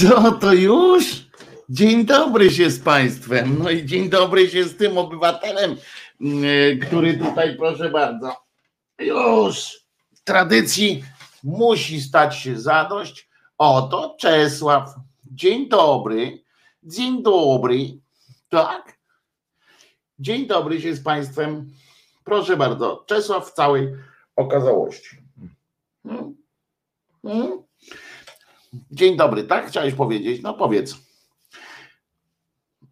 Co to już? Dzień dobry się z Państwem. No i dzień dobry się z tym obywatelem, mm, który tutaj, proszę bardzo, już tradycji musi stać się zadość. Oto Czesław. Dzień dobry. Dzień dobry. Tak? Dzień dobry się z Państwem. Proszę bardzo, Czesław w całej okazałości. Hmm? Hmm? Dzień dobry, tak chciałeś powiedzieć? No powiedz.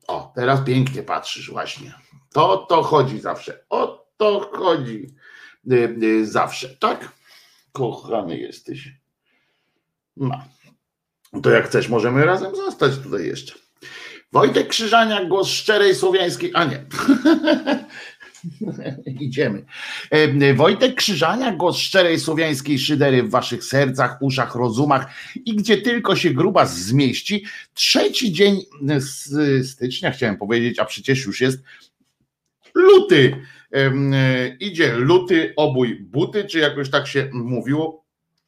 O, teraz pięknie patrzysz właśnie. To to chodzi zawsze. O to chodzi y, y, zawsze, tak? Kochany jesteś. No. To jak chcesz, możemy razem zostać tutaj jeszcze. Wojtek Krzyżania, głos szczerej słowiańskiej. A nie. Idziemy. Wojtek Krzyżania, głos szczerej słowiańskiej szydery w waszych sercach, uszach, rozumach i gdzie tylko się gruba zmieści. Trzeci dzień stycznia, chciałem powiedzieć, a przecież już jest luty. Idzie luty, obój buty, czy jakoś tak się mówiło.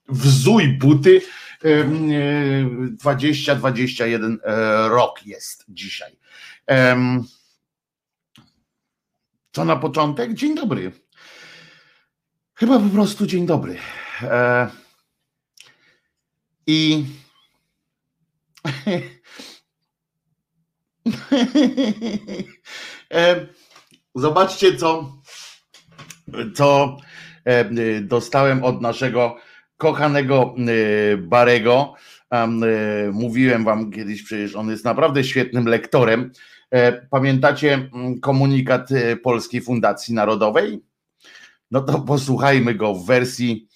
Wzuj buty. 20-21 e, rok jest dzisiaj. Co na początek? Dzień dobry. Chyba po prostu dzień dobry. E... I. e... Zobaczcie, co, co e, dostałem od naszego kochanego e, Barego. E, mówiłem wam kiedyś, przecież on jest naprawdę świetnym lektorem pamiętacie mm, komunikat e, Polskiej Fundacji Narodowej? No to posłuchajmy go w wersji,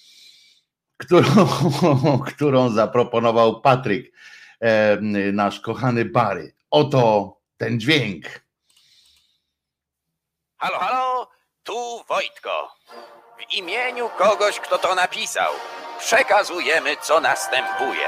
którą, którą zaproponował Patryk, e, nasz kochany Bary. Oto ten dźwięk. Halo, halo, tu Wojtko. W imieniu kogoś, kto to napisał, przekazujemy, co następuje.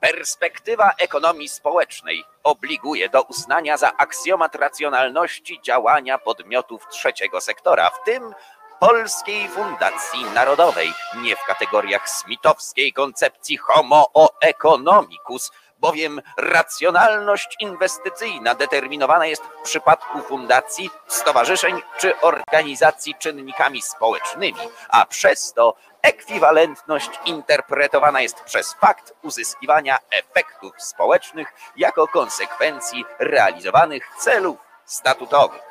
Perspektywa ekonomii społecznej obliguje do uznania za aksjomat racjonalności działania podmiotów trzeciego sektora, w tym Polskiej Fundacji Narodowej, nie w kategoriach smitowskiej koncepcji homo economicus, bowiem racjonalność inwestycyjna determinowana jest w przypadku fundacji, stowarzyszeń czy organizacji czynnikami społecznymi, a przez to ekwiwalentność interpretowana jest przez fakt uzyskiwania efektów społecznych jako konsekwencji realizowanych celów statutowych.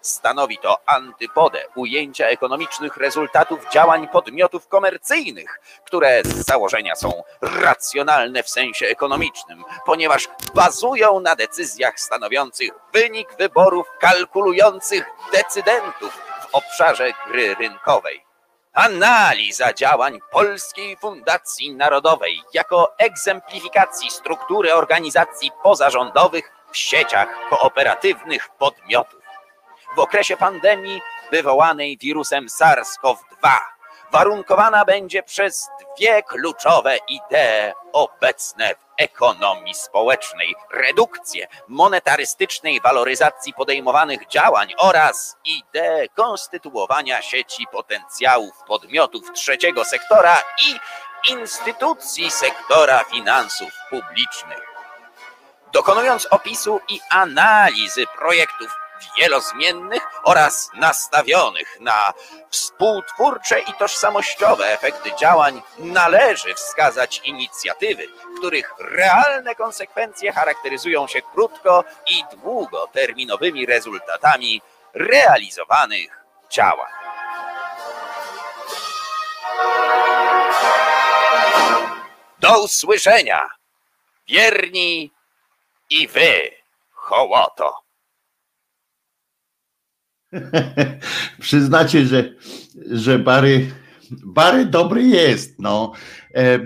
Stanowi to antypodę ujęcia ekonomicznych rezultatów działań podmiotów komercyjnych, które z założenia są racjonalne w sensie ekonomicznym, ponieważ bazują na decyzjach stanowiących wynik wyborów kalkulujących decydentów w obszarze gry rynkowej. Analiza działań Polskiej Fundacji Narodowej jako egzemplifikacji struktury organizacji pozarządowych w sieciach kooperatywnych podmiotów. W okresie pandemii wywołanej wirusem SARS-CoV-2 warunkowana będzie przez dwie kluczowe idee obecne w ekonomii społecznej: redukcję monetarystycznej waloryzacji podejmowanych działań oraz ideę konstytuowania sieci potencjałów podmiotów trzeciego sektora i instytucji sektora finansów publicznych. Dokonując opisu i analizy projektów wielozmiennych oraz nastawionych na współtwórcze i tożsamościowe efekty działań, należy wskazać inicjatywy, których realne konsekwencje charakteryzują się krótko i długoterminowymi rezultatami realizowanych działań. Do usłyszenia, wierni i wy, hołoto. Przyznacie, że, że Bary, Bary dobry jest. No. E, e,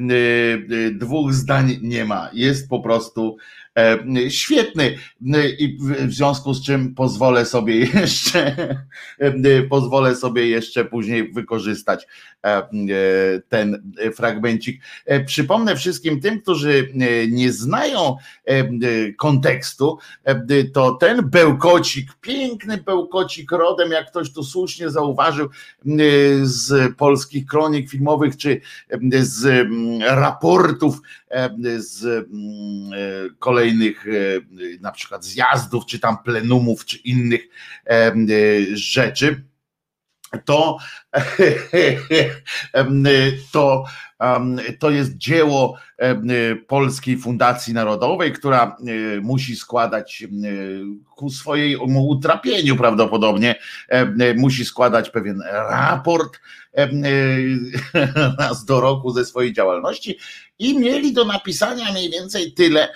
dwóch zdań nie ma. Jest po prostu Świetny i w związku z czym pozwolę sobie jeszcze pozwolę sobie jeszcze później wykorzystać ten fragmencik. Przypomnę wszystkim tym, którzy nie znają kontekstu, to ten bełkocik, piękny bełkocik rodem, jak ktoś tu słusznie zauważył, z polskich kronik filmowych, czy z raportów z kolejnych na przykład zjazdów, czy tam plenumów, czy innych rzeczy, to, to, to jest dzieło Polskiej Fundacji Narodowej, która musi składać ku swojemu utrapieniu prawdopodobnie, musi składać pewien raport raz do roku ze swojej działalności i mieli do napisania mniej więcej tyle.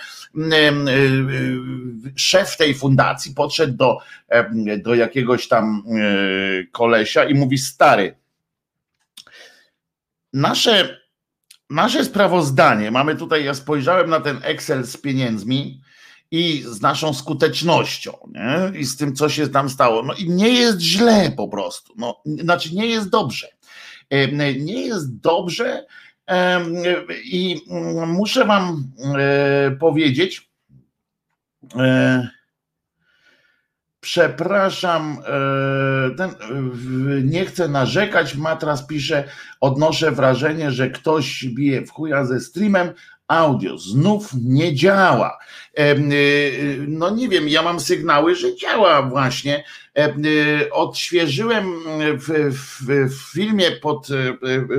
Szef tej fundacji podszedł do, do jakiegoś tam kolesia i mówi: Stary, nasze, nasze sprawozdanie, mamy tutaj, ja spojrzałem na ten Excel z pieniędzmi i z naszą skutecznością, nie? i z tym, co się tam stało. No i nie jest źle po prostu. No, znaczy, nie jest dobrze. Nie jest dobrze i muszę Wam e, powiedzieć, e, Przepraszam, e, ten, nie chcę narzekać. Matras pisze, odnoszę wrażenie, że ktoś bije w chuja ze streamem. Audio znów nie działa. No nie wiem, ja mam sygnały, że działa właśnie. Odświeżyłem w, w, w filmie pod,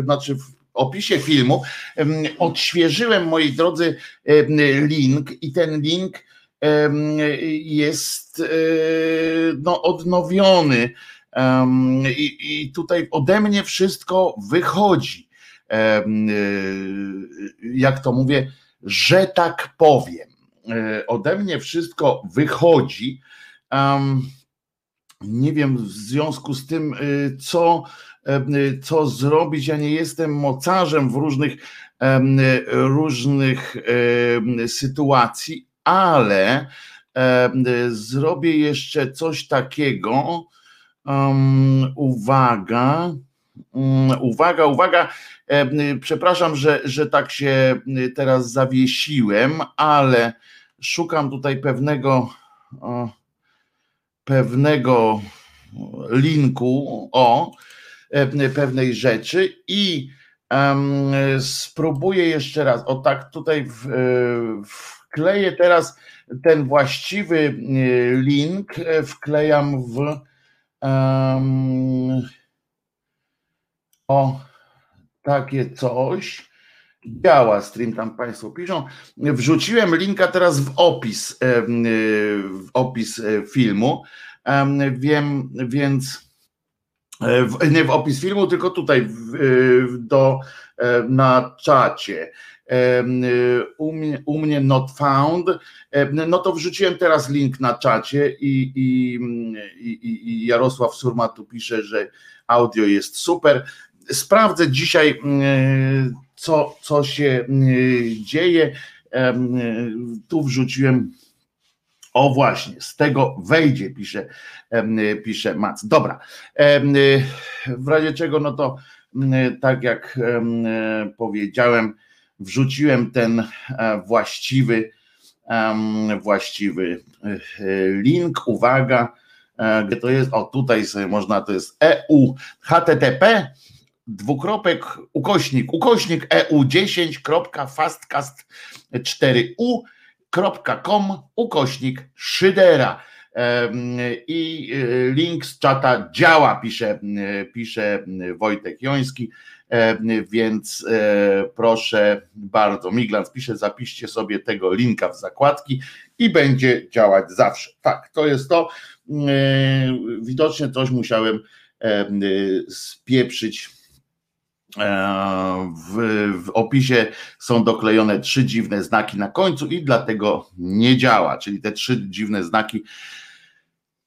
znaczy w opisie filmu odświeżyłem, moi drodzy, link i ten link jest e, no, odnowiony. I, I tutaj ode mnie wszystko wychodzi. E, jak to mówię, że tak powiem. E, ode mnie wszystko wychodzi. Nie wiem w związku z tym, co co zrobić. Ja nie jestem mocarzem w różnych, różnych sytuacji, ale zrobię jeszcze coś takiego. Uwaga. Mm, uwaga, uwaga. Przepraszam, że, że tak się teraz zawiesiłem, ale szukam tutaj pewnego pewnego linku. O, E, pewnej rzeczy i spróbuję jeszcze raz, o tak tutaj w, e, wkleję teraz ten właściwy e, link, wklejam w um, o takie coś. Działa stream, tam Państwo piszą. Wrzuciłem linka teraz w opis, w opis filmu. Wiem, więc E, w, nie w opis filmu, tylko tutaj w, e, do, e, na czacie. U mnie, u mnie not found. No to wrzuciłem teraz link na czacie i, i, i, i Jarosław Surma tu pisze, że audio jest super. Sprawdzę dzisiaj, co, co się dzieje. Tu wrzuciłem o właśnie, z tego wejdzie, pisze, pisze Mac. Dobra. W razie czego, no to tak jak powiedziałem, wrzuciłem ten e, właściwy, właściwy e, link. Uwaga, e, gdzie to jest? O, tutaj sobie można, to jest EU, HTTP, dwukropek, ukośnik, ukośnik EU10.fastcast4u com ukośnik Szydera. I link z czata działa, pisze, pisze Wojtek Joński, więc e, proszę bardzo. Miglans pisze, zapiszcie sobie tego linka w zakładki i będzie działać zawsze. Tak, to jest to. Widocznie coś musiałem spieprzyć w, w, opisie są doklejone trzy dziwne znaki na końcu i dlatego nie działa. Czyli te trzy dziwne znaki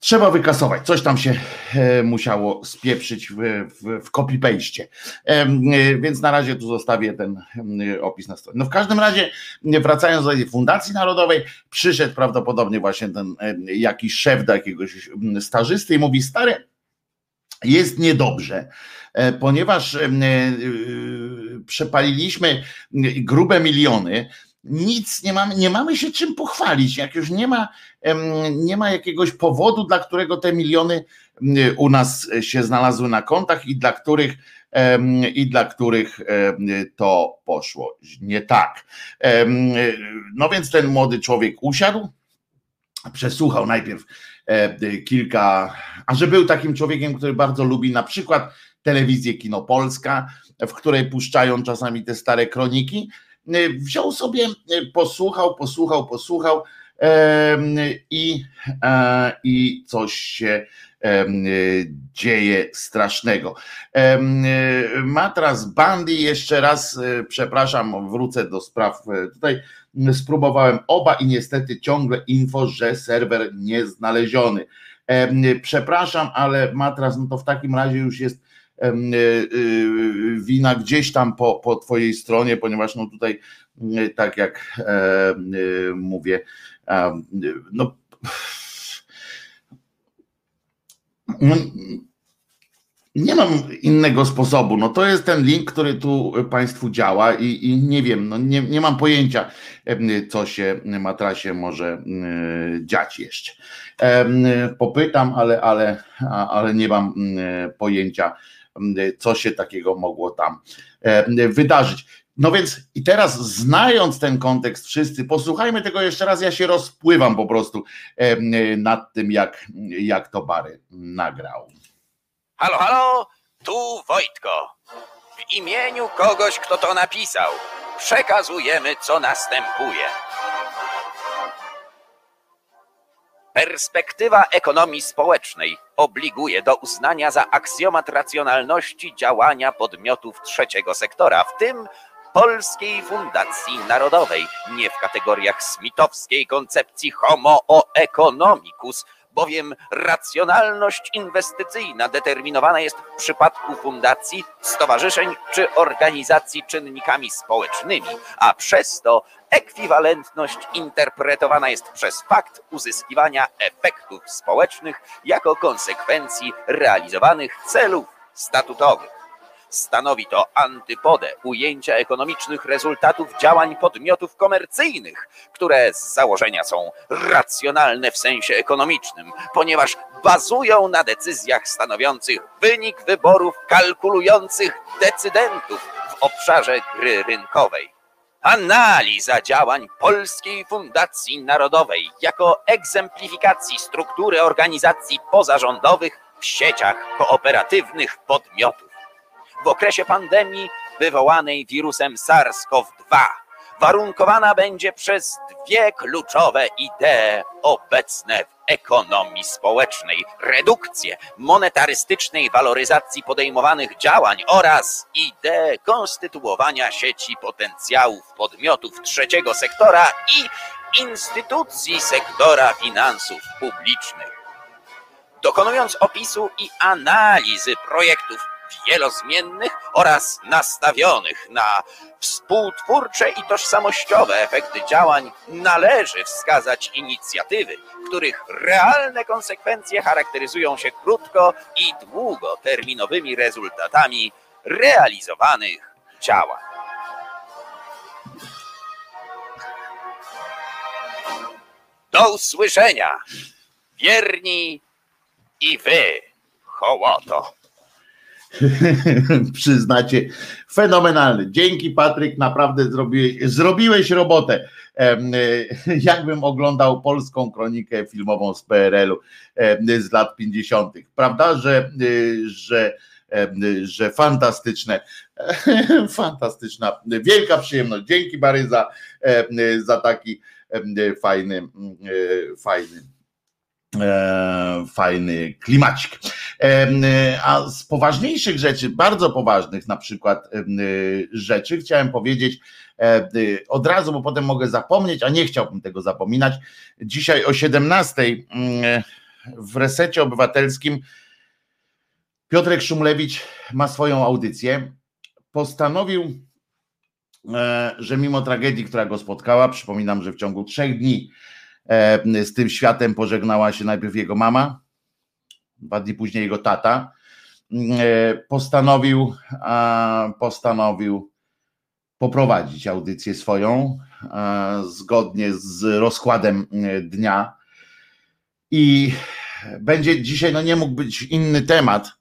trzeba wykasować. Coś tam się e, musiało spieprzyć w, w, w copy-paście. E, więc na razie tu zostawię ten opis na stronie. No w każdym razie, wracając do tej Fundacji Narodowej, przyszedł prawdopodobnie właśnie ten jakiś szef do jakiegoś stażysty i mówi, stary, jest niedobrze, e, ponieważ przepaliliśmy grube miliony, nic nie mamy, nie mamy się czym pochwalić. Jak już nie ma, nie ma jakiegoś powodu, dla którego te miliony u nas się znalazły na kontach i dla których i dla których to poszło nie tak. No więc ten młody człowiek usiadł, przesłuchał najpierw kilka, a że był takim człowiekiem, który bardzo lubi na przykład telewizję Kino Polska, w której puszczają czasami te stare kroniki, wziął sobie, y, posłuchał, posłuchał, posłuchał i, i coś się dzieje strasznego. Matras Bandy, jeszcze raz, przepraszam, wrócę do spraw tutaj. Spróbowałem oba i niestety ciągle info, że serwer nie znaleziony. Przepraszam, ale matras, no to w takim razie już jest Y, y, wina gdzieś tam po, po Twojej stronie, ponieważ no tutaj, y, tak jak mówię, no, no nie mam innego sposobu. No to jest ten link, który tu Państwu działa i, i nie wiem, no nie, nie mam pojęcia, co się matrasie może dziać jeszcze. Popytam, ale, ale, ale nie mam pojęcia, co się takiego mogło tam e, wydarzyć. No więc i teraz znając ten kontekst wszyscy, posłuchajmy tego jeszcze raz, ja się rozpływam po prostu e, nad tym, jak, jak to Bary nagrał. Halo, halo, tu Wojtko. W imieniu kogoś, kto to napisał, przekazujemy, co następuje. Perspektywa ekonomii społecznej obliguje do uznania za aksjomat racjonalności działania podmiotów trzeciego sektora, w tym Polskiej Fundacji Narodowej, nie w kategoriach smitowskiej koncepcji homo economicus, bowiem racjonalność inwestycyjna determinowana jest w przypadku fundacji, stowarzyszeń czy organizacji czynnikami społecznymi, a przez to ekwiwalentność interpretowana jest przez fakt uzyskiwania efektów społecznych jako konsekwencji realizowanych celów statutowych. Stanowi to antypodę ujęcia ekonomicznych rezultatów działań podmiotów komercyjnych, które z założenia są racjonalne w sensie ekonomicznym, ponieważ bazują na decyzjach stanowiących wynik wyborów kalkulujących decydentów w obszarze gry rynkowej. Analiza działań Polskiej Fundacji Narodowej jako egzemplifikacji struktury organizacji pozarządowych w sieciach kooperatywnych podmiotów w okresie pandemii wywołanej wirusem SARS-CoV-2 warunkowana będzie przez dwie kluczowe idee obecne w ekonomii społecznej: redukcję monetarystycznej waloryzacji podejmowanych działań oraz ideę konstytuowania sieci potencjałów podmiotów trzeciego sektora i instytucji sektora finansów publicznych. Dokonując opisu i analizy projektów wielozmiennych oraz nastawionych na współtwórcze i tożsamościowe efekty działań, należy wskazać inicjatywy, których realne konsekwencje charakteryzują się krótko i długoterminowymi rezultatami realizowanych działań. Do usłyszenia, wierni i wy, hołoto. przyznacie. Fenomenalny. Dzięki Patryk, naprawdę zrobiłeś, zrobiłeś robotę. E, jakbym oglądał polską kronikę filmową z PRL-u z lat 50. Prawda, że, e, że, że fantastyczne, fantastyczna, wielka przyjemność. Dzięki Bary za, za taki fajny, fajny E, fajny klimacik. E, a z poważniejszych rzeczy, bardzo poważnych na przykład e, rzeczy, chciałem powiedzieć od razu, bo potem mogę zapomnieć, a nie chciałbym tego zapominać. Dzisiaj o 17 w resecie obywatelskim Piotrek Szumlewicz ma swoją audycję. Postanowił, e, że mimo tragedii, która go spotkała, przypominam, że w ciągu trzech dni e, z tym światem pożegnała się najpierw jego mama, dwa dni później jego tata, e, postanowił, postanowił poprowadzić audycję swoją zgodnie z rozkładem dnia. I będzie dzisiaj, no nie mógł być inny temat,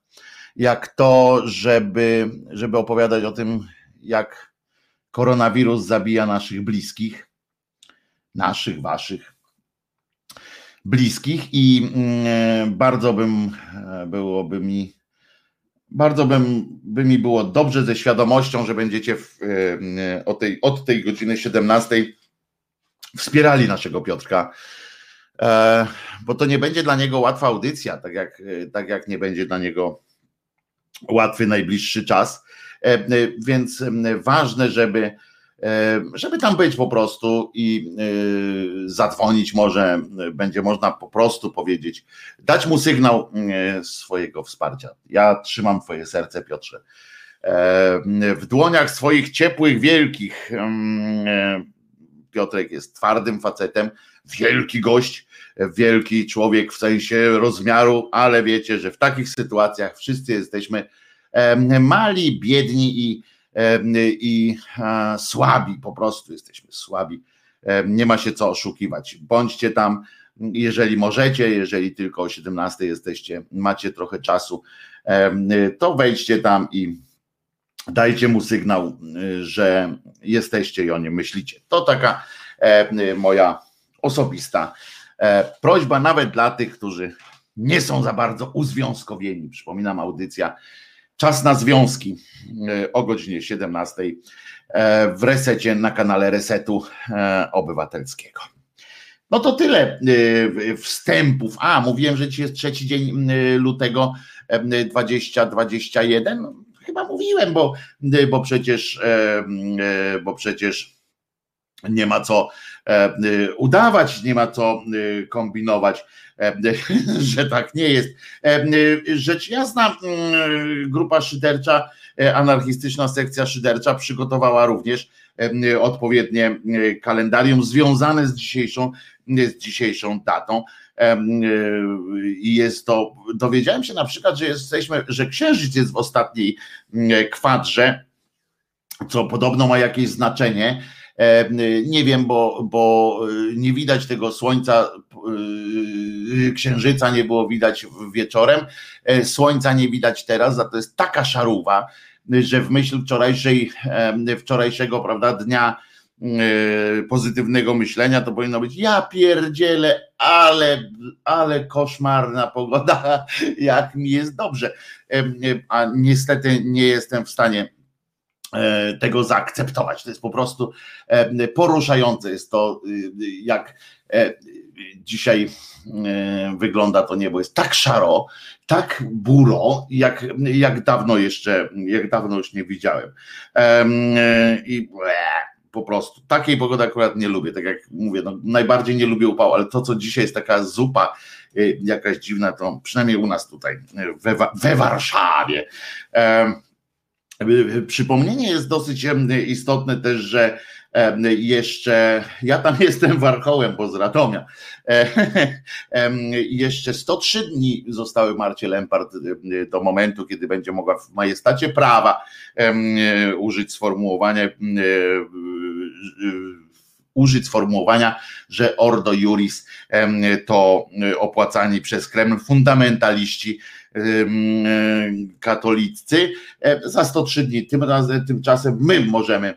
jak to, żeby, żeby opowiadać o tym, jak koronawirus zabija naszych bliskich, naszych, waszych bliskich i mm, bardzo bym, byłoby mi, bardzo bym, by mi było dobrze ze świadomością, że będziecie w, e, o tej, od tej godziny 17 wspierali naszego Piotrka, e, bo to nie będzie dla niego łatwa audycja, tak jak, tak jak nie będzie dla niego łatwy najbliższy czas. E, e, więc ważne, żeby, e, żeby tam być po prostu i zadzwonić może, będzie można po prostu powiedzieć, dać mu sygnał swojego wsparcia. Ja trzymam twoje serce, Piotrze. W dłoniach swoich ciepłych, wielkich. Piotrek jest twardym facetem, wielki gość, wielki człowiek w sensie rozmiaru, ale wiecie, że w takich sytuacjach wszyscy jesteśmy mali, biedni i, i słabi, po prostu jesteśmy słabi. Nie ma się co oszukiwać. Bądźcie tam, jeżeli możecie, jeżeli tylko o 17 jesteście, macie trochę czasu, to wejdźcie tam i dajcie mu sygnał, że jesteście i o nim myślicie. To taka moja osobista E, prośba nawet dla tych, którzy nie są za bardzo uzwiązkowieni. Przypominam, audycja Czas na związki e, o godzinie 17 e, w resecie na kanale Resetu Obywatelskiego. No to tyle wstępów. A, mówiłem, że dzisiaj jest trzeci dzień lutego 2021. Chyba mówiłem, bo, bo przecież bo przecież nie ma co E, udawać, nie ma co y, kombinować, e, że tak nie jest. E, rzecz jasna, mm, grupa szydercza, anarchistyczna sekcja szydercza przygotowała również odpowiednie kalendarium związane z dzisiejszą, z dzisiejszą datą. I jest to, dowiedziałem się na przykład, że jesteśmy, że księżyc jest w ostatniej kwadrze, co podobno ma jakieś znaczenie E, nie wiem, bo, bo e, nie widać tego słońca, e, księżyca nie było widać wieczorem, słońca nie widać teraz, za to jest taka szaruwa, że w myśl wczorajszej, wczorajszego prawda, dnia pozytywnego myślenia, to powinno być ja pierdzielę, ale, ale koszmarna pogoda, jak mi jest dobrze. A niestety nie jestem w stanie E, tego zaakceptować. To jest po prostu e, poruszające. Jest to, y, jak e, dzisiaj wygląda to niebo. Jest tak szaro, tak buro, jak, jak dawno jeszcze, jak dawno już nie widziałem. I po prostu takiej pogody akurat nie lubię. Tak jak mówię, no, najbardziej nie lubię upału, ale to, co dzisiaj jest taka zupa jakaś dziwna, to przynajmniej u nas tutaj we, we Warszawie. Przypomnienie jest dosyć istotne też, że jeszcze, ja tam jestem warchołem, bo z Radomia, jeszcze 103 dni zostały Marcie Lempart do momentu, kiedy będzie mogła w majestacie prawa użyć sformułowania użyć sformułowania, że Ordo Juris to opłacani przez Kreml fundamentaliści katolicy za 103 dni. Tym razem, tymczasem my możemy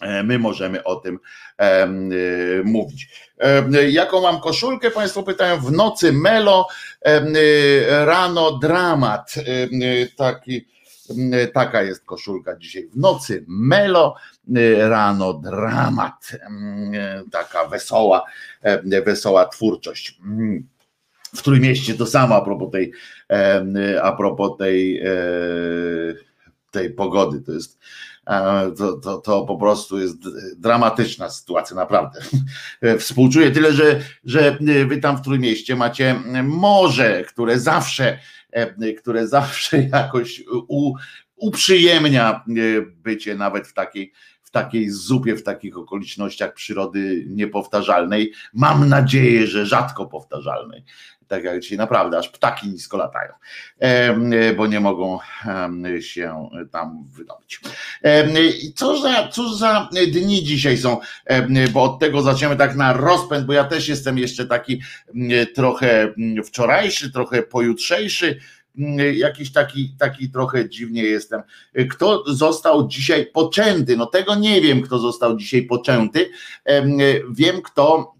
e, my możemy o tym e, mówić. Jaką mam koszulkę? Państwo pytają, w nocy melo, rano dramat. Taki, taka jest koszulka dzisiaj. W nocy melo, rano dramat. Taka wesoła, wesoła twórczość w Trójmieście to samo a propos tej, a propos tej tej pogody. To jest to, to, to po prostu jest dramatyczna sytuacja, naprawdę. Współczuję tyle, że, że wy tam w Trójmieście macie morze, które zawsze, które zawsze jakoś u, uprzyjemnia bycie nawet w takiej w takiej zupie, w takich okolicznościach przyrody niepowtarzalnej. Mam nadzieję, że rzadko powtarzalnej. Tak jak dzisiaj naprawdę, aż ptaki nisko latają, bo nie mogą się tam wydobyć. Co za, co za dni dzisiaj są, bo od tego zaczniemy tak na rozpęd, bo ja też jestem jeszcze taki trochę wczorajszy, trochę pojutrzejszy Mm, jakiś taki, taki trochę dziwnie jestem. Kto został dzisiaj poczęty? No tego nie wiem, kto został dzisiaj poczęty. Wiem, kto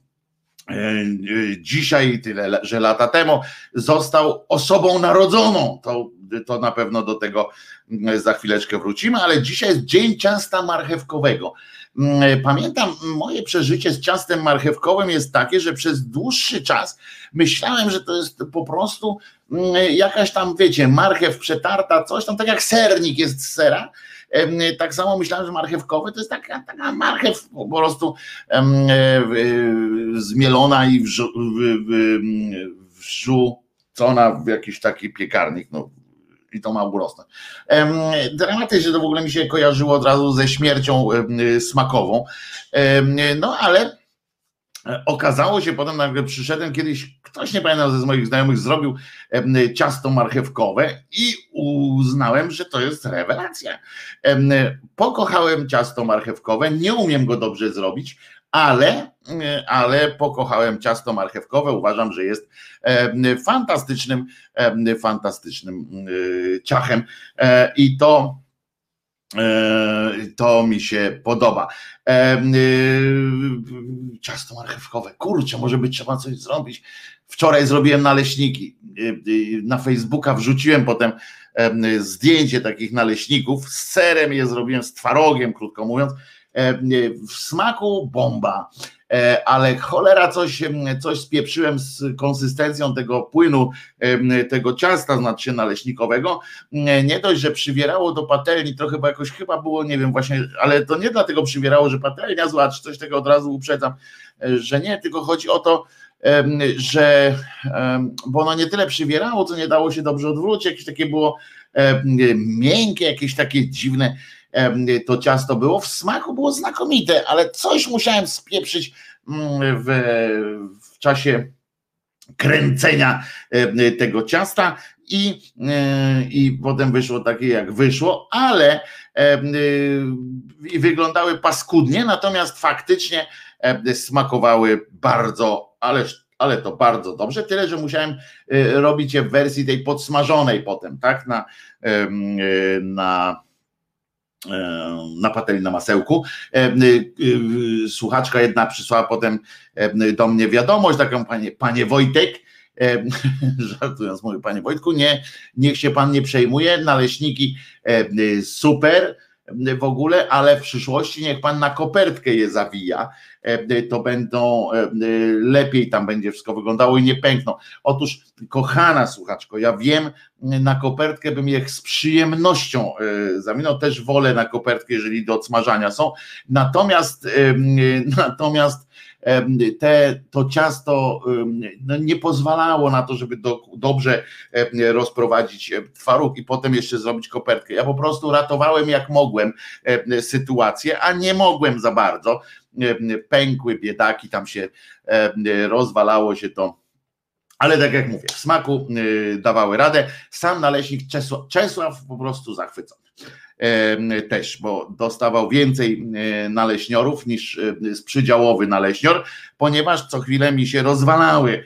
dzisiaj, tyle, że lata temu, został osobą narodzoną. To, to na pewno do tego mm, za chwileczkę wrócimy, ale dzisiaj jest Dzień Ciasta Marchewkowego. Mm, pamiętam, moje przeżycie z ciastem marchewkowym jest takie, że przez dłuższy czas myślałem, że to jest po prostu mm, jakaś tam, wiecie, marchew przetarta, coś tam, tak jak sernik jest z sera. Tak samo myślałem, że marchewkowy to jest taka, taka marchew po prostu e, zmielona i wrzucona w jakiś taki piekarnik. No, i to ma urosnąć. Dramatycznie to w ogóle mi się kojarzyło od razu ze śmiercią smakową. No ale okazało się potem, nagle przyszedłem kiedyś, ktoś nie pamiętam ze moich znajomych zrobił ciasto marchewkowe i uznałem, że to jest rewelacja. Pokochałem ciasto marchewkowe, nie umiem go dobrze zrobić, ale, ale pokochałem ciasto marchewkowe. Uważam, że jest fantastycznym, fantastycznym e, ciachem e, i to e, to mi się podoba. Ciasto marchewkowe, kurczę, może by trzeba coś zrobić. Wczoraj zrobiłem naleśniki. Na Facebooka wrzuciłem potem zdjęcie takich naleśników. Z serem je zrobiłem, z twarogiem, krótko mówiąc E, w smaku bomba, e, ale cholera coś, coś spieprzyłem z konsystencją tego płynu, tego ciasta, znaczy naleśnikowego. Nie dość, że przywierało do patelni, trochę bo jakoś chyba było, nie wiem właśnie, ale to nie dlatego przywierało, że patelnia zła, czy coś tego od razu uprzedzam, e, że nie, tylko chodzi o to, że bo ono nie tyle przywierało, co nie dało się dobrze odwrócić, jakieś takie było miękkie, jakieś takie dziwne to ciasto było. W smaku było znakomite, ale coś musiałem spieprzyć mm, w, w czasie kręcenia tego ciasta. I, e, i potem wyszło takie jak wyszło, ale i wyglądały paskudnie, natomiast faktycznie smakowały bardzo, ale, ale to bardzo dobrze, tyle, że musiałem e, robić je w wersji tej podsmażonej potem, tak, na, e, na na patelni na masełku. E, y, y, słuchaczka jedna przysłała potem e, do mnie wiadomość, taką panie, panie Wojtek, e, żartując mówię, panie Wojtku, nie, niech się pan nie przejmuje, naleśniki super, w ogóle, ale w przyszłości niech pan na kopertkę je zawija, e, to będą e, lepiej tam będzie wszystko wyglądało i nie pękną. Otóż, kochana słuchaczko, ja wiem, na kopertkę bym je z przyjemnością e, zawinął, też wolę na kopertkę, jeżeli do odsmażania są, natomiast natomiast te, to ciasto no, nie pozwalało na to, żeby do, dobrze rozprowadzić twaróg i potem jeszcze zrobić kopertkę. Ja po prostu ratowałem jak mogłem sytuację, a nie mogłem za bardzo. Pękły biedaki, tam się rozwalało się to. Ale tak jak mówię, w smaku dawały radę. Sam naleśnik Czesław, Czesław po prostu zachwycony też, bo dostawał więcej naleśniorów niż przydziałowy naleśnior, ponieważ co chwilę mi się rozwalały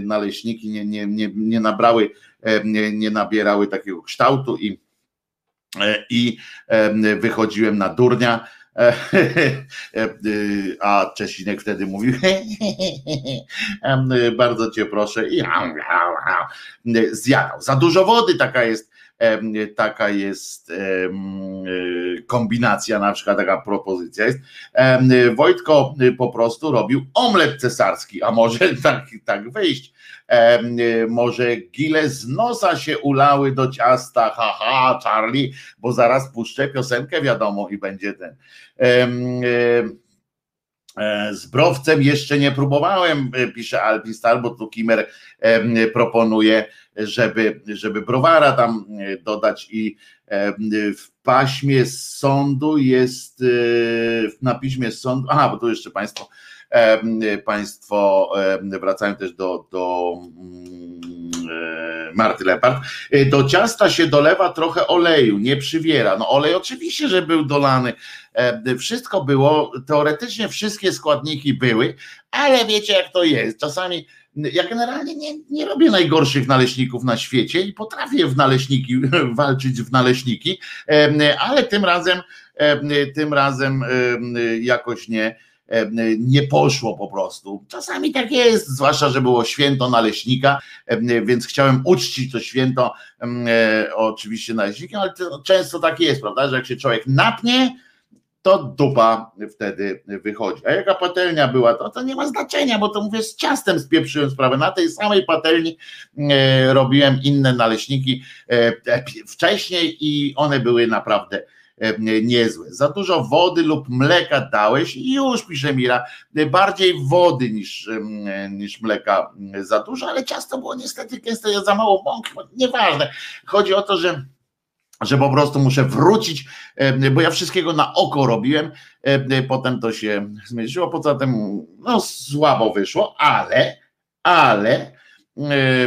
naleśniki, nie, nie, nie, nie nabrały, nie, nie nabierały takiego kształtu i, e, i wychodziłem na durnia. A Czesinek wtedy mówił: Bardzo cię proszę, i zjadał. Za dużo wody taka jest taka jest kombinacja, na przykład taka propozycja jest. Wojtko po prostu robił omlet cesarski, a może tak, tak wyjść. Może gile z nosa się ulały do ciasta, haha, Charlie, bo zaraz puszczę piosenkę, wiadomo, i będzie ten. E, z browcem jeszcze nie próbowałem, e, pisze Alpistal, bo tu Kimer proponuje, żeby, żeby browara tam e, dodać i w paśmie sądu jest, na piśmie sądu, aha, bo tu jeszcze Państwo, Państwo wracają też do, do Marty Lepard. Do ciasta się dolewa trochę oleju, nie przywiera. No olej oczywiście, że był dolany, E, wszystko było, teoretycznie wszystkie składniki były, ale wiecie jak to jest. Czasami ja generalnie nie, nie robię najgorszych naleśników na świecie i potrafię w naleśniki walczyć w naleśniki, e, ale tym razem e, tym razem jakoś nie nie poszło po prostu. Czasami tak jest, zwłaszcza, że było święto naleśnika, więc chciałem uczcić to święto oczywiście naleśnikiem, ale często tak jest, prawda, że jak się człowiek napnie, to dupa wtedy wychodzi. A jaka patelnia była, to, to nie ma znaczenia, bo to mówię z ciastem spieprzyłem sprawę. Na tej samej patelni e, robiłem inne naleśniki e, wcześniej i one były naprawdę e, niezłe. Za dużo wody lub mleka dałeś i już pisze Mira, bardziej wody niż, niż mleka za dużo, ale ciasto było niestety gęste, za mało mąki, nieważne. Chodzi o to, że że po prostu muszę wrócić, bo ja wszystkiego na oko robiłem, potem to się zmierzyło, poza tym no słabo wyszło, ale, ale e,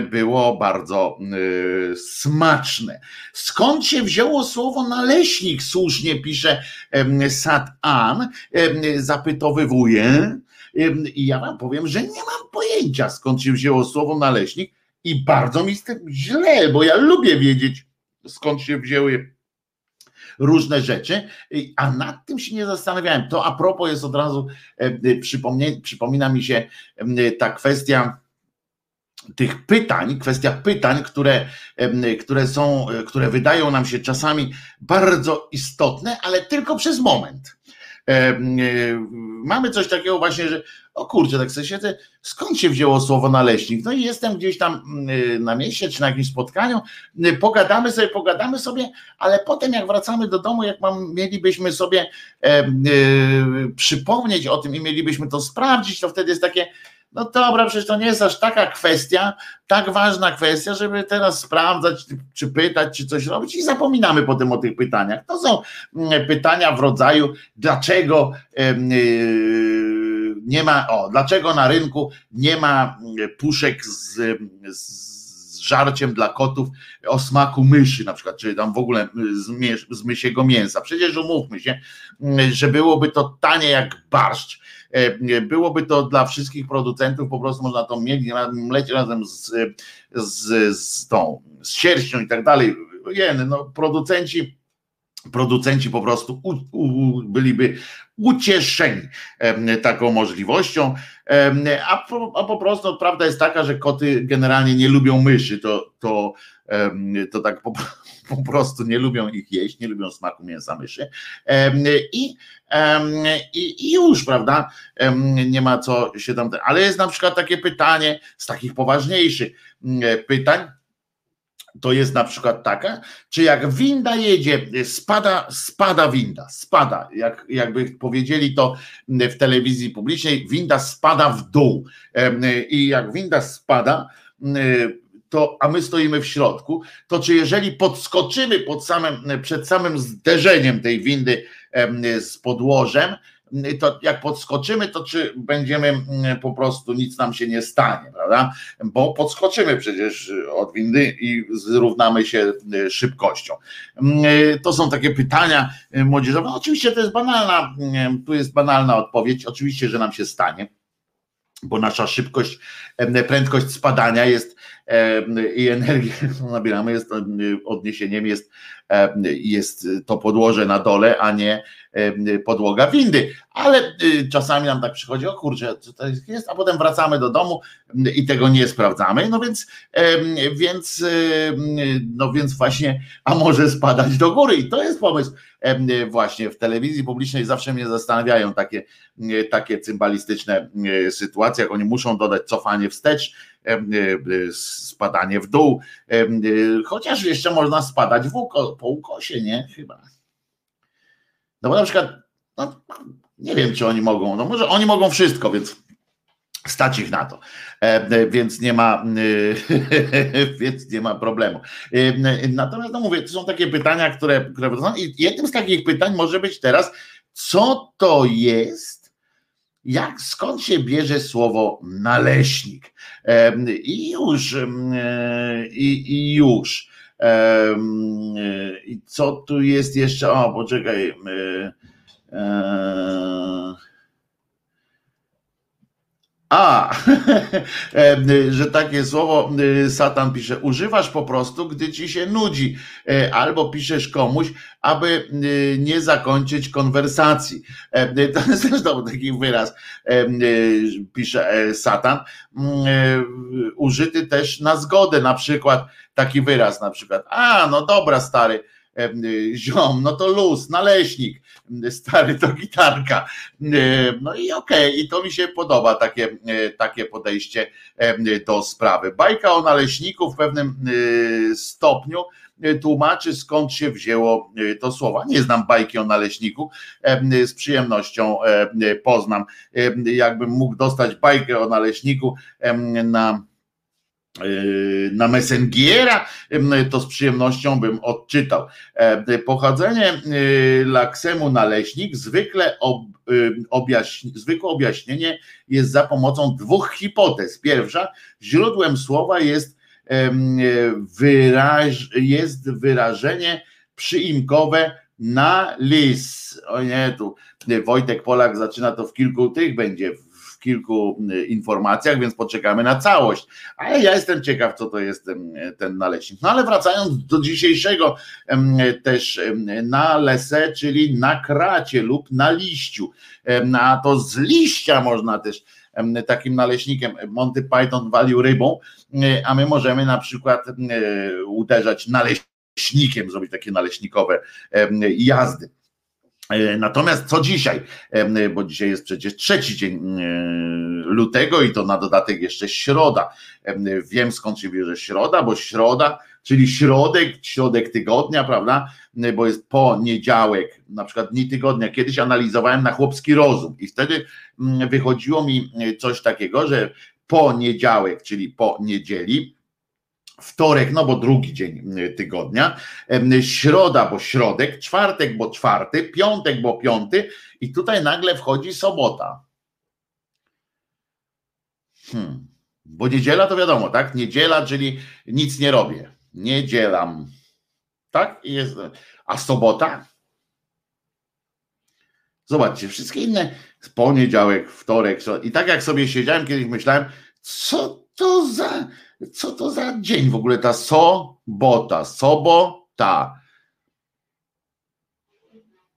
było bardzo e, smaczne. Skąd się wzięło słowo naleśnik? Słusznie pisze Sat An, zapytowywuje. I ja wam powiem, że nie mam pojęcia skąd się wzięło słowo naleśnik i bardzo mi z tym źle, bo ja lubię wiedzieć, skąd się wzięły różne rzeczy, a nad tym się nie zastanawiałem. To a propos jest od razu, przypomina mi się ta kwestia tych pytań, kwestia pytań, które, które są, e, które wydają nam się czasami bardzo istotne, ale tylko przez moment. E, mamy coś takiego właśnie, że o kurczę, tak sobie siedzę, skąd się wzięło słowo naleśnik? No i jestem gdzieś tam mm, na mieście czy na jakimś spotkaniu, pogadamy sobie, pogadamy sobie, ale potem jak wracamy do domu, jak mam, mielibyśmy sobie e, e, przypomnieć o tym i mielibyśmy to sprawdzić, to wtedy jest takie, no dobra, przecież to nie jest aż taka kwestia, tak ważna kwestia, żeby teraz sprawdzać, czy pytać, czy coś robić i zapominamy potem o tych pytaniach. To są mm, pytania w rodzaju, dlaczego e, nie ma, o, dlaczego na rynku nie ma mm, puszek z, z żarciem dla kotów o smaku myszy na przykład, czy tam w ogóle z, z mysiego mięsa. Przecież umówmy się, mm, że byłoby to tanie jak barszcz, byłoby to dla wszystkich producentów, po prostu można to mieć, mleć razem z, z, z tą, z sierścią i tak dalej. No producenci producenci po prostu u, u, byliby ucieszeni taką możliwością, a po, a po prostu prawda jest taka, że koty generalnie nie lubią myszy, to, to, to tak po, po prostu nie lubią ich jeść, nie lubią smaku mięsa myszy. I, i, już, prawda, nie ma co się tam, ale jest na przykład takie pytanie z takich poważniejszych pytań, to jest na przykład taka, czy jak winda jedzie, spada, spada winda, spada, jak, jakby powiedzieli to w telewizji publicznej, winda spada w dół. I jak winda spada, to, a my stoimy w środku, to czy jeżeli podskoczymy pod samym, przed samym zderzeniem tej windy z podłożem, to jak podskoczymy, to czy będziemy po prostu nic nam się nie stanie, prawda? Bo podskoczymy przecież od windy i zrównamy się szybkością. To są takie pytania młodzieżowe. Oczywiście to jest banalna, tu jest banalna odpowiedź. Oczywiście, że nam się stanie bo nasza szybkość, prędkość spadania jest i energię nabieramy, jest odniesieniem, jest, jest to podłoże na dole, a nie podłoga windy, ale czasami nam tak przychodzi, o kurczę, co to jest, a potem wracamy do domu i tego nie sprawdzamy, no więc, więc, no więc właśnie, a może spadać do góry. I to jest pomysł właśnie w telewizji publicznej. Zawsze mnie zastanawiają takie, takie cymbalistyczne sytuacje, jak oni muszą dodać cofanie wstecz, spadanie w dół, chociaż jeszcze można spadać w uko, po ukosie, nie? Chyba. No bo na przykład, no, nie wiem, czy oni mogą, no może oni mogą wszystko, więc stać ich na to, więc nie ma, więc nie ma problemu. Natomiast no mówię, to są takie pytania, które, które i jednym z takich pytań może być teraz, co to jest, jak skąd się bierze słowo naleśnik? I już, i, i już. I co tu jest jeszcze? O, poczekaj. A, że takie słowo Satan pisze, używasz po prostu, gdy ci się nudzi, e, albo piszesz komuś, aby nie zakończyć konwersacji. To jest zresztą taki wyraz, pisze e, Satan, użyty też na zgodę, na przykład taki wyraz, na przykład, a no dobra stary, ziom, no to luz, naleśnik, stary to gitarka. No i okej, okay, i to mi się podoba takie, takie podejście do sprawy. Bajka o naleśniku w pewnym stopniu tłumaczy skąd się wzięło to słowo. Nie znam bajki o naleśniku, z przyjemnością poznam. Jakbym mógł dostać bajkę o naleśniku na na Messengera, to z przyjemnością bym odczytał. E, pochodzenie yy, laksemu naleśnik zwykle, ob, yy, objaśni, zwykłe objaśnienie jest za pomocą dwóch hipotez. Pierwsza, źródłem słowa jest, wyraż, jest wyrażenie przyimkowe na lis. O nie, tu Wojtek Polak zaczyna to w kilku tych będzie, kilku y, informacjach, więc poczekamy na całość. Ale ja jestem ciekaw, co to jest ten naleśnik. No ale wracając do dzisiejszego też na lese, czyli na kracie lub na liściu. A to z liścia można też takim naleśnikiem Monty Python walił rybą, y, a my możemy na przykład y, uderzać naleśnikiem, zrobić takie naleśnikowe jazdy. E, natomiast co dzisiaj? E, bo dzisiaj jest przecież trzeci dzień e, lutego i to na dodatek jeszcze środa. Wiem skąd się bierze środa, bo środa, czyli środek, środek tygodnia, prawda? Bo jest poniedziałek, na przykład dni tygodnia. Kiedyś analizowałem na chłopski rozum i wtedy wychodziło mi coś takiego, że poniedziałek, czyli po niedzieli, wtorek, no bo drugi dzień y, tygodnia, środa, bo środek, czwartek, bo czwarty, piątek, bo piąty i tutaj nagle wchodzi sobota. Hmm. Bo niedziela to wiadomo, tak? Niedziela, czyli nic nie robię. Nie dzielam. Tak? Jest. A sobota? Zobaczcie, wszystkie inne, poniedziałek, wtorek, i tak jak sobie siedziałem kiedyś, myślałem, co to za co to za dzień w ogóle ta sobota, sobota.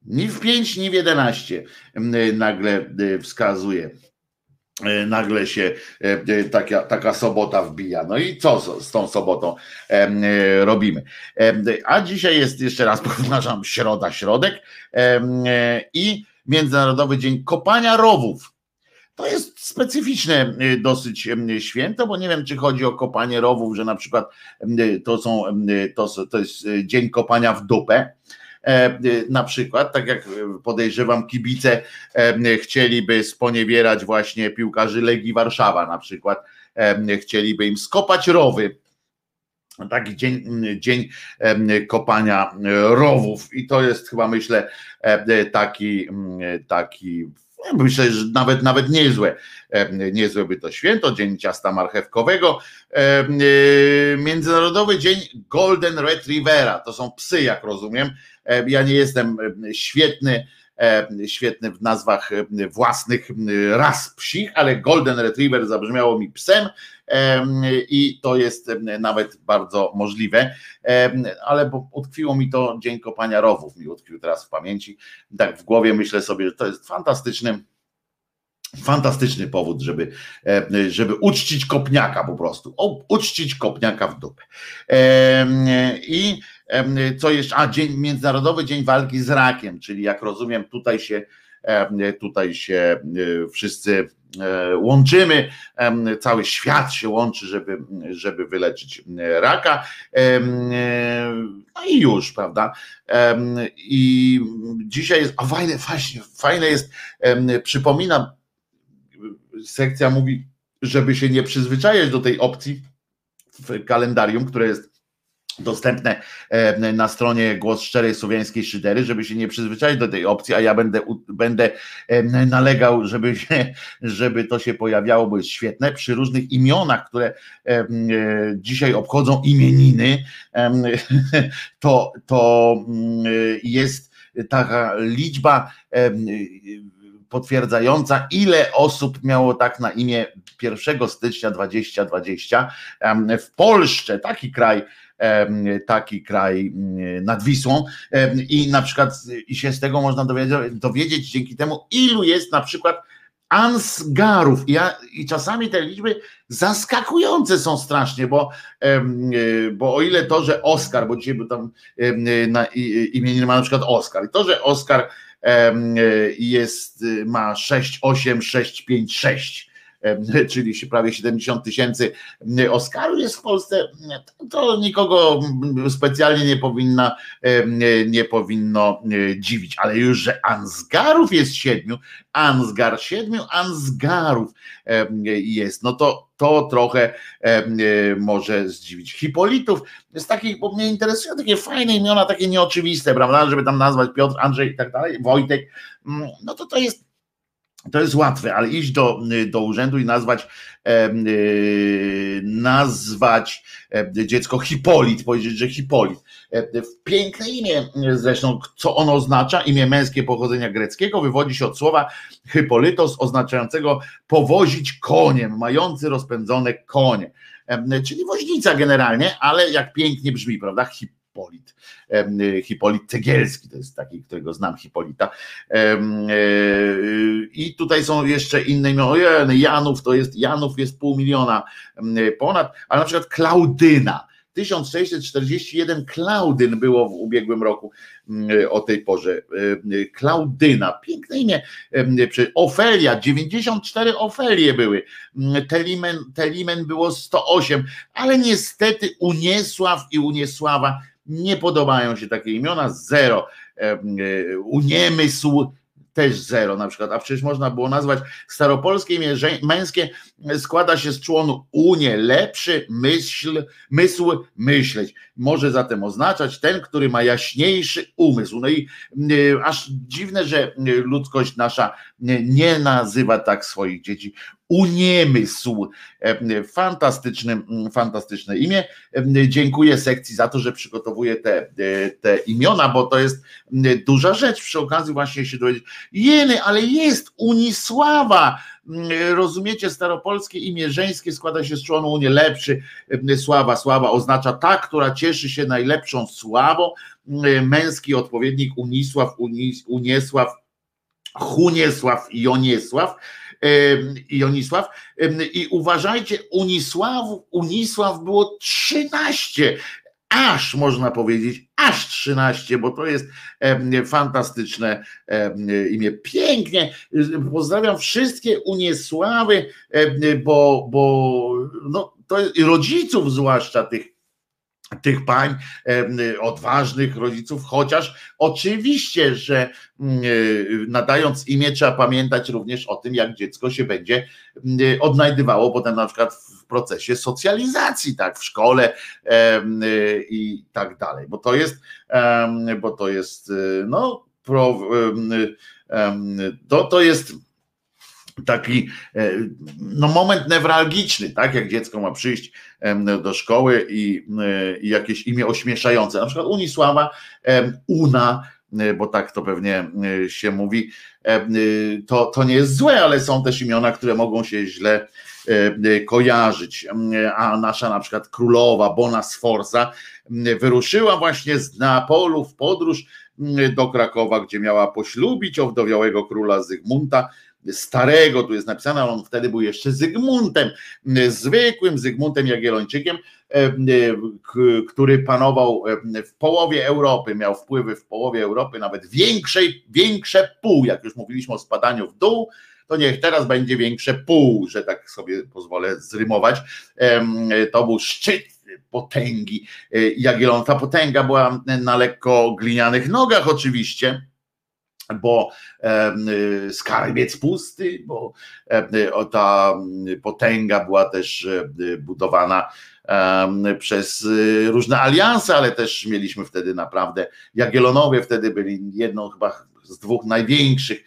Ni w 5, ni w 11 nagle wskazuje. E, nagle się e, taka, taka sobota wbija. No i co z, tą sobotą e, robimy? A dzisiaj jest jeszcze raz powtarzam, środa, środek i Międzynarodowy Dzień Kopania Rowów. To jest specyficzne y, dosyć y, święto, bo nie wiem, czy chodzi o kopanie rowów, że na przykład y, to są, to, to jest dzień kopania w dupę. E, na przykład, tak jak podejrzewam, kibice chcieliby sponiewierać właśnie piłkarzy Legii Warszawa, na przykład chcieliby im skopać rowy. Taki dzień, dzień kopania rowów, i to jest chyba myślę taki, taki Myślę, że nawet, nawet niezłe, niezłe by to święto, Dzień Ciasta Marchewkowego. E, Międzynarodowy Dzień Golden Retrievera, to są psy, jak rozumiem, Ja nie jestem świetny, świetny w nazwach własnych ras psich, ale Golden Retriever zabrzmiało mi psem i to jest nawet bardzo możliwe, ale utkwiło mi to dzień kopania rowów, mi utkwił teraz w pamięci, tak w głowie myślę sobie, że to jest fantastyczny Fantastyczny powód, żeby, żeby uczcić kopniaka po prostu. Uczcić kopniaka w dupę. I co jeszcze? A, dzień, Międzynarodowy Dzień Walki z Rakiem, czyli jak rozumiem, tutaj się, tutaj się wszyscy E, łączymy, cały świat się łączy, żeby, żeby wyleczyć raka. E, no i już, prawda? I dzisiaj jest, a fajne, właśnie, fajne jest, przypominam, sekcja mówi, żeby się nie przyzwyczajać do tej opcji w kalendarium, które jest dostępne e, na stronie Głos Szczerej Słowiańskiej Szydery, żeby się nie przyzwyczaić do tej opcji, a ja będę, będę e, nalegał, żeby, się, żeby to się pojawiało, bo jest świetne, przy różnych imionach, które e, dzisiaj obchodzą imieniny, to, to mm, jest taka liczba potwierdzająca, ile osób miało tak na imię 1 stycznia 2020 w Polsce, taki kraj taki kraj nad Wisłą. I na przykład i się z tego można dowiedzieć, dowiedzieć dzięki temu, ilu jest na przykład Ansgarów. I, ja, I czasami te liczby zaskakujące są strasznie, bo, bo o ile to, że Oskar, bo dzisiaj był tam na imieniu ma na przykład Oskar, i to, że Oskar jest, ma 68656 czyli prawie 70 tysięcy Oscarów jest w Polsce, to nikogo specjalnie nie powinna, nie powinno dziwić, ale już, że Ansgarów jest siedmiu, Ansgar siedmiu Ansgarów jest, no to to trochę może zdziwić. Hipolitów. Z takich, bo mnie interesują takie fajne imiona, takie nieoczywiste, prawda, żeby tam nazwać Piotr, Andrzej i tak dalej, Wojtek, mm, no to to jest to jest łatwe, ale iść do, do urzędu i nazwać, e, nazwać dziecko Hipolit, powiedzieć, że Hipolit. Piękne imię zresztą, co ono oznacza? Imię męskie pochodzenia greckiego wywodzi się od słowa Hypolitos, oznaczającego powozić koniem, mający rozpędzone konie. Czyli woźnica generalnie, ale jak pięknie brzmi, prawda? Hip Hipolit. Hipolit Cegielski, to jest taki, którego znam, Hipolita. E, I tutaj są jeszcze inne imiona. Janów to jest, Janów jest pół miliona ponad, ale na przykład Klaudyna. 1641 Klaudyn było w ubiegłym roku o tej porze. Klaudyna, piękne imię. Ofelia, 94 Ofelie były. Telimen, Telimen było 108, ale niestety Uniesław i Uniesława nie podobają się takie imiona, zero. E, uniemysł też zero na przykład, a przecież można było nazwać staropolskie imię męskie składa się z członu unie, lepszy, myśl, mysł, myśleć. Może zatem oznaczać ten, który ma jaśniejszy umysł. No i y, aż dziwne, że ludzkość nasza nie nazywa tak swoich dzieci uniemysł. E, fantastyczne, fantastyczne imię. E, dziękuję sekcji za to, że przygotowuje te, e, te imiona, bo to jest duża rzecz. Przy okazji właśnie się dowiedzieć, jeny, ale jest Unisława. Rozumiecie, staropolskie imię żeńskie składa się z członu Unie lepszy. Sława, sława oznacza ta, która cieszy się najlepszą sławą. Męski odpowiednik Unisław, Unis, Uniesław, Huniesław, Joniesław Jonisław. I uważajcie, Unisław, Unisław było 13 aż można powiedzieć, aż 13, bo to jest fantastyczne imię. Pięknie. Pozdrawiam wszystkie Uniesławy, bo, bo no, to rodziców zwłaszcza tych tych pań, odważnych rodziców, chociaż oczywiście, że mm, e, nadając imię trzeba pamiętać również o tym, jak dziecko się będzie mm, odnajdywało potem na przykład w procesie socjalizacji, tak, w szkole e, i tak dalej, bo to jest, bo to jest, e, no, to, to jest taki no, moment newralgiczny, tak jak dziecko ma przyjść do szkoły i, i jakieś imię ośmieszające, na przykład Unisława, Una, bo tak to pewnie się mówi, to, to nie jest złe, ale są też imiona, które mogą się źle kojarzyć, a nasza na przykład królowa Bona Sforza wyruszyła właśnie z Neapolu w podróż do Krakowa, gdzie miała poślubić owdowiałego króla Zygmunta, starego, tu jest napisane, on wtedy był jeszcze Zygmuntem, zwykłym Zygmuntem Jagiellończykiem, e, e, który panował e, w połowie Europy, miał wpływy w połowie Europy, nawet większej, większe pół, jak już mówiliśmy o spadaniu w dół, to niech teraz będzie większe pół, że tak sobie pozwolę zrymować. To był szczyt potęgi Jagiellona. Ta potęga była na lekko glinianych nogach oczywiście, bo skarbiec pusty, bo ta potęga była też e, budowana przez y, różne alianse, ale też mieliśmy wtedy naprawdę, Jagiellonowie wtedy byli jedną chyba z dwóch największych,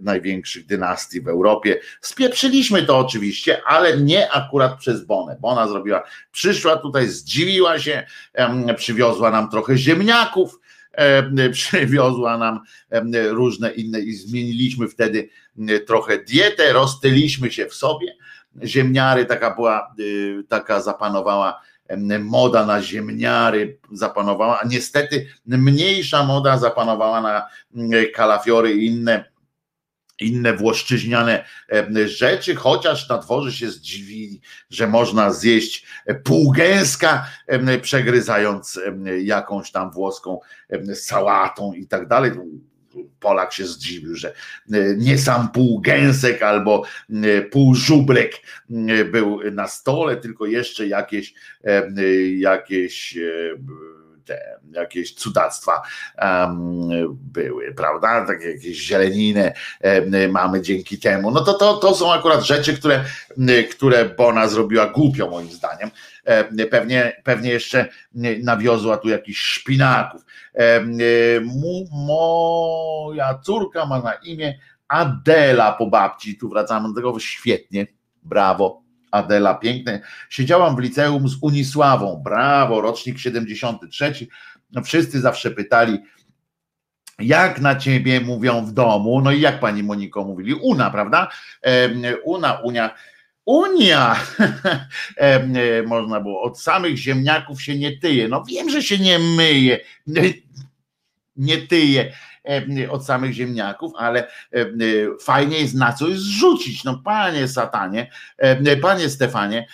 największych dynastii w Europie. Spieprzyliśmy to oczywiście, ale nie akurat przez Bonę. Bona zrobiła, przyszła tutaj, zdziwiła się, przywiozła nam trochę ziemniaków, przywiozła nam różne inne i zmieniliśmy wtedy trochę dietę, roztyliśmy się w sobie. Ziemniary, taka była, y, taka zapanowała moda na ziemniary zapanowała, a niestety mniejsza moda zapanowała na kalafiory i inne inne włoszczyźniane rzeczy, chociaż na dworze się zdziwili, że można zjeść półgęska, przegryzając jakąś tam włoską sałatą i tak dalej. Polak się zdziwił, że nie sam półgęsek albo półżubrek był na stole, tylko jeszcze jakieś jakieś te jakieś cudactwa były, prawda? Takie jakieś zieleniny mamy dzięki temu. No to, to, to są akurat rzeczy, które, które Bona zrobiła głupio moim zdaniem. Pewnie, pewnie jeszcze nawiozła tu jakichś szpinaków. Moja córka ma na imię Adela po babci. Tu wracamy do tego świetnie. Brawo. Adela, piękne. Siedziałam w liceum z Unisławą, brawo, rocznik 73. No wszyscy zawsze pytali, jak na ciebie mówią w domu, no i jak pani Moniko mówili, Una, prawda? Una, Unia. Unia! Można było, od samych ziemniaków się nie tyje. No wiem, że się nie myje, nie tyje od samych ziemniaków, ale fajnie jest na coś zrzucić. No panie satanie, panie Stefanie,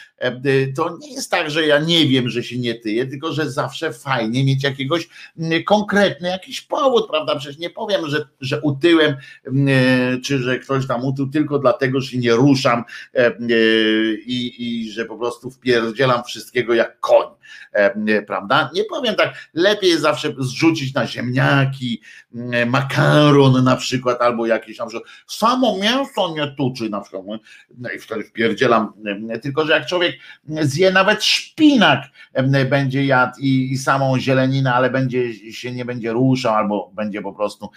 to nie jest tak, że ja nie wiem, że się nie tyje, tylko że zawsze fajnie mieć jakiegoś konkretny jakiś powód, prawda? Przecież nie powiem, że, że utyłem, czy że ktoś tam utył tylko dlatego, że się nie ruszam i, i że po prostu wpierdzielam wszystkiego jak koń, prawda? Nie powiem tak, lepiej jest zawsze zrzucić na ziemniaki, makaron na przykład, albo jakieś tam, że samo mięso nie tuczy na przykład, no i wtedy wpierdzielam, tylko że jak człowiek zje nawet szpinak, będzie jadł i, i samą zieleninę, ale będzie się nie będzie ruszał, albo będzie po prostu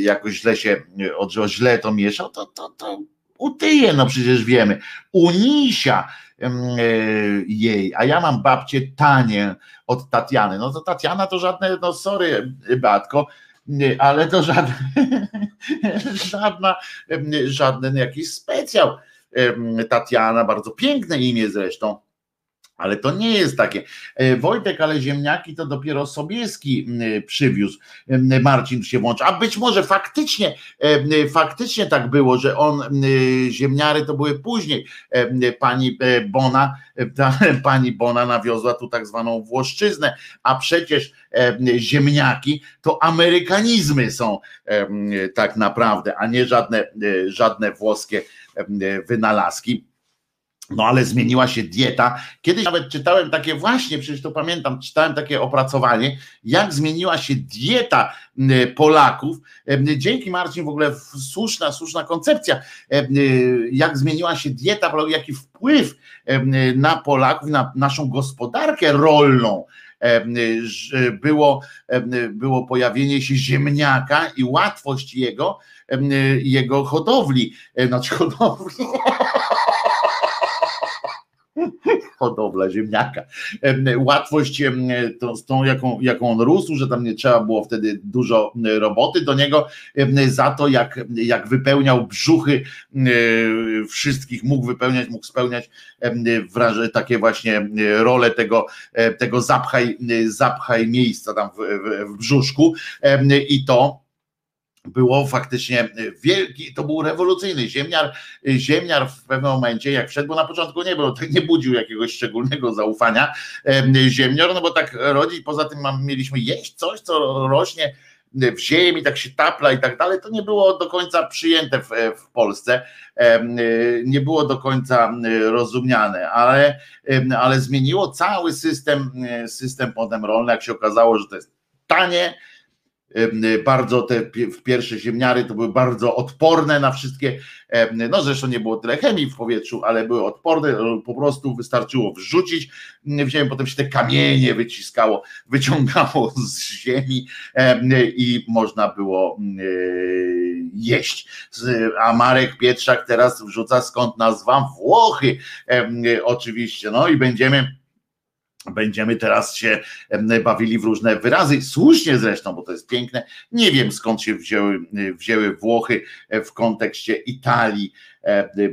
jakoś źle się, od źle to mieszał, to, to, to utyje, no przecież wiemy. Unisia jej, a ja mam babcię Tanię od Tatiany. No to Tatiana to żadne, no sorry, Batko, ale to żadne, żadna, żaden jakiś specjał. Tatiana, bardzo piękne imię zresztą. Ale to nie jest takie. E, Wojtek, ale ziemniaki to dopiero Sobieski przywiózł. Marcin się włącza. A być może faktycznie, faktycznie tak było, że on, ziemniary to były później. Pani e, Bona, ta, pani Bona nawiozła tu tak zwaną Włoszczyznę, a przecież ziemniaki to amerykanizmy są tak naprawdę, a nie żadne, e, żadne włoskie wynalazki. No ale zmieniła się dieta. Kiedyś nawet czytałem takie właśnie, przecież to pamiętam, czytałem takie opracowanie, jak zmieniła się dieta Polaków. Dzięki Marcin w ogóle słuszna, słuszna koncepcja, jak zmieniła się dieta jaki wpływ na Polaków, na naszą gospodarkę rolną było, było pojawienie się ziemniaka i łatwość jego, jego hodowli, znaczy hodowli hodowla ziemniaka. Łatwość to, z tą, jaką, jaką on rósł, że tam nie trzeba było wtedy dużo roboty do niego, za to jak, jak wypełniał brzuchy wszystkich, mógł wypełniać, mógł spełniać takie właśnie role tego, tego zapchaj, zapchaj miejsca tam w, w, w brzuszku i to było faktycznie wielki, to był rewolucyjny ziemniar, ziemniar w pewnym momencie jak wszedł, bo na początku nie było, nie budził jakiegoś szczególnego zaufania ziemnior, no bo tak rodzi, poza tym mieliśmy jeść coś, co rośnie w ziemi, tak się tapla i tak dalej, to nie było do końca przyjęte w, w Polsce, nie było do końca rozumiane, ale, ale zmieniło cały system, system potem rolny, jak się okazało, że to jest tanie, bardzo te pierwsze ziemniary to były bardzo odporne na wszystkie, no zresztą nie było tyle chemii w powietrzu, ale były odporne, po prostu wystarczyło wrzucić w ziemię, potem się te kamienie wyciskało, wyciągało z ziemi i można było jeść. A Marek Pietrzak teraz wrzuca skąd nazwa Włochy oczywiście, no i będziemy Będziemy teraz się bawili w różne wyrazy, słusznie zresztą, bo to jest piękne. Nie wiem skąd się wzięły, wzięły Włochy w kontekście Italii,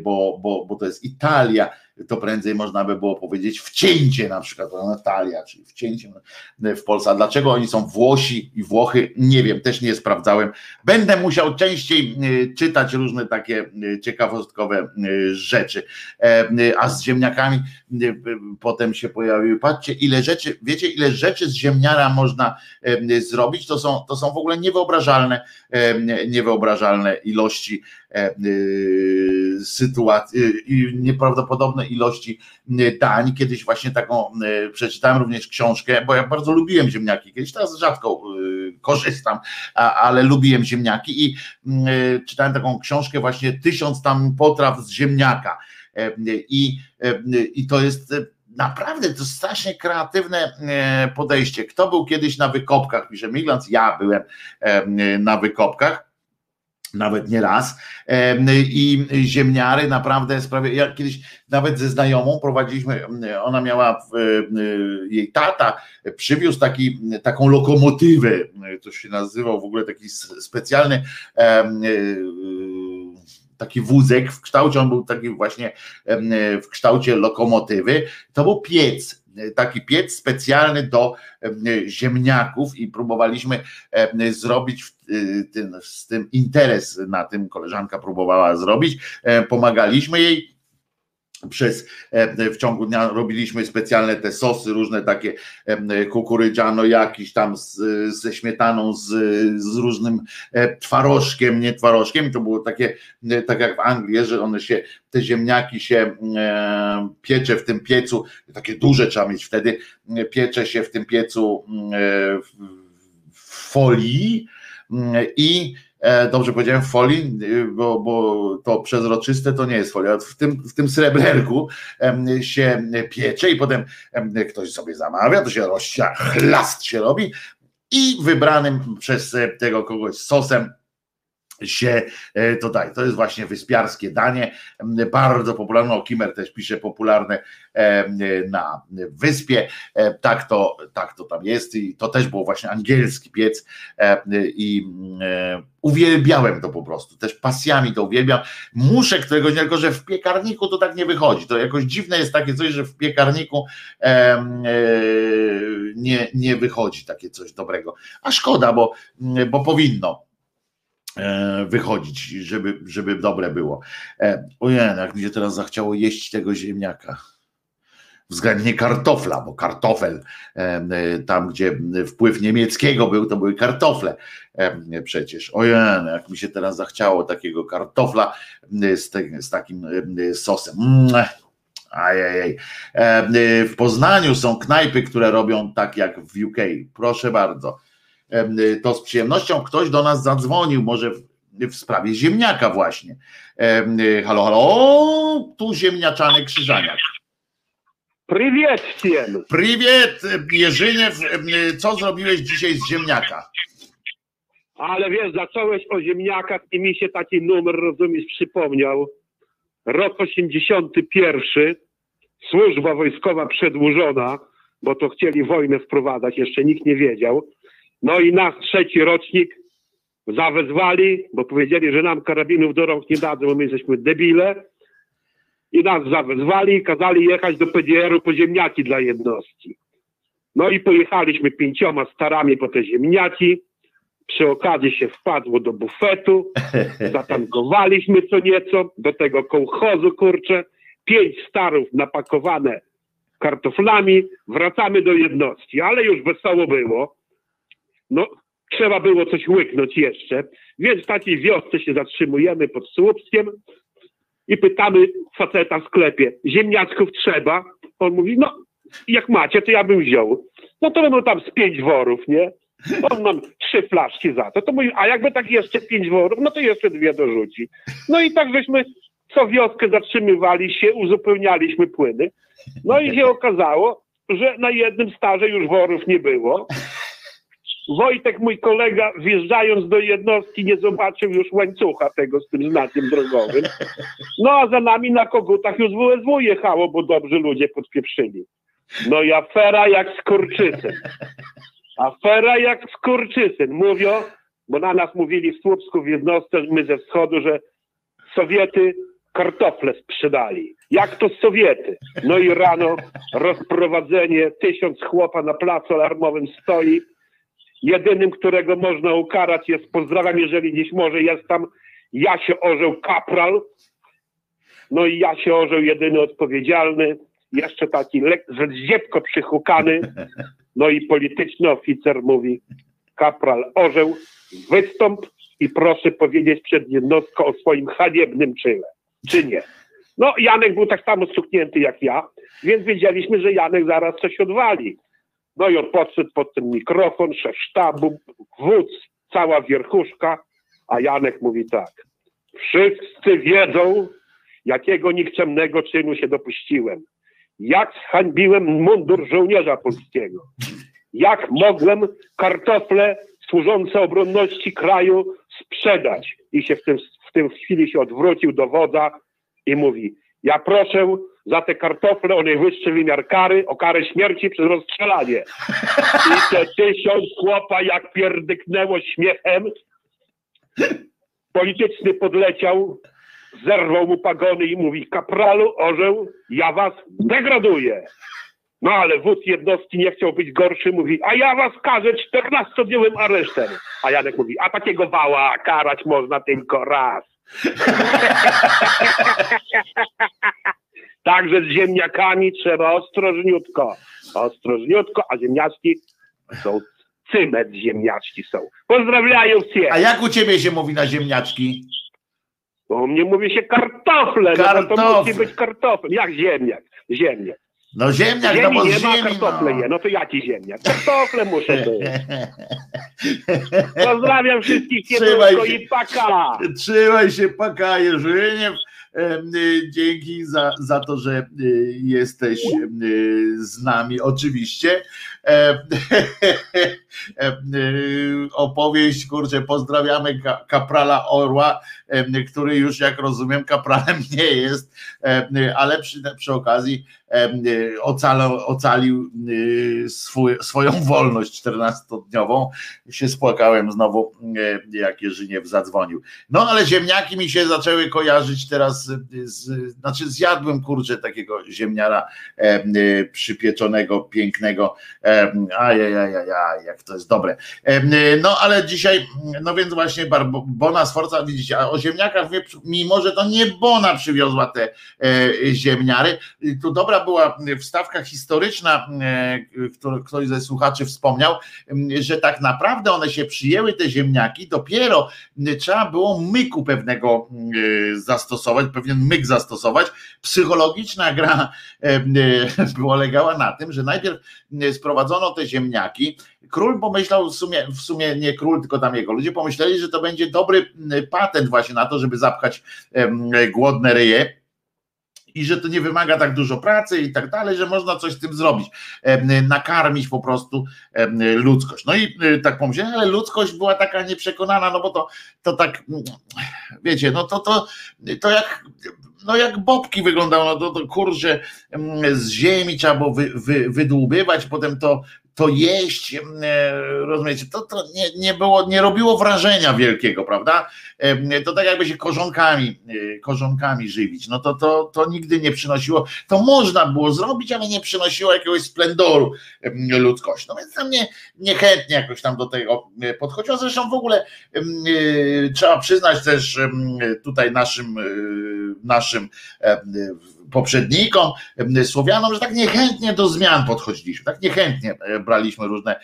bo, bo, bo to jest Italia to prędzej można by było powiedzieć wcięcie na przykład, Natalia, czyli wcięcie w Polsce. A dlaczego oni są Włosi i Włochy? Nie wiem, też nie sprawdzałem. Będę musiał częściej e, czytać różne takie e, ciekawostkowe e, rzeczy. A z ziemniakami potem się pojawiły. Patrzcie, ile rzeczy, wiecie, ile rzeczy z ziemniara można zrobić? To są, to są w ogóle niewyobrażalne, niewyobrażalne ilości sytuacji i nieprawdopodobne ilości dań. Kiedyś właśnie taką przeczytałem również książkę, bo ja bardzo lubiłem ziemniaki. Kiedyś teraz rzadko korzystam, ale lubiłem ziemniaki i czytałem taką książkę właśnie tysiąc tam potraw z ziemniaka. I, i to jest naprawdę to strasznie kreatywne podejście. Kto był kiedyś na wykopkach, pisze Miglans, ja byłem na wykopkach nawet nie raz. I ziemniary naprawdę sprawie. Ja kiedyś nawet ze znajomą prowadziliśmy, ona miała, jej tata przywiózł taki, taką lokomotywę, to się nazywał w ogóle taki specjalny taki wózek w kształcie, on był taki właśnie w kształcie lokomotywy. To był piec taki piec specjalny do ziemniaków i próbowaliśmy zrobić z tym interes na tym koleżanka próbowała zrobić. Pomagaliśmy jej przez w ciągu dnia robiliśmy specjalne te sosy, różne takie kukurydziano jakiś tam z, ze śmietaną, z, z różnym twarożkiem, nie twarożkiem. To było takie, tak jak w Anglii, że one się, te ziemniaki się piecze w tym piecu, takie duże trzeba mieć wtedy, piecze się w tym piecu w folii i E, dobrze powiedziałem, folii, bo, bo to przezroczyste to nie jest folia. W tym, w tym srebrerku się piecze i potem ktoś sobie zamawia, to się rozsia, chlast się robi i wybranym przez tego kogoś sosem się. E, to jest właśnie wyspiarskie danie, bardzo popularne, o Kimer też pisze popularne na wyspie, e, tak to, tak to tam jest i to też było właśnie angielski piec i uwielbiałem to po prostu, też pasjami to uwielbiam, muszę któregoś tylko że w piekarniku to tak nie wychodzi, to jakoś dziwne jest takie coś, że w piekarniku e, nie, nie wychodzi takie coś dobrego, a szkoda, bo, bo powinno, E, wychodzić, żeby, żeby dobre było. E, ojej, jak mi się teraz zachciało jeść tego ziemniaka. Względnie kartofla, bo kartofel, e, tam gdzie wpływ niemieckiego był, to były kartofle przecież. Ojej, jak mi się teraz zachciało takiego kartofla z, te, z takim sosem. Ajajaj. W Poznaniu są knajpy, które robią tak jak w UK. Proszę bardzo Y, to z przyjemnością ktoś do nas zadzwonił, może w, sprawie ziemniaka właśnie. Y, halo, halo, tu ziemniaczany krzyżaniak. Priwiet, Priwiet, Jerzyniew, co zrobiłeś dzisiaj z ziemniaka? Ale wiesz, zacząłeś o ziemniakach i mi się taki numer, rozumiesz, przypomniał. Rok 81, służba wojskowa przedłużona, bo to chcieli wojnę wprowadzać, jeszcze nikt nie wiedział. No i nas trzeci rocznik zawezwali, bo powiedzieli, że nam karabinów do rąk nie dadzą, bo my jesteśmy debile. I nas zawezwali i kazali jechać do PDR-u po ziemniaki dla jednostki. No i pojechaliśmy pięcioma starami po te ziemniaki. Przy okazji się wpadło do bufetu, zatankowaliśmy co nieco, do tego kołchozu, kurczę. Pięć starów napakowane kartoflami, wracamy do jednostki, ale już wesoło było. No, trzeba było coś łyknąć jeszcze, więc w takiej wiosce się zatrzymujemy pod Słupskiem i pytamy faceta w sklepie, ziemniaczków trzeba? On mówi, no jak macie, to ja bym wziął. No to będą tam z pięć worów, nie? On nam trzy flaszki za to. To mówi, a jakby tak jeszcze pięć worów, no to jeszcze dwie dorzuci. No i tak żeśmy co wioskę zatrzymywali się, uzupełnialiśmy płyny. No i się okazało, że na jednym starze już worów nie było. Wojtek, mój kolega, wjeżdżając do jednostki, nie zobaczył już łańcucha tego z tym znakiem drogowym. No a za nami na kogutach już WSW jechało, bo dobrzy ludzie podpieprzyli. No i afera jak skurczysyn. Afera jak skurczysyn. Mówią, bo na nas mówili w Słupsku w jednostce, my ze wschodu, że Sowiety kartofle sprzedali. Jak to Sowiety? No i rano rozprowadzenie, tysiąc chłopa na placu alarmowym stoi. Jedynym, którego można ukarać jest, pozdrawiam, jeżeli dziś może jest tam Jasio Orzeł Kapral. No i Jasio Orzeł jedyny odpowiedzialny, jeszcze taki zdziepko przyhukany. No i polityczny oficer mówi, Kapral Orzeł, wystąp i proszę powiedzieć przed jednostką o swoim haniebnym czyle czy nie. No, Janek był tak samo stuknięty jak ja, więc wiedzieliśmy, że Janek zaraz coś odwali. No i on podszedł pod ten mikrofon, szef sztabu, wódz, cała wierchuszka, a Janek mówi tak. Wszyscy wiedzą, jakiego nikczemnego czynu się dopuściłem. Jak zhańbiłem mundur żołnierza polskiego. Jak mogłem kartofle służące obronności kraju sprzedać i się w tym w tym chwili się odwrócił do wodza i mówi, ja proszę za te kartofle o najwyższy wymiar kary, o karę śmierci przez rozstrzelanie. I te tysiąc chłopa jak pierdyknęło śmiechem, polityczny podleciał, zerwał mu pagony i mówi, kapralu, orzeł, ja was degraduję. No ale wódz jednostki nie chciał być gorszy, mówi, a ja was każę 14-dniowym aresztem. A Janek mówi, a takiego wała karać można tylko raz. Także z ziemniakami trzeba ostrożniutko, ostrożniutko, a ziemniaczki są cymet ziemniaczki są. Pozdrawiają wszystkich. A jak u ciebie się mówi na ziemniaczki? Bo u mnie mówi się kartofle, kartofle. No to musi być kartofel. Jak ziemniak? Ziemniak. No ziemniak, ziemi no bo nie z ma, ziemi, kartofle no. je. No to jaki ziemniak? Kartofle muszę być. Pozdrawiam wszystkich Trzymaj Kieruszko się. i paka. Trzymaj się, paka Jerzyniew. Em, y, Dzięki za, za to, że y, jesteś z nami, oczywiście. Em, em, y, Opowieść, kurczę, pozdrawiamy ka- kaprala Orła, który już, jak rozumiem, kapralem nie jest, ale przy, przy okazji ocalał, ocalił swój, swoją wolność 14-dniową. Się spłakałem znowu, jak Jerzyniew zadzwonił. No ale ziemniaki mi się zaczęły kojarzyć teraz, z, znaczy zjadłem kurczę takiego ziemniara e, przypieczonego, pięknego, e, ajajajajaj, jak to jest dobre. No ale dzisiaj, no więc właśnie Bona Sforza, widzicie, a o ziemniakach, mimo że to nie Bona przywiozła te e, ziemniary, tu dobra była wstawka historyczna, e, ktoś ze słuchaczy wspomniał, że tak naprawdę one się przyjęły, te ziemniaki, dopiero trzeba było myku pewnego e, zastosować, pewien myk zastosować. Psychologiczna gra polegała na tym, że najpierw m, sprowadzono te ziemniaki. Król pomyślał w sumie, w sumie nie król, tylko tam jego ludzie pomyśleli, że to będzie dobry patent właśnie na to, żeby zapchać głodne ryje. i że to nie wymaga tak dużo pracy i tak dalej, że można coś z tym zrobić, nakarmić po prostu ludzkość. No i tak pomyślałem, ale ludzkość była taka nieprzekonana, no bo to, to tak, wiecie, no to, to, to jak no jak bobki wyglądało, no to, to kurczę, z ziemi trzeba było wy, wy, wydłubywać, potem to to jeść, e, rozumiecie, to, to nie, nie było, nie robiło wrażenia wielkiego, prawda? To tak jakby się korzonkami, e, korzonkami żywić, no to, to, to nigdy nie przynosiło, to można było zrobić, ale nie przynosiło jakiegoś splendoru ludzkości. No więc tam nie, niechętnie jakoś tam do tego e, podchodziło, zresztą w ogóle trzeba przyznać też tutaj naszym, naszym poprzednikom, Słowianom, że tak niechętnie do zmian podchodziliśmy, tak niechętnie e, braliśmy różne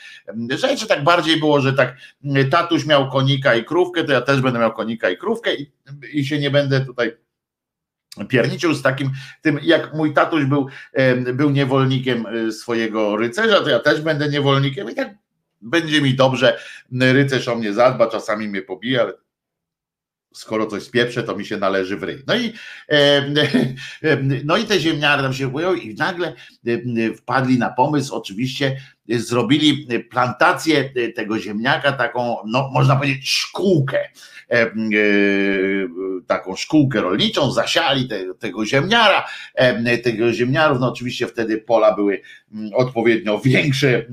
rzeczy, tak bardziej było, że tak tatuś miał konika i krówkę, to ja też będę miał konika i krówkę i, i się nie będę tutaj pierniczył z takim tym, jak mój tatuś był, był niewolnikiem e, swojego rycerza, to ja też będę niewolnikiem i tak będzie mi dobrze, rycerz o mnie zadba, czasami mnie pobija, ale skoro coś spieprzę, to mi się należy w ryj. No i, no i te ziemniary tam się boją i nagle wpadli na pomysł, oczywiście zrobili plantację tego ziemniaka, taką, no można powiedzieć, szkółkę, taką szkółkę rolniczą, zasiali te, tego ziemniara, tego ziemniarów, no oczywiście wtedy pola były odpowiednio większe,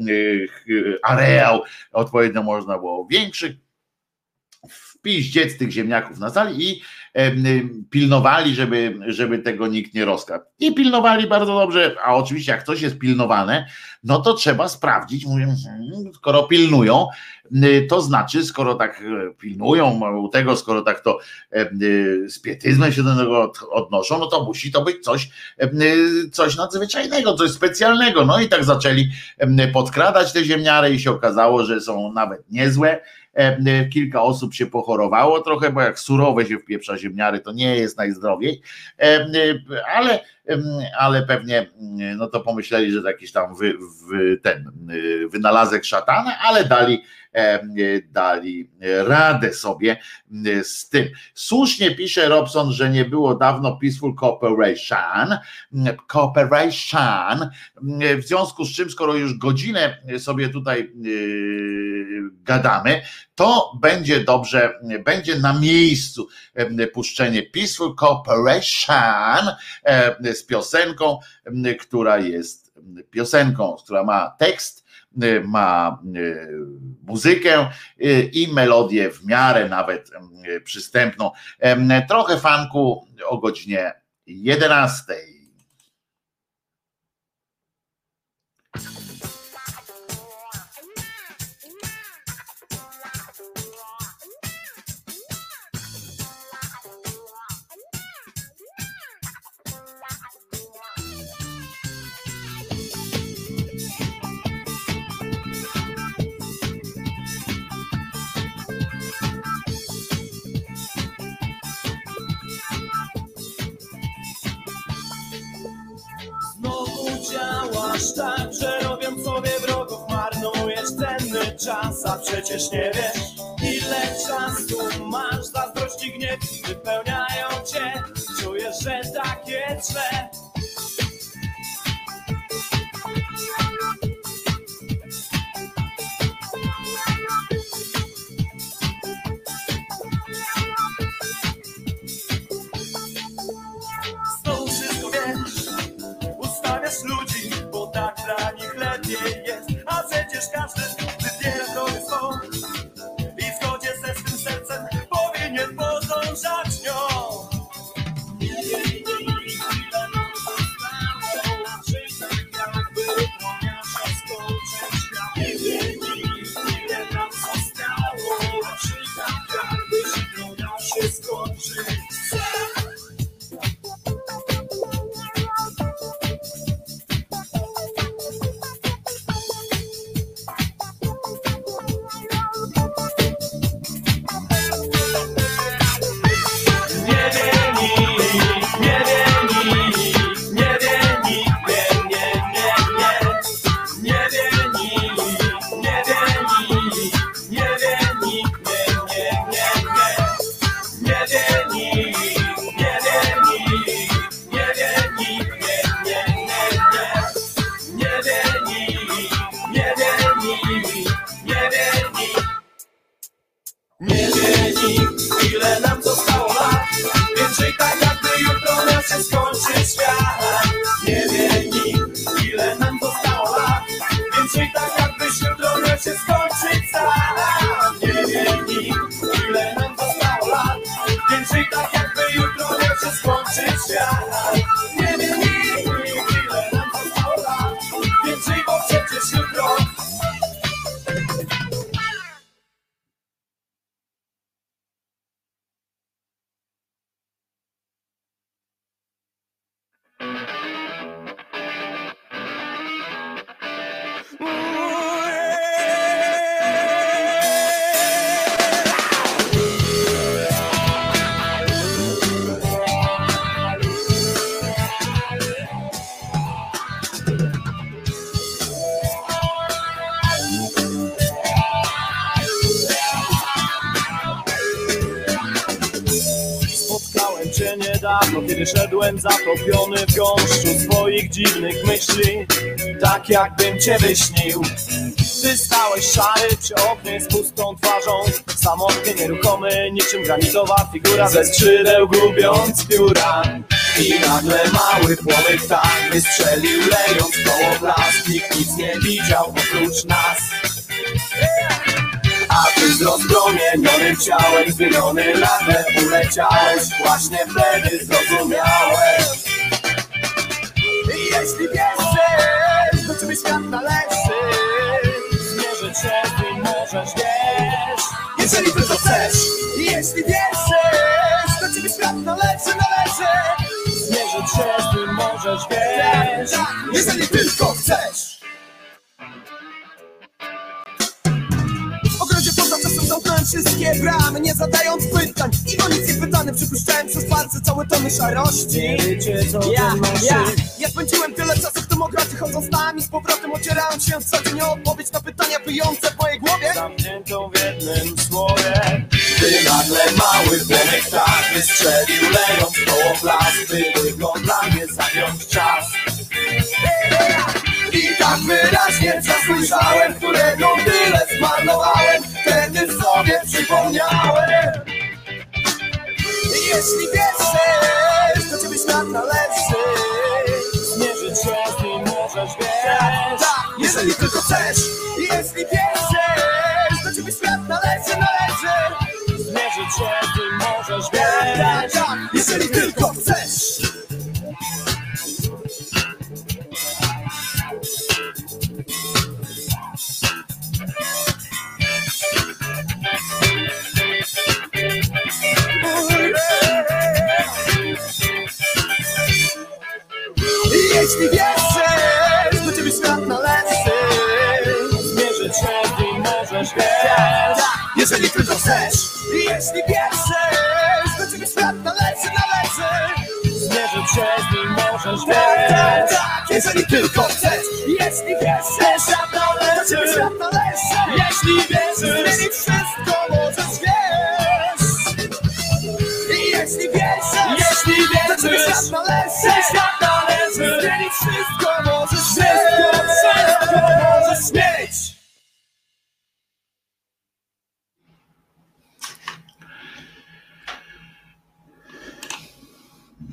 areał odpowiednio można było większy, piździec tych ziemniaków na sali i pilnowali, żeby, żeby tego nikt nie rozkradł. I pilnowali bardzo dobrze, a oczywiście jak coś jest pilnowane, no to trzeba sprawdzić, mówię, hmm, skoro pilnują, to znaczy, skoro tak e, pilnują tego, skoro tak to z pietyzmem się do tego odnoszą, no to musi to być coś, coś nadzwyczajnego, coś specjalnego. No i tak zaczęli podkradać te ziemniary i się okazało, że są nawet niezłe, kilka osób się pochorowało trochę, bo jak surowe się wpieprza ziemniary, to nie jest najzdrowiej, e, ale, ale pewnie no to pomyśleli, że jakiś tam wy, wy, ten wynalazek szatana, ale dali dali radę sobie z tym. Słusznie pisze Robson, że nie było dawno Peaceful Cooperation, Cooperation, w związku z czym, skoro już godzinę sobie tutaj gadamy, to będzie dobrze, będzie na miejscu puszczenie Peaceful Cooperation z piosenką, która jest piosenką, która ma tekst ma muzykę y, i melodię w miarę nawet przystępną. Trochę fanku o godzinie 11. marnujesz cenny czas, a przecież nie wiesz, ile czasu masz, zazdrości gniew wypełniają cię, czujesz, że tak jest cię wyśnił. Ty stałeś szary przy oknie z pustą twarzą. Samotnie nieruchomy, niczym granitowa figura. Ze skrzydeł gubiąc pióra. I nagle mały płomyk tak wystrzelił Lejąc koło blask. Nikt nic nie widział oprócz nas. A ty z rozpromienionym ciałem Zmieniony nagle uleciałeś. Właśnie wtedy zrozumiałeś. Jeśli wierzysz Do świat należy Zmierzę cię, ty możesz wiesz. Jeżeli tylko chcesz I jeśli wierzysz Do ciebie świat należy, należy. Zmierzę cię, ty możesz wiesz. Jeżeli tylko chcesz. W ogrodzie poza czasem zamknąłem wszystkie bramy Nie zadając pytań. I bo nic nie pytany Przypuszczałem przez palce całe tony szarości Wiecie co ja, ja, ja spędziłem tyle czasu w tym ogrodzie Chodząc z nami z powrotem Ocierałem się co dzień o odpowiedź na pytania Wyjące w mojej głowie. Zamkniętą w jednym słowie. Ty nagle mały płomek tak wystrzelił Lejąc koło By tylko dla mnie zająć czas. I tak wyraźnie czas ujrzałem, którego tyle zmarnowałem. Wtedy sobie przypomniałem Jeśli wierzysz, to ciebie świat należy. Zmierzyć się z nim możesz, wiesz. Tak, jeżeli tylko chcesz. Jeśli wierzysz, to ciebie świat należy, należy. Zmierzyć się z nim możesz, wiesz. Tak, jeżeli tylko chcesz. I Jeśli wierzysz, do ciebie świat należy Zmierzyć się nim możesz, wiesz Jeżeli tylko chcesz I Jeśli wierzysz, do ciebie świat należy, należy Zmierzyć się nim możesz, wiesz Jeżeli tylko chcesz I Jeśli wierzysz, świat należy, do ciebie świat należy Jeśli wierzysz, zmienić wszystko możesz, wiesz i jeśli wierzysz, jeśli wierzysz, to ciebie świat należy, świat należy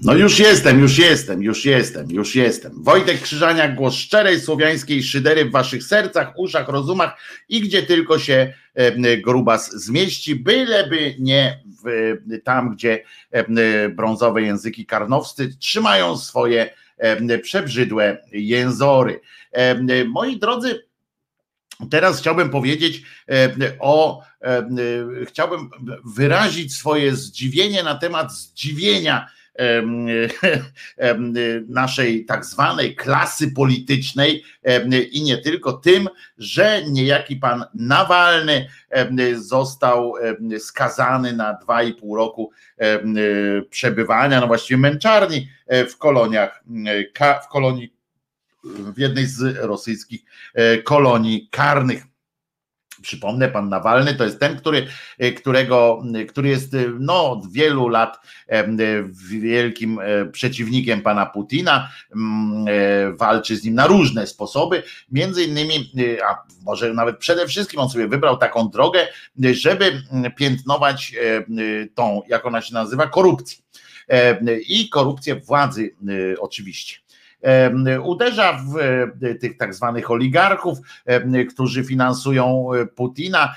No już jestem, już jestem, już jestem, już jestem. Wojtek Krzyżaniak, głos szczerej słowiańskiej szydery w waszych sercach, uszach, rozumach i gdzie tylko się e, grubas zmieści, byleby nie w, tam, gdzie e, brązowe języki karnowscy trzymają swoje e, przebrzydłe jęzory. E, Moi drodzy, teraz chciałbym powiedzieć e, o, e, chciałbym wyrazić swoje zdziwienie na temat zdziwienia naszej tak zwanej klasy politycznej i nie tylko tym, że niejaki pan Nawalny został skazany na dwa i pół roku przebywania, no właściwie męczarni e, w koloniach, ka- w kolonii w jednej z rosyjskich e, kolonii karnych. Przypomnę, pan Nawalny to jest ten, który, e, którego, który jest e, no, od wielu lat e, wielkim e, przeciwnikiem pana Putina, e, walczy z nim na różne sposoby. Między innymi, e, a może nawet przede wszystkim on sobie wybrał taką drogę, e, żeby piętnować e, e, tą, jak ona się nazywa, korupcję. E, I korupcję władzy, e, oczywiście. Uderza w tych tak zwanych oligarchów, którzy finansują Putina.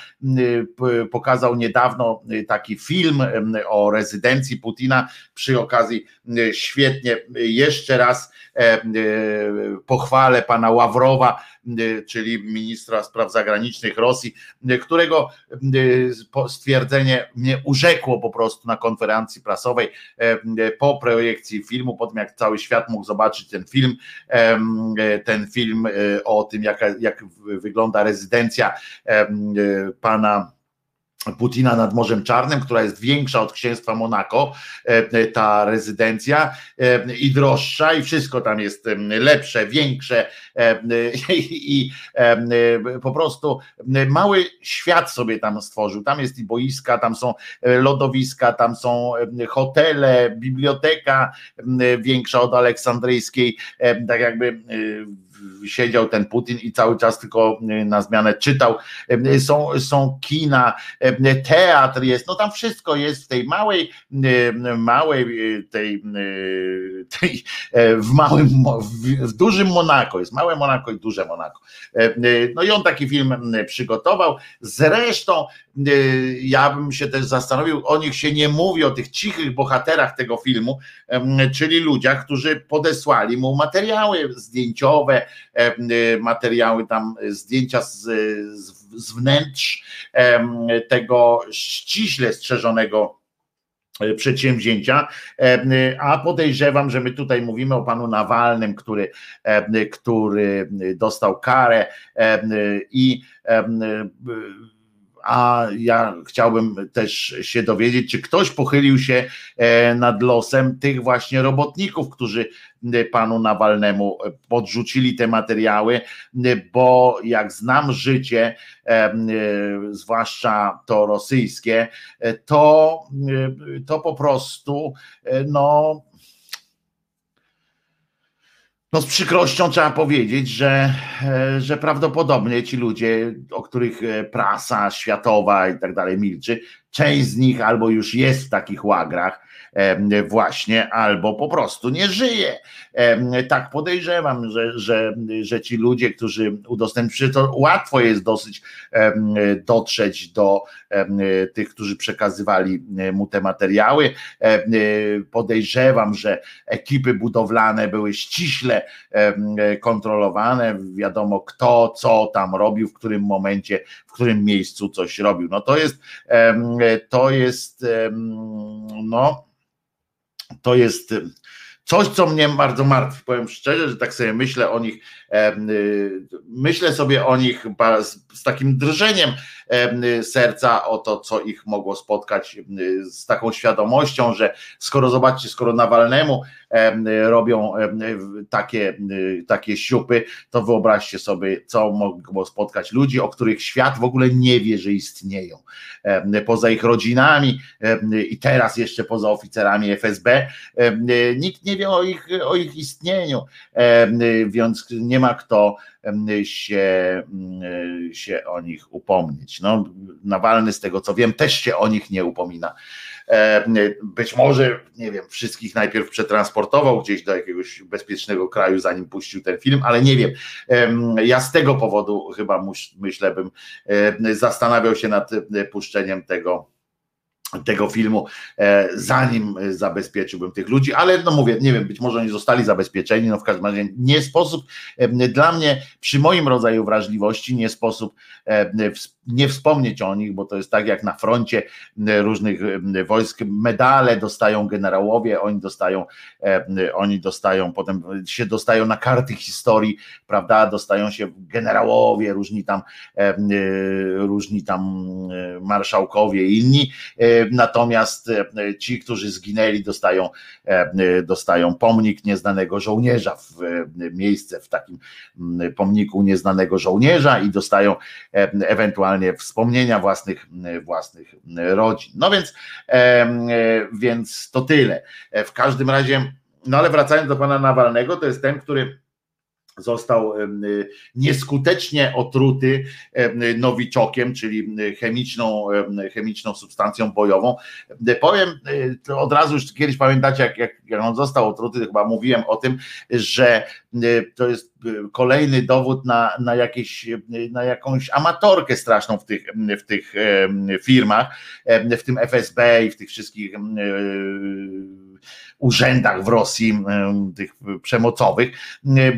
Pokazał niedawno taki film o rezydencji Putina przy okazji świetnie jeszcze raz pochwalę pana Ławrowa, czyli ministra spraw zagranicznych Rosji, którego stwierdzenie mnie urzekło po prostu na konferencji prasowej po projekcji filmu, po tym jak cały świat mógł zobaczyć ten film, ten film o tym, jak, jak wygląda rezydencja pana Putina nad Morzem Czarnym, która jest większa od księstwa Monako, e, ta rezydencja e, i droższa i wszystko tam jest lepsze, większe e, i po prostu mały świat sobie tam stworzył. Tam jest i boiska, tam są lodowiska, tam są hotele, biblioteka większa od aleksandryjskiej, tak jakby siedział ten Putin i cały czas tylko y, na zmianę czytał. Y, są, są kina, y, teatr jest, no tam wszystko jest w tej małej, małej tej, tej w małym, w dużym Monako, jest małe Monako i duże Monako. No i on taki film przygotował. Zresztą ja bym się też zastanowił, o nich się nie mówi, o tych cichych bohaterach tego filmu, czyli ludziach, którzy podesłali mu materiały zdjęciowe, materiały tam, zdjęcia z, z wnętrz tego ściśle strzeżonego e, przedsięwzięcia, a podejrzewam, że my tutaj mówimy o panu Nawalnym, który, który dostał karę i a ja chciałbym też się dowiedzieć, czy ktoś pochylił się e, nad losem tych właśnie robotników, którzy e, panu Nawalnemu podrzucili te materiały, e, bo jak znam życie, zwłaszcza to rosyjskie, to, to po prostu no no z przykrością trzeba powiedzieć, że, e, że prawdopodobnie ci ludzie, o których e, prasa światowa i tak dalej milczy, część z nich albo już jest w takich łagrach, właśnie, albo po prostu nie żyje. Tak podejrzewam, że, że, że ci ludzie, którzy udostępnili, to łatwo jest dosyć dotrzeć do tych, którzy przekazywali mu te materiały. Podejrzewam, że ekipy budowlane były ściśle kontrolowane, wiadomo kto, co tam robił, w którym momencie, w którym miejscu coś robił. No to jest, to jest, no, to jest coś, co mnie bardzo martwi. Powiem szczerze, że tak sobie myślę o nich, y, myślę sobie o nich z, takim drżeniem serca o to, co ich mogło spotkać, z taką świadomością, że skoro zobaczcie, skoro Nawalnemu robią takie, takie siupy, to wyobraźcie sobie, co mogło spotkać ludzi, o których świat w ogóle nie wie, że istnieją. Poza ich rodzinami i teraz jeszcze poza oficerami FSB, nikt nie wie o ich, o ich istnieniu, więc nie ma kto się, się o nich upomnieć. No, Nawalny, z tego co wiem, też się o nich nie upomina. E, być może, nie wiem, wszystkich najpierw przetransportował gdzieś do jakiegoś bezpiecznego kraju, zanim puścił ten film, ale nie wiem. Ja z tego powodu chyba myślę, bym e, zastanawiał się nad e, puszczeniem tego tego filmu, zanim zabezpieczyłbym tych ludzi, ale no mówię, nie wiem, być może oni zostali zabezpieczeni, no w każdym razie nie sposób, dla mnie przy moim rodzaju wrażliwości nie sposób nie wspomnieć o nich, bo to jest tak jak na froncie różnych wojsk, medale dostają generałowie, oni dostają, oni dostają, potem się dostają na karty historii, prawda, dostają się generałowie, różni tam, różni tam marszałkowie i inni, natomiast ci, którzy zginęli, dostają, dostają pomnik nieznanego żołnierza, w miejsce w takim pomniku nieznanego żołnierza i dostają ewentualnie ewentualnie wspomnienia własnych, własnych rodzin. No więc, więc to tyle. W każdym razie, no ale wracając do pana Nawalnego, to jest ten, który został y, nieskutecznie otruty em, nowiczokiem, czyli chemiczną, em, chemiczną substancją bojową. Y, Powiem y, od razu już kiedyś pamiętacie, jak, jak, jak on został otruty, chyba mówiłem o tym, że y, to jest y, kolejny dowód na, na, jakieś, y, na jakąś amatorkę straszną w tych, w tych firmach, w tym FSB i w tych wszystkich y, urzędach w Rosji, tych przemocowych,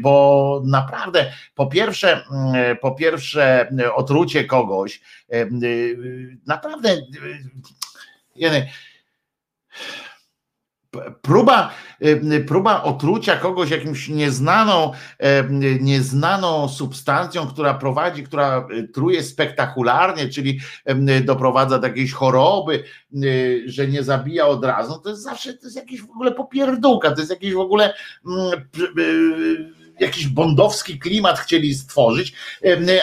bo naprawdę po pierwsze, po pierwsze otrucie kogoś, naprawdę próba, y, próba otrucia kogoś jakimś nieznaną, e, nieznaną substancją, która prowadzi, która y, truje spektakularnie, czyli doprowadza do jakiejś choroby, y, że nie zabija od razu, to jest zawsze, to jest jakiś w ogóle popierdółka, to jest jakiś w ogóle mm, y, jakiś bondowski klimat chcieli stworzyć,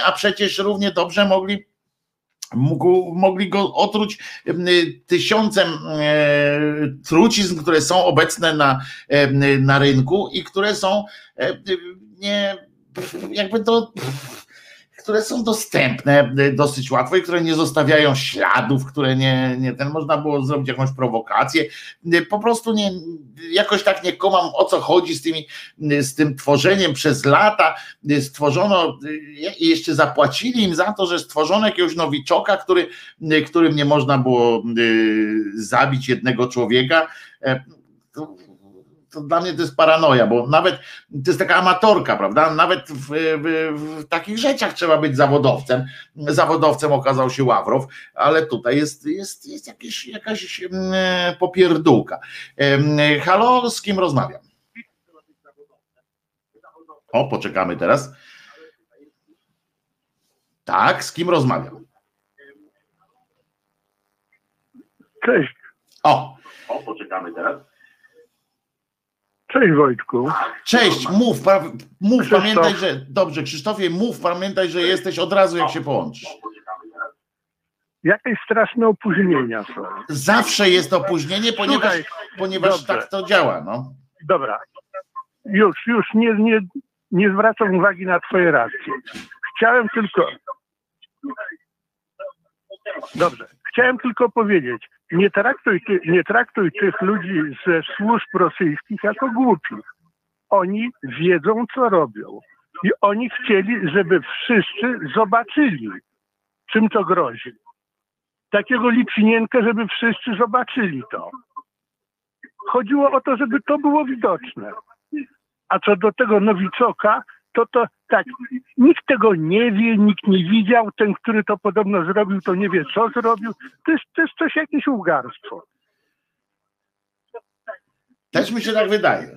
a przecież równie dobrze mogli mógł, mogli go otruć em, tysiącem e, trucizn, które są obecne na, na rynku i które są e, nie jakby to które są dostępne e, dosyć łatwo i które nie zostawiają śladów, które nie, nie ten można było zrobić jakąś prowokację. E, Po prostu nie, jakoś tak nie komam o co chodzi z tymi, z tym tworzeniem przez lata. E, Stworzono e, i jeszcze zapłacili im za to, że stworzono jakiegoś nowiczoka, który, e, którym nie można było e, zabić jednego człowieka. To, dla mnie to jest paranoja, bo nawet to jest taka amatorka, prawda? Nawet w, w, w takich rzeczach trzeba być zawodowcem. Zawodowcem okazał się Ławrow, ale tutaj jest, jest, jest jakieś, jakaś mm, popierdółka. Halo, z kim rozmawiam? O, poczekamy teraz. Tak, z kim rozmawiam? Cześć, O, o poczekamy teraz. Cześć Wojtku. Cześć, mów, pa, mów, Krzysztof. pamiętaj, że dobrze, Krzysztofie, mów, pamiętaj, że jesteś od razu, jak się połączysz. Jakieś straszne opóźnienia są. Zawsze jest opóźnienie, ponieważ, Słuchaj, ponieważ dobrze. tak to działa. No. Dobra, już, już nie, nie, nie zwracam uwagi na twoje racje. Chciałem tylko... Dobrze, chciałem tylko powiedzieć, nie traktuj, ty, nie traktuj tych ludzi ze służb rosyjskich jako głupich. Oni wiedzą, co robią. I oni chcieli, żeby wszyscy zobaczyli, czym to grozi. Takiego lipsinienkę, żeby wszyscy zobaczyli to. Chodziło o to, żeby to było widoczne. A co do tego Nowiczoka, to to tak, nikt tego nie wie, nikt nie widział, ten, który to podobno zrobił, to nie wie, co zrobił. To jest, to jest coś, jakieś ugarstwo. Też mi się tak wydaje.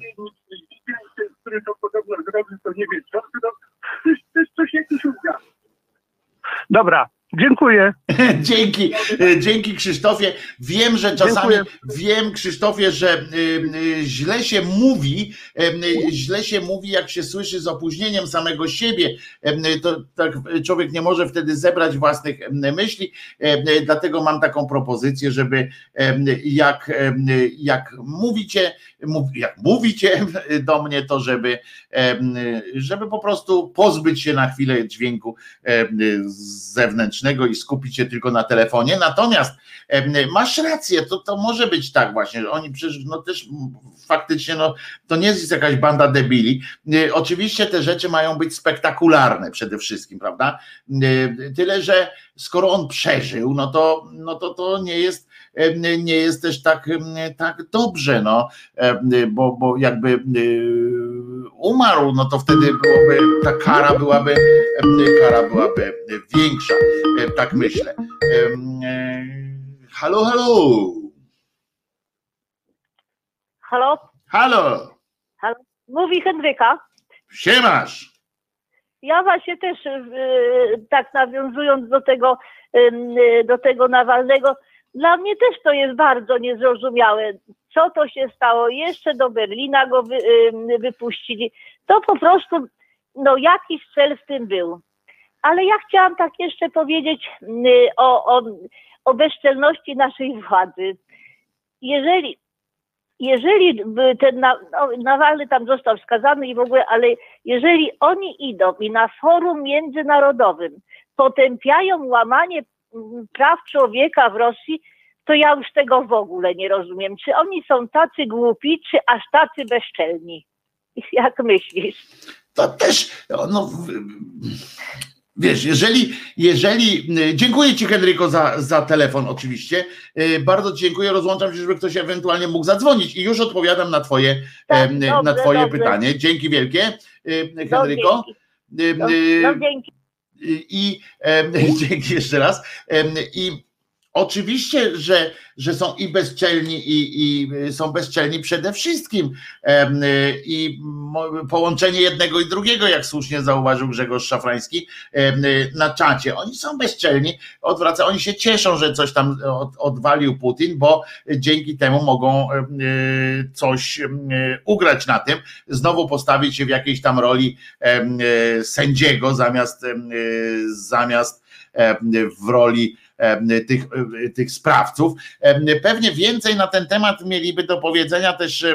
Ten, który to podobno zrobił, to nie wie, co zrobił. To jest, to jest coś, jakieś ugarstwo. Dobra, dziękuję. Dzięki, dzięki Krzysztofie. Wiem, że czasami, Dziękuję. wiem Krzysztofie, że y, y, źle się mówi, y, źle się mówi, jak się słyszy z opóźnieniem samego siebie. To tak człowiek nie może wtedy zebrać własnych myśli. Dlatego mam taką propozycję, żeby jak, jak mówicie, mów- jak mówicie do mnie, to żeby, żeby po prostu pozbyć się na chwilę dźwięku e, zewnętrznego i skupić się tylko na telefonie. Natomiast masz rację, to, to może być tak właśnie, że oni przecież no też faktycznie no, to nie jest jakaś banda debili. E, Oczywiście te rzeczy mają być spektakularne przede wszystkim, prawda? E, Tyle, że skoro on przeżył, no to, no to, to nie jest nie jest też tak, e, tak dobrze, no, e, bo, bo jakby e, umarł, no to wtedy byłoby, ta kara byłaby, e, kara byłaby większa, e, tak myślę. E, Halo, halo, Halo? halo, Mówi Henryka. siemasz. Ja właśnie też y, tak nawiązując do tego, y, do tego Nawalnego, dla mnie też to jest bardzo niezrozumiałe. Co to się stało? Jeszcze do Berlina go wy, wypuścili. To po prostu, no jakiś cel w tym był. Ale ja chciałam tak jeszcze powiedzieć y, o, o, o bezczelności naszej władzy. Jeżeli jeżeli ten no, Nawalny tam został skazany i w ogóle, ale jeżeli oni idą i na forum międzynarodowym potępiają łamanie praw człowieka w Rosji, to ja już tego w ogóle nie rozumiem. Czy oni są tacy głupi, czy aż tacy bezczelni? Jak myślisz? To też, no, wiesz, jeżeli, jeżeli, dziękuję Ci Henryko za, za telefon oczywiście, Y, bardzo Ci dziękuję, rozłączam się, żeby ktoś ewentualnie mógł zadzwonić i już odpowiadam na Twoje, Tak, dobrze, na twoje dobrze. pytanie. Dzięki wielkie, y, No, Henryko. dzięki. Y, No, y, no dzięki. I em, dzięki jeszcze raz. I oczywiście, że, że są i bezczelni, i, i są bezczelni przede wszystkim. I połączenie jednego i drugiego, jak słusznie zauważył Grzegorz Szafrański na czacie. Oni są bezczelni, odwraca, oni się cieszą, że coś tam od, odwalił Putin, bo dzięki temu mogą e, coś em, ugrać na tym, znowu postawić się w jakiejś tam roli e, sędziego zamiast, e, zamiast w roli tych, e, tych sprawców. Pewnie więcej na ten temat mieliby do powiedzenia też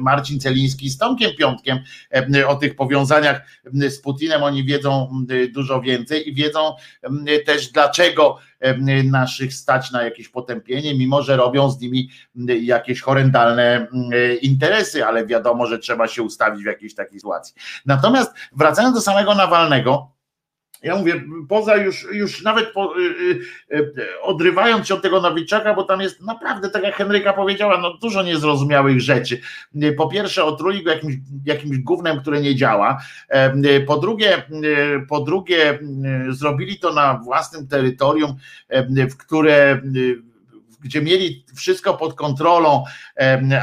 Marcin Celiński z Tomkiem Piątkiem em, o tych powiązaniach z Putinem. Oni wiedzą dużo więcej i wiedzą też dlaczego naszych stać na jakieś potępienie, mimo że robią z nimi jakieś horrendalne interesy, ale wiadomo, że trzeba się ustawić w jakiejś takiej sytuacji. Natomiast wracając do samego Nawalnego, ja mówię, poza już, już nawet po, y, y, y, odrywając się od tego Nowiczaka, bo tam jest naprawdę, tak jak Henryka powiedziała, no dużo niezrozumiałych rzeczy. Po pierwsze, otruli go jakimś, jakimś gównem, które nie działa. Po drugie, po drugie, zrobili to na własnym terytorium, w które gdzie mieli wszystko pod kontrolą,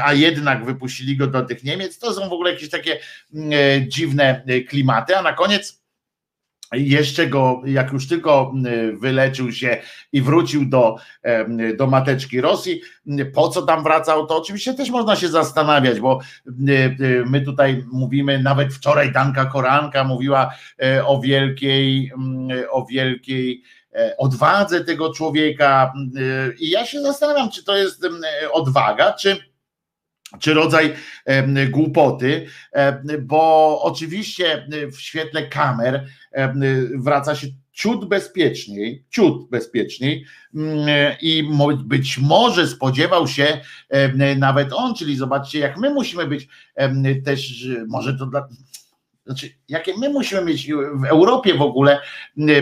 a jednak wypuścili go do tych Niemiec, to są w ogóle jakieś takie dziwne klimaty, a na koniec jeszcze go, jak już tylko mm, wyleczył się i wrócił do, do mateczki Rosji, mm, po co tam wracał, to oczywiście też można się zastanawiać, bo mm, e, my tutaj mówimy, nawet wczoraj Danka Koranka mówiła e, o wielkiej, mm, o wielkiej e, odwadze tego człowieka i ja się zastanawiam, czy to jest em, odwaga, czy czy rodzaj głupoty, bo oczywiście w świetle kamer wraca się ciut bezpieczniej, ciut bezpieczniej mm, i być może spodziewał się nawet on, czyli zobaczcie jak my musimy być też, może to dla, znaczy, jakie my musimy mieć w Europie w ogóle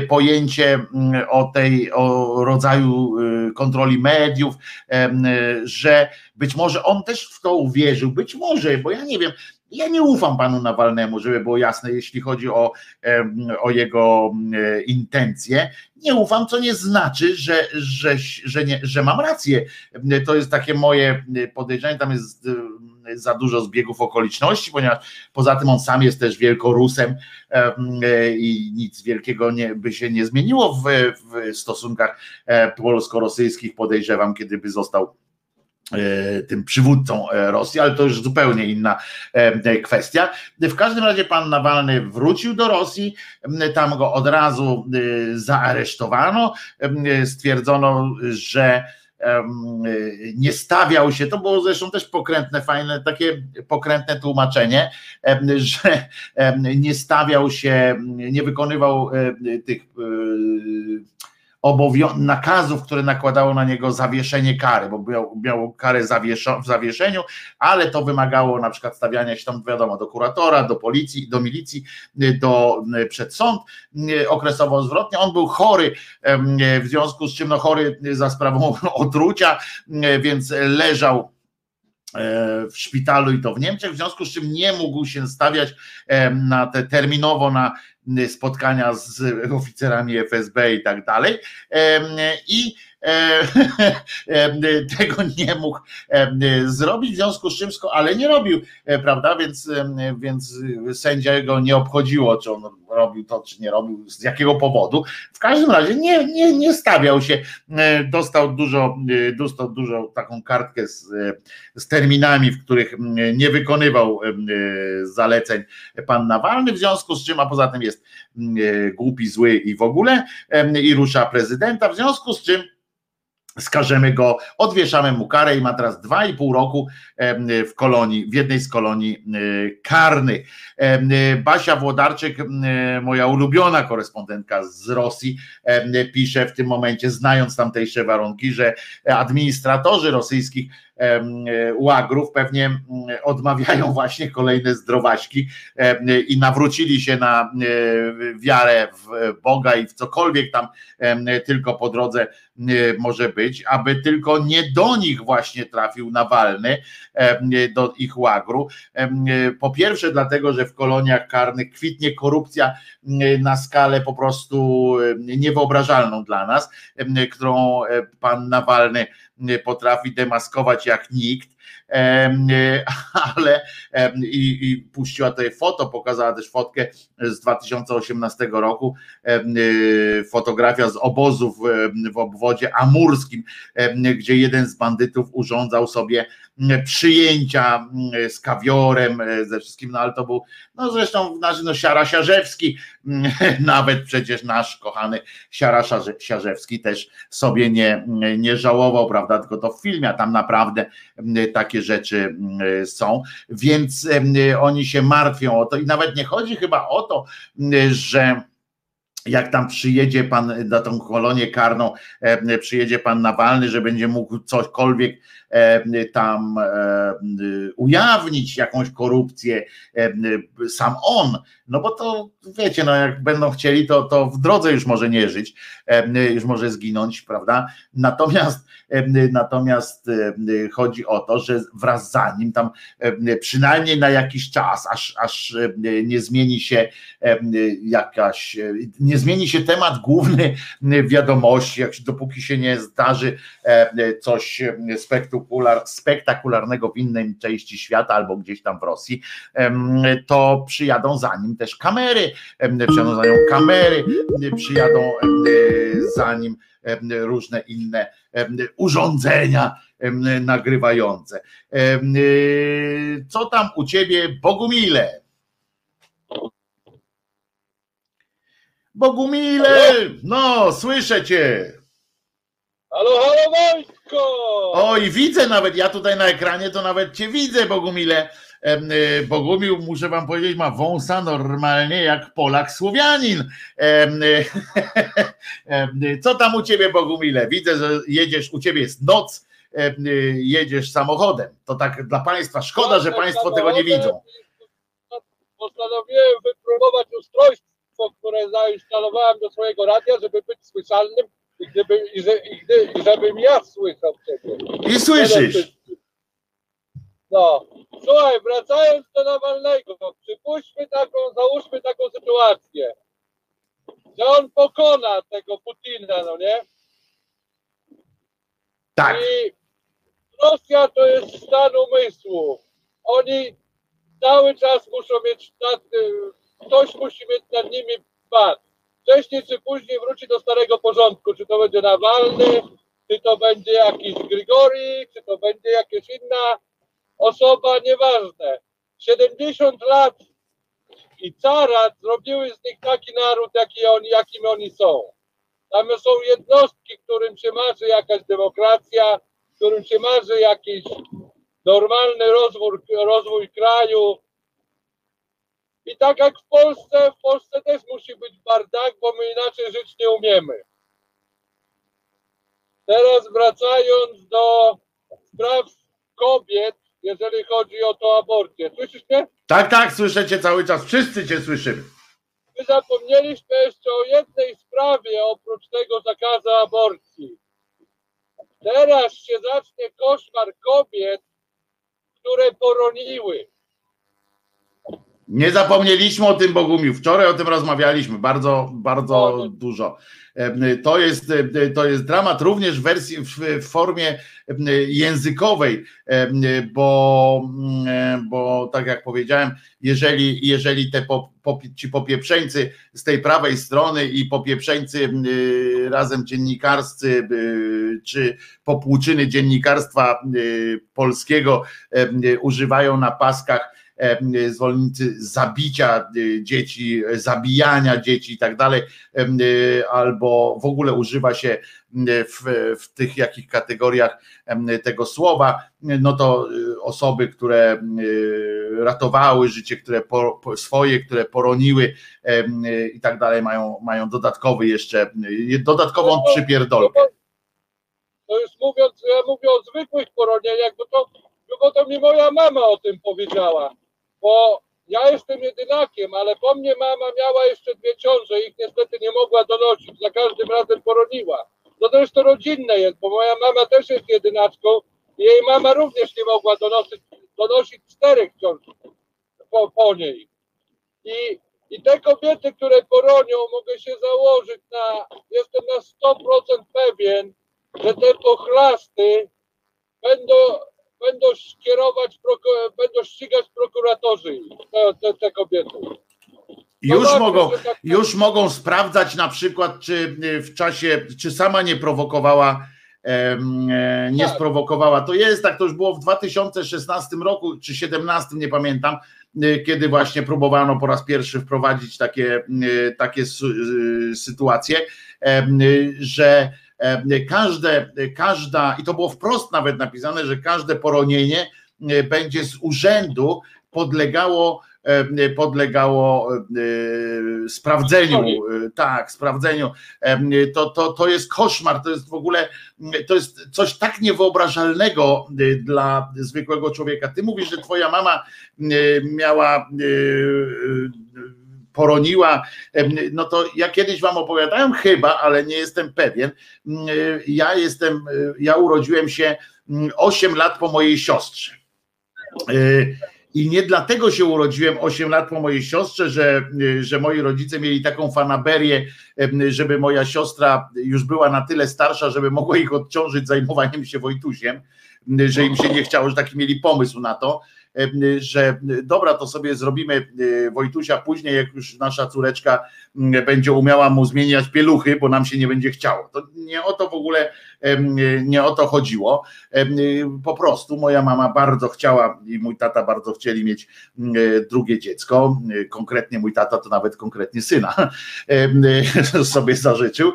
pojęcie o tej, o rodzaju y, kontroli mediów, em, że być może on też w to uwierzył, być może, bo ja nie wiem, ja nie ufam panu Nawalnemu, żeby było jasne, jeśli chodzi o, em, o jego intencje. Nie ufam, co nie znaczy, że, że, że, nie, że mam rację. To jest takie moje podejrzenie, tam jest za dużo zbiegów okoliczności, ponieważ poza tym on sam jest też wielkorusem em, i nic wielkiego nie, by się nie zmieniło w, w stosunkach e, polsko-rosyjskich, podejrzewam, kiedy by został e, tym przywódcą e, Rosji, ale to już zupełnie inna kwestia. W każdym razie pan Nawalny wrócił do Rosji, tam go od razu zaaresztowano, stwierdzono, że nie stawiał się, to było zresztą też pokrętne, fajne, takie pokrętne tłumaczenie, że nie stawiał się, nie wykonywał tych e, obowią- nakazów, które nakładało na niego zawieszenie kary, bo miał, miał karę zawieszo- w zawieszeniu, ale to wymagało na przykład stawiania się tam, wiadomo, do kuratora, do policji, do milicji, y, do, y, przed sąd y, okresowo zwrotnie. On był chory, w związku z czym no, chory za sprawą otrucia, więc leżał e, w szpitalu i to w Niemczech, w związku z czym nie mógł się stawiać na te terminowo na spotkania z oficerami FSB i tak dalej. I tego nie mógł zrobić, w związku z czym, ale nie robił, e, prawda? Więc, więc sędzia go nie obchodziło, czy on robił to, czy nie robił, z jakiego powodu. W każdym razie nie, nie, nie stawiał się, E, dostał dużo, e, dostał dużo taką kartkę z, e, z terminami, w których nie wykonywał e, zaleceń pan Nawalny, w związku z czym, a poza tym jest e, głupi, zły i w ogóle i rusza prezydenta, w związku z czym skażemy go, odwieszamy mu karę i ma teraz dwa i pół roku w kolonii, w jednej z kolonii y, karnych. Em, y, Basia Włodarczyk, y, moja ulubiona korespondentka z Rosji, pisze w tym momencie, znając tamtejsze warunki, że administratorzy rosyjskich łagrów pewnie mm, odmawiają właśnie kolejne zdrowaśki i nawrócili się na y, wiarę w Boga i w cokolwiek tam tylko po drodze y, może być, aby tylko nie do nich właśnie trafił Nawalny, do ich łagru. Po pierwsze dlatego, że w koloniach karnych kwitnie korupcja na skalę po prostu niewyobrażalną dla nas, którą e, pan Nawalny potrafi demaskować jak nikt. Ale i, i puściła tutaj foto, pokazała też fotkę z 2018 roku, e, fotografia z obozów w obwodzie amurskim, gdzie jeden z bandytów urządzał sobie przyjęcia m, z kawiorem, e, ze wszystkim, no ale to był, no zresztą nasz no, Siara Siarzewski, m, nawet przecież nasz kochany Siara Siarze- Siarzewski też sobie nie, nie żałował, prawda, tylko to w filmie, a tam naprawdę takie rzeczy są, więc oni się martwią o to i nawet nie chodzi chyba o to, że jak tam przyjedzie pan na tą kolonię karną, przyjedzie pan Nawalny, że będzie mógł cośkolwiek tam e, ujawnić, jakąś korupcję, e, sam on, no bo to wiecie, no jak będą chcieli, to, to w drodze już może nie żyć, e, już może zginąć, prawda? Natomiast, e, natomiast e, chodzi o to, że wraz za nim tam e, przynajmniej na jakiś czas, aż, aż e, nie zmieni się e, jakaś, e, nie zmieni się temat główny wiadomości, jak dopóki się nie zdarzy e, coś e, spektakular, spektakularnego w innej części świata albo gdzieś tam w Rosji, to przyjadą za nim też kamery, przyjadą za nią kamery, przyjadą za nim różne inne urządzenia nagrywające. Y, Co tam u ciebie, Bogumile? Bogumile! No, słyszę cię. Halo, halo Wojtko! Oj, widzę nawet, ja tutaj na ekranie to nawet cię widzę, Bogumile. Y, Bogumił, muszę wam powiedzieć, ma wąsa normalnie jak Polak Słowianin. Y, y, Co tam u ciebie, Bogumile? Widzę, że jedziesz, u ciebie jest noc, jedziesz samochodem. To tak dla państwa, szkoda, że państwo tego nie widzą. Postanowiłem wypróbować ustrojstwo, które zainstalowałem do swojego radia, żeby być słyszalnym i, gdyby, i, że, i, gdy, i żebym ja słyszał ciebie. I słyszysz. No, słuchaj, wracając do Nawalnego, przypuśćmy taką, załóżmy taką sytuację, że on pokona tego Putina, no nie? Tak, I Rosja to jest stan umysłu. Oni cały czas muszą mieć nad, ktoś musi mieć nad nimi bat. Wcześniej czy później wróci do starego porządku. Czy to będzie Nawalny, czy to będzie jakiś Grigori, czy to będzie jakaś inna osoba, nieważne. 70 lat i carat zrobiły z nich taki naród, jaki oni, jakim oni są. Tam są jednostki, którym się marzy jakaś demokracja, którym się marzy jakiś normalny rozwój, rozwój kraju. I tak jak w Polsce, w Polsce też musi być bardak, bo my inaczej żyć nie umiemy. Teraz wracając do spraw kobiet, jeżeli chodzi o to aborcję. Słyszysz mnie? tak, tak, słyszę cię cały czas, wszyscy cię słyszymy. My zapomnieliśmy jeszcze o jednej sprawie oprócz tego zakazu aborcji. Teraz się zacznie koszmar kobiet, które poroniły. Nie zapomnieliśmy o tym Bogumił. Wczoraj o tym rozmawialiśmy bardzo, bardzo dużo. To jest, to jest dramat również w wersji, w, formie językowej, bo, mm, bo tak jak powiedziałem, jeżeli, jeżeli te ci popieprzeńcy z tej prawej strony i popieprzeńcy razem dziennikarscy czy popłuczyny dziennikarstwa polskiego używają na paskach zwolennicy zabicia dzieci, zabijania dzieci i tak dalej, albo w ogóle używa się w, w tych jakich kategoriach tego słowa, no to osoby, które ratowały życie, które po, swoje, które poroniły i tak dalej, mają, mają dodatkowy jeszcze, dodatkową przypierdolkę. To już mówiąc, ja mówię o zwykłych poronieniach, bo to, bo to mi moja mama o tym powiedziała, bo ja jestem jedynakiem, ale po mnie mama miała jeszcze dwie ciąże ich niestety nie mogła donosić, za każdym razem poroniła. No to jest to rodzinne jest, bo moja mama też jest jedynaczką i jej mama również nie mogła donosić, donosić czterech ciąż po, po niej. I, I te kobiety, które poronią, mogę się założyć na, jestem na 100% pewien, że te pochlasty będą, będą skierować, będą ścigać prokuratorzy te, te, te kobiety. Już mogą, tak... już mogą sprawdzać na przykład, czy w czasie, czy sama nie prowokowała, e, nie tak. sprowokowała. To jest tak, to już było w 2016 roku, czy 2017, nie pamiętam, e, kiedy właśnie próbowano po raz pierwszy wprowadzić takie, e, takie sytuacje, że każde, każda, i to było wprost nawet napisane, że każde poronienie będzie z urzędu podlegało podlegało sprawdzeniu, tak, sprawdzeniu. To, to, to jest koszmar, to jest w ogóle, to jest coś tak niewyobrażalnego dla zwykłego człowieka. Ty mówisz, że twoja mama miała poroniła. No to ja kiedyś wam opowiadałem chyba, ale nie jestem pewien. Ja jestem, ja urodziłem się 8 lat po mojej siostrze. I nie dlatego się urodziłem 8 lat po mojej siostrze, że, że moi rodzice mieli taką fanaberię, żeby moja siostra już była na tyle starsza, żeby mogła ich odciążyć zajmowaniem się Wojtusiem, że im się nie chciało, że taki mieli pomysł na to że dobra, to sobie zrobimy Wojtusia później, jak już nasza córeczka będzie umiała mu zmieniać pieluchy, bo nam się nie będzie chciało. To nie o to w ogóle, nie o to chodziło. Po prostu moja mama bardzo chciała i mój tata bardzo chcieli mieć drugie dziecko. Konkretnie mój tata to nawet konkretnie syna sobie zażyczył.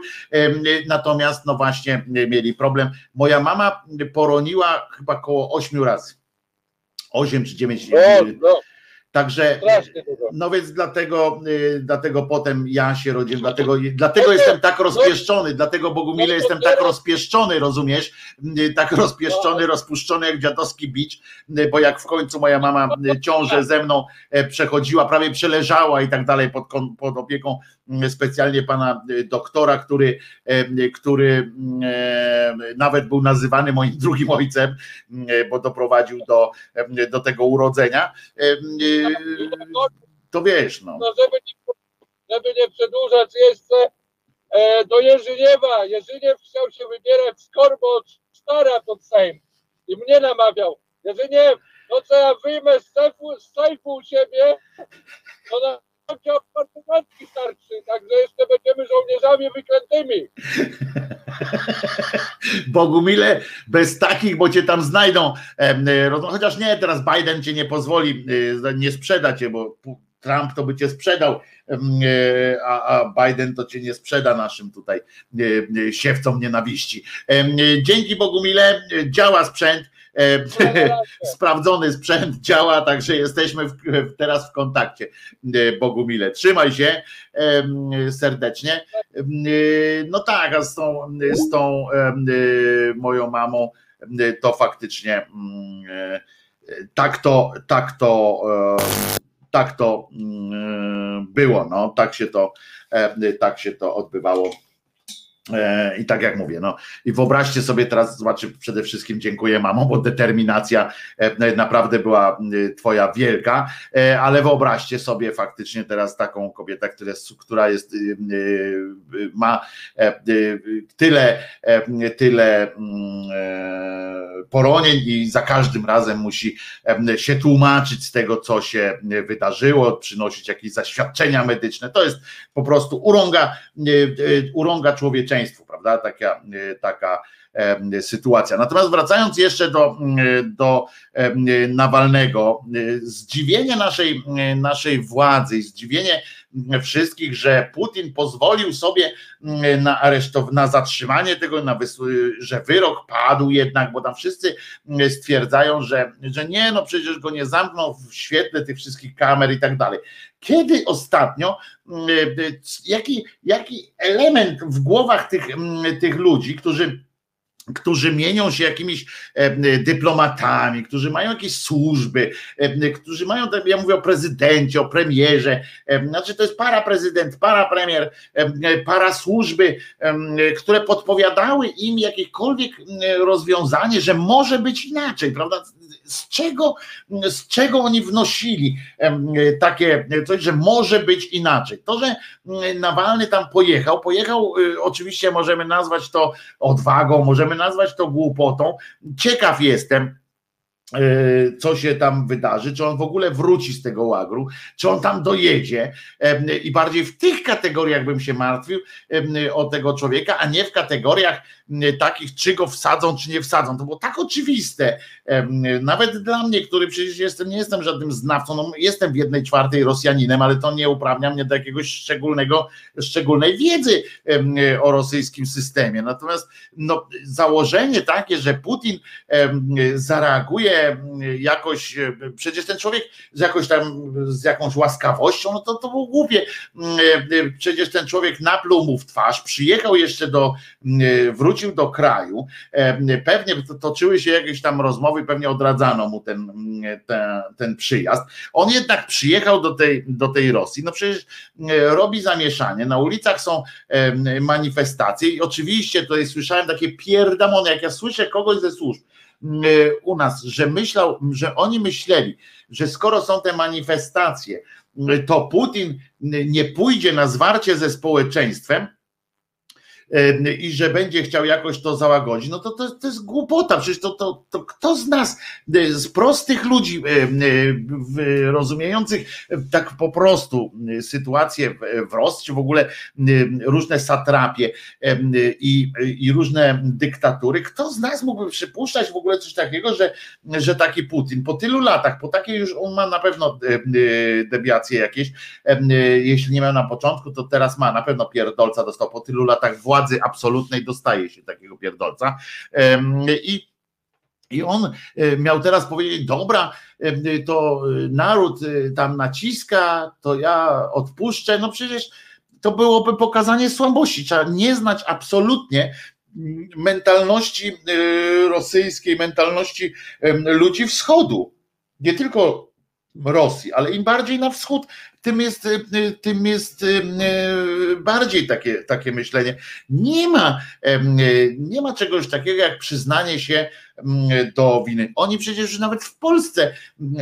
Natomiast no właśnie mieli problem. Moja mama poroniła chyba około ośmiu razy 8 czy 9 no, no. Także, no więc dlatego, y, dlatego potem ja się rodziłem, dlatego, dlatego jestem tak rozpieszczony, dlatego Bogumile jestem tak rozpieszczony, rozumiesz, y, tak rozpieszczony, rozpuszczony jak dziadowski bicz, y, bo jak w końcu moja mama ciążę ze mną e, przechodziła, prawie przeleżała i tak dalej pod, pod opieką specjalnie pana doktora, który, e, który e, nawet był nazywany moim drugim ojcem, bo doprowadził do, do tego urodzenia to wiesz, no. no żeby, nie, żeby nie przedłużać jeszcze, e, do Jerzyniewa. Jerzyniew chciał się wybierać z korbo stara pod Sejm i mnie namawiał. Jerzyniew, no co ja wyjmę z sejfu, z sejfu u siebie, to na apartamentki starczy, także jeszcze będziemy żołnierzami wyklętymi. Bogumile, bez takich, bo cię tam znajdą. Chociaż nie, teraz Biden cię nie pozwoli, e, nie sprzeda cię, bo Trump to by cię sprzedał, e, a, Biden to cię nie sprzeda naszym tutaj e, siewcom nienawiści. Dzięki Bogumile, działa sprzęt. sprawdzony sprzęt działa, także jesteśmy w, teraz w kontakcie. Bogumile, trzymaj się serdecznie. No tak, a z tą, z tą moją mamą to faktycznie mm, tak to, tak to, tak to mm, było, no, tak się to, tak się to odbywało E, I tak jak mówię, no. I wyobraźcie sobie teraz, zobaczy, przede wszystkim dziękuję mamo, bo determinacja e, naprawdę była twoja wielka, e, ale wyobraźcie sobie faktycznie teraz taką kobietę, która jest, która jest ma tyle, tyle poronień i za każdym razem musi się tłumaczyć z tego, co się wydarzyło, przynosić jakieś zaświadczenia medyczne. To jest po prostu urąga, urąga człowieczeństwa prawda? Taka, e, taka sytuacja. Natomiast wracając jeszcze do, do Nawalnego, zdziwienie naszej, naszej władzy, zdziwienie wszystkich, że Putin pozwolił sobie na aresztowanie, na zatrzymanie tego, na że wyrok padł jednak, bo tam wszyscy stwierdzają, że, że nie, no przecież go nie zamknął w świetle tych wszystkich kamer i tak dalej. Kiedy ostatnio, jaki, jaki element w głowach tych, tych ludzi, którzy którzy mienią się jakimiś dyplomatami, którzy mają jakieś służby, którzy mają, ja mówię o prezydencie, o premierze, znaczy to jest para prezydent, para premier, para służby, które podpowiadały im jakiekolwiek rozwiązanie, że może być inaczej, prawda? Z czego, z czego oni wnosili takie coś, że może być inaczej? To, że Nawalny tam pojechał, pojechał, y, oczywiście możemy nazwać to odwagą, możemy nazwać to głupotą. Ciekaw jestem, co się tam wydarzy, czy on w ogóle wróci z tego łagru, czy on tam dojedzie i bardziej w tych kategoriach bym się martwił o tego człowieka, a nie w kategoriach takich, czy go wsadzą, czy nie wsadzą. To było tak oczywiste, nawet dla mnie, który przecież jestem, nie jestem żadnym znawcą, no jestem w jednej czwartej Rosjaninem, ale to nie uprawnia mnie do jakiegoś szczególnego, szczególnej wiedzy o rosyjskim systemie. Natomiast no, założenie takie, że Putin zareaguje jakoś, przecież ten człowiek z jakoś tam, z jakąś łaskawością, no to, to było głupie. Przecież ten człowiek napluł mu w twarz, przyjechał jeszcze do, wrócił do kraju, pewnie toczyły się jakieś tam rozmowy, pewnie odradzano mu ten, ten, ten przyjazd. On jednak przyjechał do tej, do tej Rosji, no przecież robi zamieszanie, na ulicach są manifestacje i oczywiście tutaj słyszałem takie pierdamony, jak ja słyszę kogoś ze służb, u nas, że myślał, że oni myśleli, że skoro są te manifestacje, to Putin nie pójdzie na zwarcie ze społeczeństwem, i że będzie chciał jakoś to załagodzić, no to, to, to jest głupota. Przecież to, to, to kto z nas, z prostych ludzi rozumiejących tak po prostu sytuację w Rosji, czy w ogóle różne satrapie i, i różne dyktatury, kto z nas mógłby przypuszczać w ogóle coś takiego, że, że taki Putin po tylu latach, po takiej już on ma na pewno debiacje jakieś, jeśli nie miał na początku, to teraz ma, na pewno pierdolca dostał po tylu latach władzy, władzy absolutnej dostaje się takiego pierdolca. I i on e, miał teraz powiedzieć: Dobra, to naród e, tam naciska, to ja odpuszczę. No przecież to byłoby pokazanie słabości. Trzeba nie znać absolutnie mentalności e, rosyjskiej, mentalności ludzi wschodu. Nie tylko Rosji, ale im bardziej na wschód, tym jest, y, y, tym jest y, bardziej takie, takie myślenie. Nie ma, nie ma czegoś takiego jak przyznanie się do winy. Oni przecież nawet w Polsce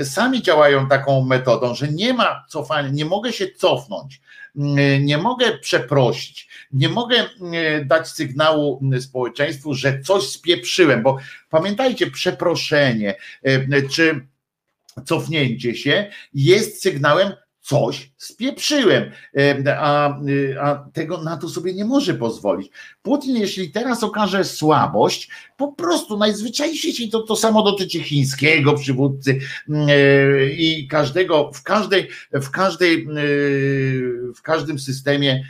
sami działają taką metodą, że nie ma cofania, nie mogę się cofnąć, nie mogę przeprosić, nie mogę dać sygnału społeczeństwu, że coś spieprzyłem, bo pamiętajcie, przeproszenie czy cofnięcie się jest sygnałem coś spieprzyłem, a, a tego na to sobie nie może pozwolić. Putin, jeśli teraz okaże słabość, po prostu najzwyczajniej to, to samo dotyczy chińskiego przywódcy e, i każdego, w każdej, w każdej, e, w każdym systemie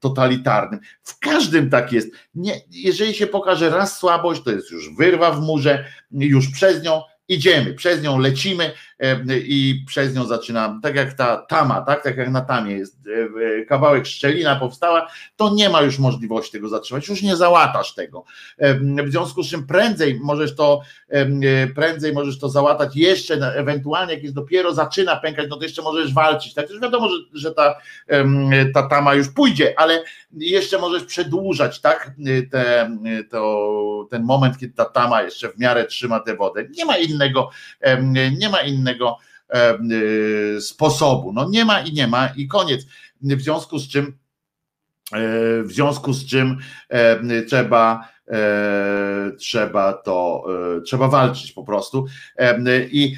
totalitarnym. W każdym tak jest. Nie, jeżeli się pokaże raz słabość, to jest już wyrwa w murze, już przez nią idziemy, przez nią lecimy i przez nią zaczyna, tak jak ta tama, tak, tak jak na tamie jest e, kawałek szczelina powstała, to nie ma już możliwości tego zatrzymać, już nie załatasz tego. W związku z czym prędzej możesz to, e, prędzej możesz to załatać jeszcze, ewentualnie jak jest dopiero zaczyna pękać, no to jeszcze możesz walczyć, tak, już wiadomo, że, że ta, ta tama już pójdzie, ale jeszcze możesz przedłużać, tak, te, to, ten moment, kiedy ta tama jeszcze w miarę trzyma tę wodę. Nie ma innego, nie ma innego y, sposobu. No nie ma i nie ma i koniec. W związku z czym e, w związku z czym trzeba e, trzeba to, e, trzeba walczyć po prostu i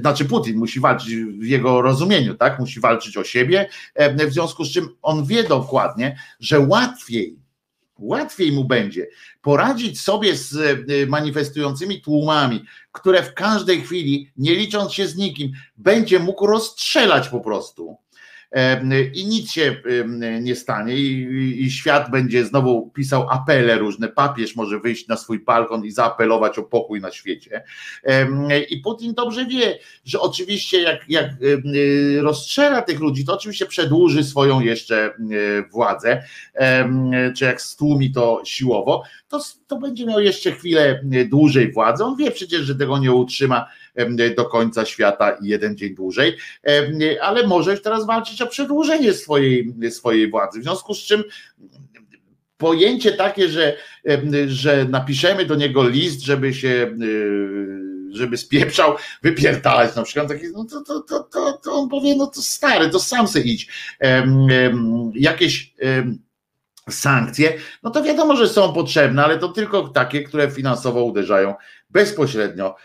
znaczy Putin musi walczyć w jego rozumieniu, tak, musi walczyć o siebie, w związku z czym on wie dokładnie, że łatwiej łatwiej mu będzie poradzić sobie z e, manifestującymi tłumami, które w każdej chwili, nie licząc się z nikim, będzie mógł rozstrzelać po prostu i nic się nie stanie i, i, świat będzie znowu pisał apele różne, papież może wyjść na swój balkon i zaapelować o pokój na świecie. I Putin dobrze wie, że oczywiście jak, jak rozstrzela tych ludzi, to oczywiście przedłuży swoją jeszcze władzę, czy jak stłumi to siłowo, to, to będzie miał jeszcze chwilę dłużej władzę, on wie przecież, że tego nie utrzyma do końca świata i jeden dzień dłużej, ale może już teraz walczyć o przedłużenie swojej, swojej władzy. W związku z czym pojęcie takie, że, że napiszemy do niego list, żeby się żeby spieprzał, wypierdalać na przykład, taki, no to, to, to, to, to on powie, no to stary, to sam se idź. Um, um, jakieś um, sankcje, no to wiadomo, że są potrzebne, ale to tylko takie, które finansowo uderzają bezpośrednio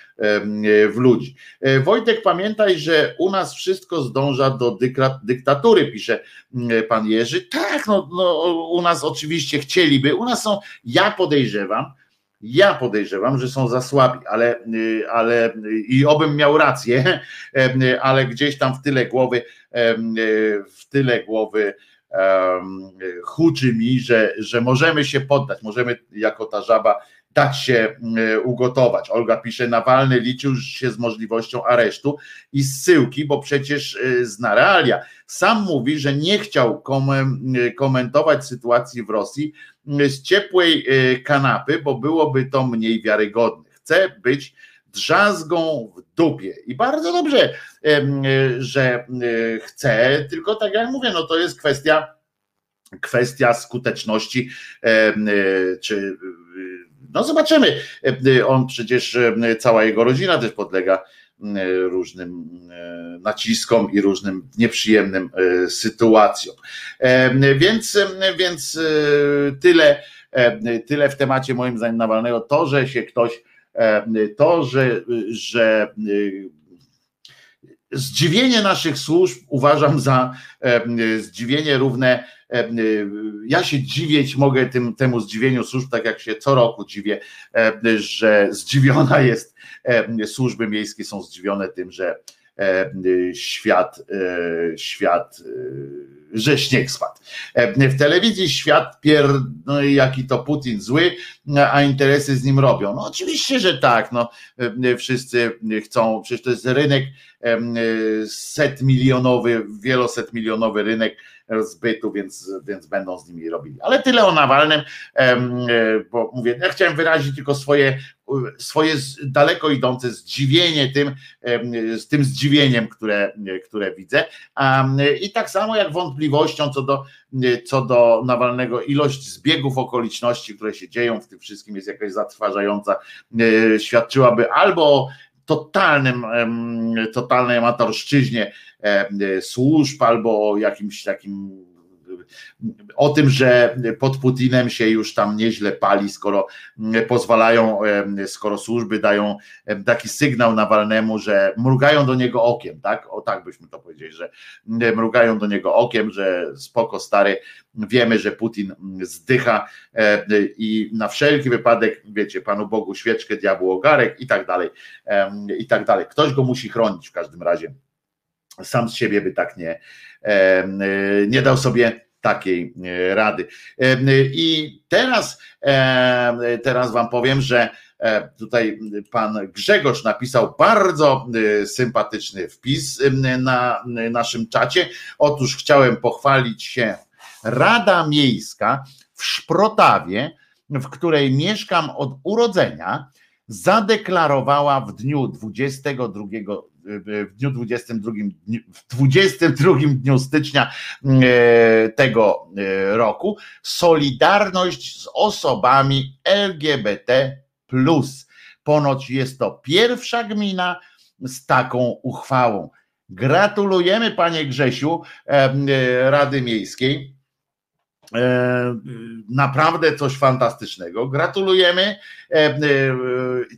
w ludzi. E, Wojtek, pamiętaj, że u nas wszystko zdąża do dyktatury, pisze pan Jerzy. Tak, no, no u nas oczywiście chcieliby, u nas są, ja podejrzewam, ja podejrzewam, że są za słabi, ale, y, ale i obym miał rację, ale gdzieś tam w tyle głowy, w tyle głowy huczy mi, że, że możemy się poddać, możemy jako ta żaba dać się ugotować. Olga pisze, Nawalny liczył się z możliwością aresztu i zsyłki, bo przecież y, zna realia. Sam mówi, że nie chciał komentować sytuacji w Rosji z ciepłej kanapy, bo byłoby to mniej wiarygodne. Chce być drzazgą w dupie. I bardzo dobrze, że chce, tylko tak jak mówię, no to jest kwestia kwestia skuteczności, czy no zobaczymy. On przecież, cała jego rodzina też podlega różnym naciskom i różnym nieprzyjemnym sytuacjom. Więc, więc tyle, tyle w temacie moim zdaniem Nawalnego. To, że się ktoś to, że, że zdziwienie naszych służb uważam za zdziwienie równe. Ja się dziwić mogę tym, temu zdziwieniu służb, tak jak się co roku dziwię, że zdziwiona jest, służby miejskie są zdziwione tym, że świat, świat że śnieg spadł. E, w telewizji świat pier, no jaki to Putin zły, a interesy z nim robią. No oczywiście, że tak, no e, wszyscy chcą, przecież to jest rynek e, set milionowy, wieloset milionowy rynek zbytu, więc, więc będą z nimi robili. Ale tyle o Nawalnym, bo mówię, ja chciałem wyrazić tylko swoje, swoje daleko idące zdziwienie tym, z tym zdziwieniem, które, które widzę. I tak samo jak wątpliwością co do, co do Nawalnego, ilość zbiegów okoliczności, które się dzieją w tym wszystkim jest jakaś zatrważająca, świadczyłaby albo o totalnym, totalnej amatorszczyźnie służb albo o jakimś takim o tym, że pod Putinem się już tam nieźle pali, skoro pozwalają, skoro służby dają taki sygnał Nawalnemu, że mrugają do niego okiem, tak? O tak byśmy to powiedzieli, że mrugają do niego okiem, że spoko stary, wiemy, że Putin zdycha i na wszelki wypadek, wiecie, Panu Bogu świeczkę, diabłu ogarek i tak dalej, i tak dalej. Ktoś go musi chronić w każdym razie. Sam z siebie by tak nie, nie dał sobie takiej e, rady. E, I teraz, e, teraz Wam powiem, że tutaj pan Grzegorz napisał bardzo sympatyczny wpis na naszym czacie. Otóż chciałem pochwalić się Rada Miejska w Szprotawie, w której mieszkam od urodzenia, zadeklarowała w dniu 22 w dniu 22, w 22 dniu stycznia e, tego e, roku solidarność z osobami LGBT. Ponoć jest to pierwsza gmina z taką uchwałą. Gratulujemy panie Grzesiu e, Rady Miejskiej naprawdę coś fantastycznego. Gratulujemy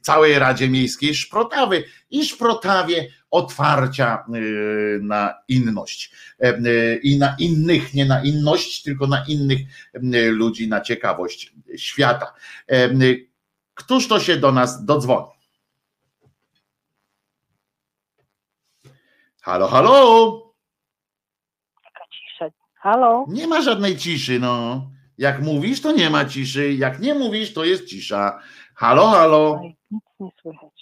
całej Radzie Miejskiej Szprotawy i Szprotawie otwarcia y, na inność E, y, i na innych, nie na inność, tylko na innych y, ludzi, na ciekawość świata. E, Któż to się do nas dodzwoni? Halo, halo! Taka cisza. Halo? Nie ma żadnej ciszy, no. Jak mówisz, to nie ma ciszy. Jak nie mówisz, to jest cisza. Halo, halo. Nic nie słychać.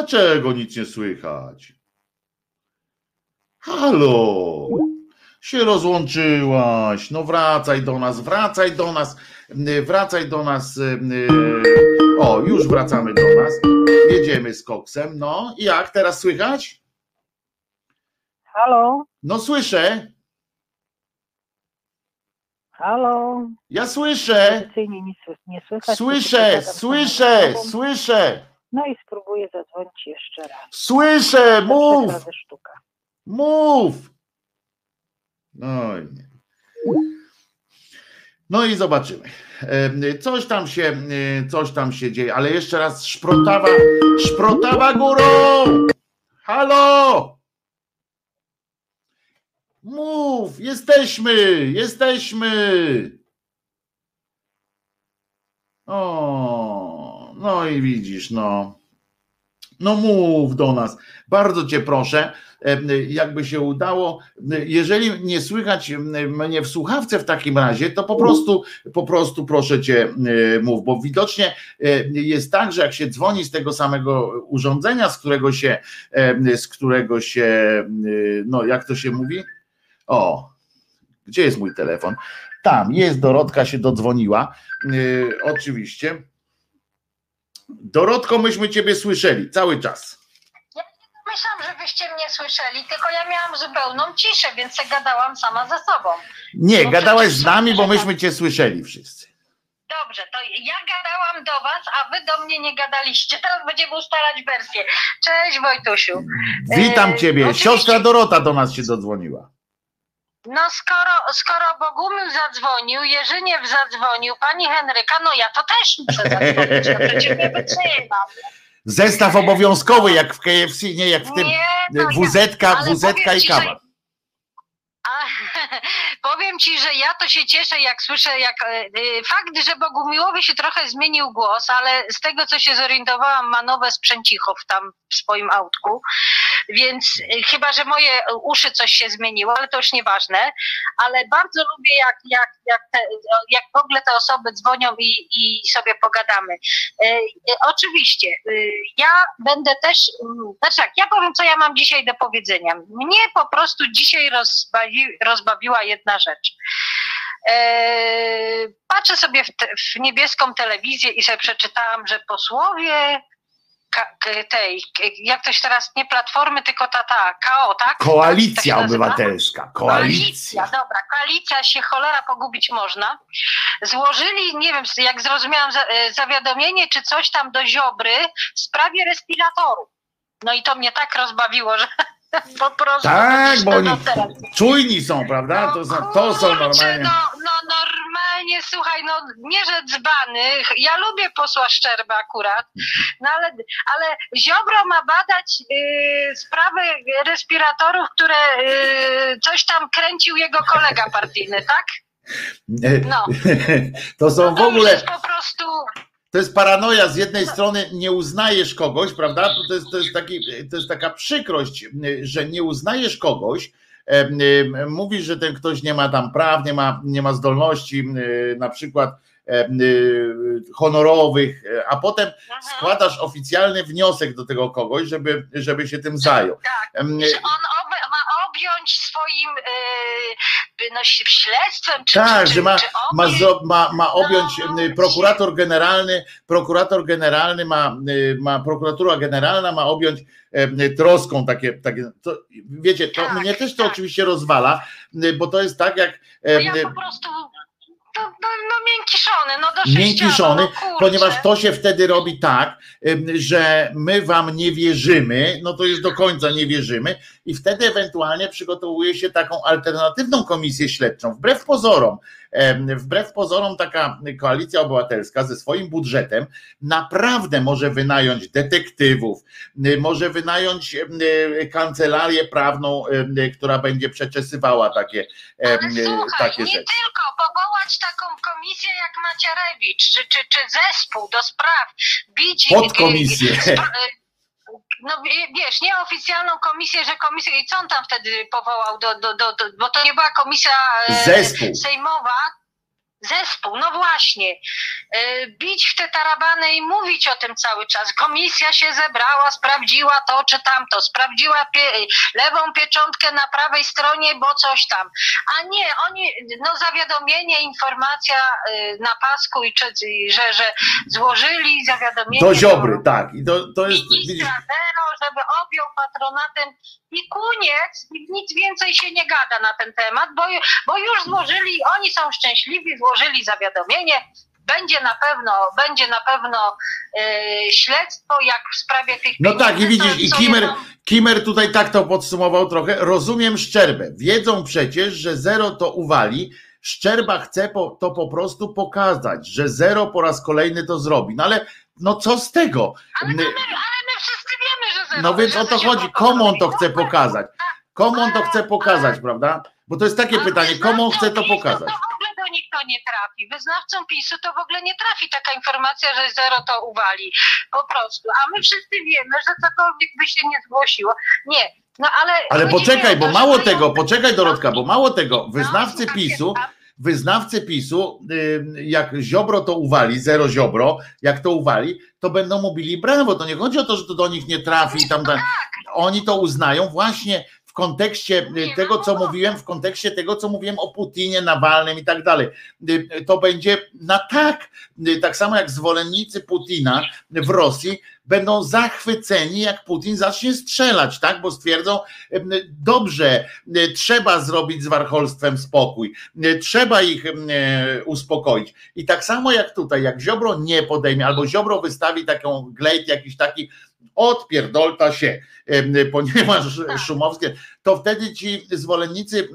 Dlaczego nic nie słychać? Halo. Się rozłączyłaś. No wracaj do nas, wracaj do nas, y, wracaj do nas. y, y. O, już wracamy do nas. Jedziemy z koksem. No i jak teraz słychać? Halo? No słyszę. Halo? Ja słyszę. Tradycyjnie nie, sły- nie słychać. Słyszę, słyszę, słyszę. No i spróbuję zadzwonić jeszcze raz. Słyszę, To mów, mów. No i nie. No i zobaczymy. E, Coś tam się, e, coś tam się dzieje, ale jeszcze raz szprotawa, szprotawa górą. Halo! Mów, jesteśmy, jesteśmy. O, no i widzisz, no. No mów do nas. Bardzo cię proszę, e, jakby się udało. Jeżeli nie słychać mnie w słuchawce w takim razie, to po prostu, po prostu proszę cię e, mów, bo widocznie e, jest tak, że jak się dzwoni z tego samego urządzenia, z którego się, e, z którego się, e, no jak to się mówi? O, gdzie jest mój telefon? Tam jest, Dorotka się dodzwoniła. E, Oczywiście. Dorotko, myśmy ciebie słyszeli cały czas. Myślałam, żebyście mnie słyszeli, tylko ja miałam zupełną ciszę, więc gadałam sama ze sobą. Nie, No gadałaś z nami, bo myśmy cię słyszeli wszyscy. Dobrze, to ja gadałam do was, a wy do mnie nie gadaliście. Teraz będziemy ustalać wersję. Cześć Wojtusiu. Witam E, ciebie. Siostra Dorota do nas się dodzwoniła. No skoro, skoro Bogumił zadzwonił, Jerzyniew zadzwonił, pani Henryka, no ja to też muszę zadzwonić, no przecież nie wytrzymam. Zestaw obowiązkowy, jak w KFC, nie jak w tym Nie, no ja- WZ, ale WZ i kawa. że- A, powiem ci, że ja to się cieszę, jak słyszę, jak e, e, fakt, że Bogumiłowi się trochę zmienił głos, ale z tego co się zorientowałam, ma nowe sprzęcichów tam w swoim autku, więc e, chyba, że moje uszy coś się zmieniło, ale to już nieważne, ale bardzo lubię, jak, jak, jak, te, jak w ogóle te osoby dzwonią i, i sobie pogadamy. E, e, Oczywiście, ja będę też, mm, znaczy tak, ja powiem, co ja mam dzisiaj do powiedzenia. Mnie po prostu dzisiaj rozbawi, rozbawiła jedna rzecz. Patrzę sobie w, te, w niebieską telewizję i sobie przeczytałam, że posłowie tej, k- jak to się teraz, nie platformy, tylko ta, ta KO, tak? Tak Koalicja nazywa? Obywatelska. Koalicja. dobra, koalicja się cholera pogubić można. Złożyli, nie wiem, jak zrozumiałam, e, zawiadomienie czy coś tam do Ziobry w sprawie respiratorów. No i to mnie tak rozbawiło, że po prostu. Tak, bo no, oni no czujni są, prawda? To są, to są normalnie. No, no normalnie, słuchaj, no nie że dzbany, ja lubię posła Szczerbę akurat, no ale, ale Ziobro ma badać y, sprawę respiratorów, które y, coś tam kręcił jego kolega partyjny, tak? No. To są w To już ogóle. jest po prostu, To jest paranoja. Z jednej strony nie uznajesz kogoś, prawda? To jest, to jest, taki, to jest taka przykrość, że nie uznajesz kogoś. Mówisz, że ten ktoś nie ma tam praw, nie ma, nie ma zdolności, na przykład honorowych, a potem mhm. składasz oficjalny wniosek do tego kogoś, żeby, żeby się tym zajął. tak, że on ob, ma objąć swoim y, no, śledztwem, czy, Tak, czy, że ma, czy ma, ma, ma objąć No, y, prokurator generalny, prokurator generalny ma, y, ma prokuratura generalna ma objąć e, troską takie, takie to, wiecie, to Tak, mnie też to tak. oczywiście rozwala, y, bo to jest tak jak No e, ja y, po prostu no, no, no miękiszony, no do miękiszony, no, ponieważ to się wtedy robi tak, że my wam nie wierzymy, no to już do końca nie wierzymy i wtedy ewentualnie przygotowuje się taką alternatywną komisję śledczą, wbrew pozorom, wbrew pozorom taka koalicja obywatelska ze swoim budżetem naprawdę może wynająć detektywów, y, może wynająć y, kancelarię prawną, y, która będzie przeczesywała takie, Ale słuchaj, takie nie rzeczy. tylko powołać taką komisję jak Macierewicz, czy, czy, czy zespół do spraw bić... Podkomisję. spra- No wie- wiesz, nieoficjalną komisję, że komisję, i co on tam wtedy powołał, do, do, do, do, bo to nie była komisja e, Zespół. sejmowa, Zespół, no właśnie. E, Bić w te tarabany i mówić o tym cały czas. Komisja się zebrała, sprawdziła to czy tamto, sprawdziła pie- lewą pieczątkę na prawej stronie, bo coś tam. A nie, oni, no zawiadomienie, informacja e, na pasku i czy, i że, że złożyli zawiadomienie Do Ziobry, tak. I to, to jest, widzisz, ministra Zero, żeby objął patronatem i koniec, i nic więcej się nie gada na ten temat, bo, bo już złożyli, oni są szczęśliwi, złożyli zawiadomienie, będzie na pewno, będzie na pewno e, śledztwo, jak w sprawie tych No tak, i widzisz, i jedną- Kimmer tutaj tak to podsumował trochę. Rozumiem Szczerbę. Wiedzą przecież, że zero to uwali. Szczerba chce po, to po prostu pokazać, że zero po raz kolejny to zrobi. No ale no co z tego? Ale, My- ale my wszyscy. No więc o to chodzi. Komu on to chce pokazać? Komu on to chce pokazać, prawda? Bo to jest takie pytanie, komu on chce to pokazać? Do nich to nie trafi. Wyznawcom PiSu to w ogóle nie trafi taka informacja, że zero to uwali. Po prostu. A my wszyscy wiemy, że cokolwiek by się nie zgłosiło. Nie. No ale. Ale poczekaj, bo mało tego, poczekaj Dorotka, bo mało tego, No, wyznawcy PiSu, wyznawcy PiSu, y, jak Ziobro to uwali, zero Ziobro, jak to uwali, to będą mówili brawo, to nie chodzi o to, że to do nich nie trafi tam, tam. Oni to uznają właśnie kontekście y, tego, co mówiłem, w kontekście tego, co mówiłem o Putinie, Nawalnym i tak dalej. Y, To będzie na tak, Y, tak samo jak zwolennicy Putina w Rosji będą zachwyceni, jak Putin zacznie strzelać, tak? Bo stwierdzą, dobrze, trzeba zrobić z warcholstwem spokój, trzeba ich uspokoić. I tak samo jak tutaj, jak Ziobro nie podejmie, albo Ziobro wystawi taką glejt jakiś taki, odpierdolta się, ponieważ Szumowskie, to wtedy ci zwolennicy,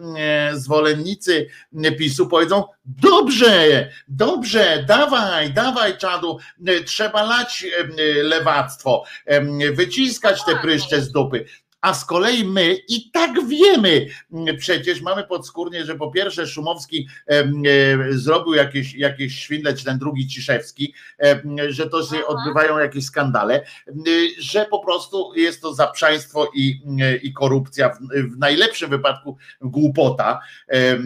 zwolennicy PiSu powiedzą, dobrze, dobrze, dawaj, dawaj czadu, trzeba lać lewactwo, wyciskać te pryszcze z dupy. A z kolei my i tak wiemy, przecież mamy podskórnie, że po pierwsze Szumowski e, zrobił jakieś, jakieś świndle, czy ten drugi Ciszewski, że to się odbywają jakieś skandale, że po prostu jest to zaprzaństwo i, m, i korupcja, w, w najlepszym wypadku głupota e,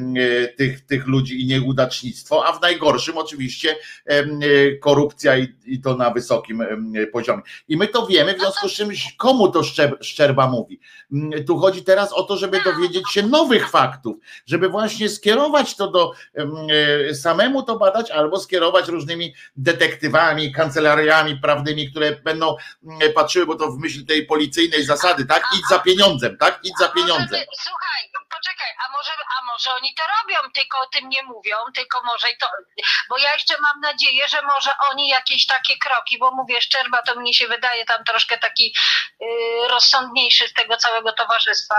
tych, tych ludzi i nieudacznictwo, a w najgorszym oczywiście e, korupcja i, i to na wysokim poziomie. I my to wiemy, w związku z czym komu to Szczer- Szczerba mówi. Mm, Tu chodzi teraz o to, żeby dowiedzieć się nowych faktów, żeby właśnie skierować to do em, e, samemu to badać, albo skierować różnymi detektywami, kancelariami prawnymi, które będą mm, patrzyły, bo to w myśl tej policyjnej zasady, tak? Idź za pieniądzem, tak? Idź za pieniądzem. Słuchaj, poczekaj, a może, a może oni to robią, tylko o tym nie mówią, tylko może i to, bo ja jeszcze mam nadzieję, że może oni jakieś takie kroki, bo mówię, Szczerba to mnie się wydaje tam troszkę taki y, rozsądniejszy z tego całego towarzystwa.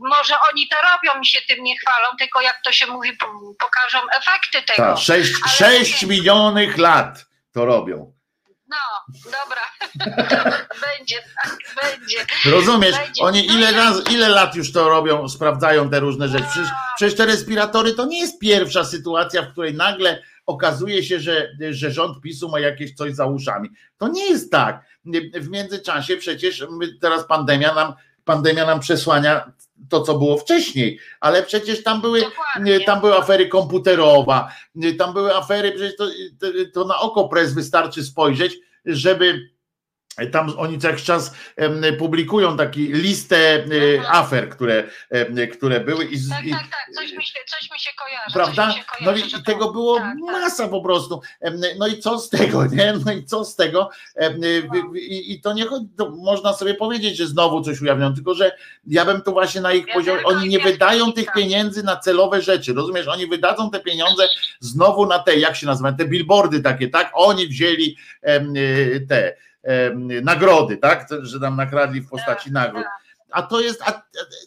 Może oni to robią i się tym nie chwalą, tylko jak to się mówi, po- pokażą efekty tego. Tak, 6, Ale 6 mówię- milionów lat to robią. Dobra. będzie, tak, będzie. Rozumiesz? Będzie. Oni No ile razy, ile lat już to robią, sprawdzają te różne rzeczy. Przecież, przecież te respiratory to nie jest pierwsza sytuacja, w której nagle okazuje się, że, że rząd PiSu ma jakieś coś za uszami. To nie jest tak. W międzyczasie przecież teraz pandemia nam, pandemia nam przesłania to, co było wcześniej, ale przecież tam były, Dokładnie. tam były afery komputerowa, tam były afery, przecież to, to, to na oko pres wystarczy spojrzeć, żeby tam oni co jakiś czas publikują taki listę e, Mhm. afer, które, które były i, Tak, tak, tak, coś mi się, coś mi się kojarzy. prawda? Się No kojarzy, i, że i to- tego było tak, tak. masa po prostu. No i co z tego, nie? No i co z tego? Wy- I, i to nie chodzi, to można sobie powiedzieć, że znowu coś ujawniono, tylko że ja bym tu właśnie na ich Ja poziomie, oni nie wydają tak. tych pieniędzy na celowe rzeczy, rozumiesz? Oni wydadzą te pieniądze znowu na te, jak się nazywa, te billboardy takie, tak? Oni wzięli y, te nagrody, tak? Że nam nakradli w postaci Tak, nagród. tak. a to jest, a,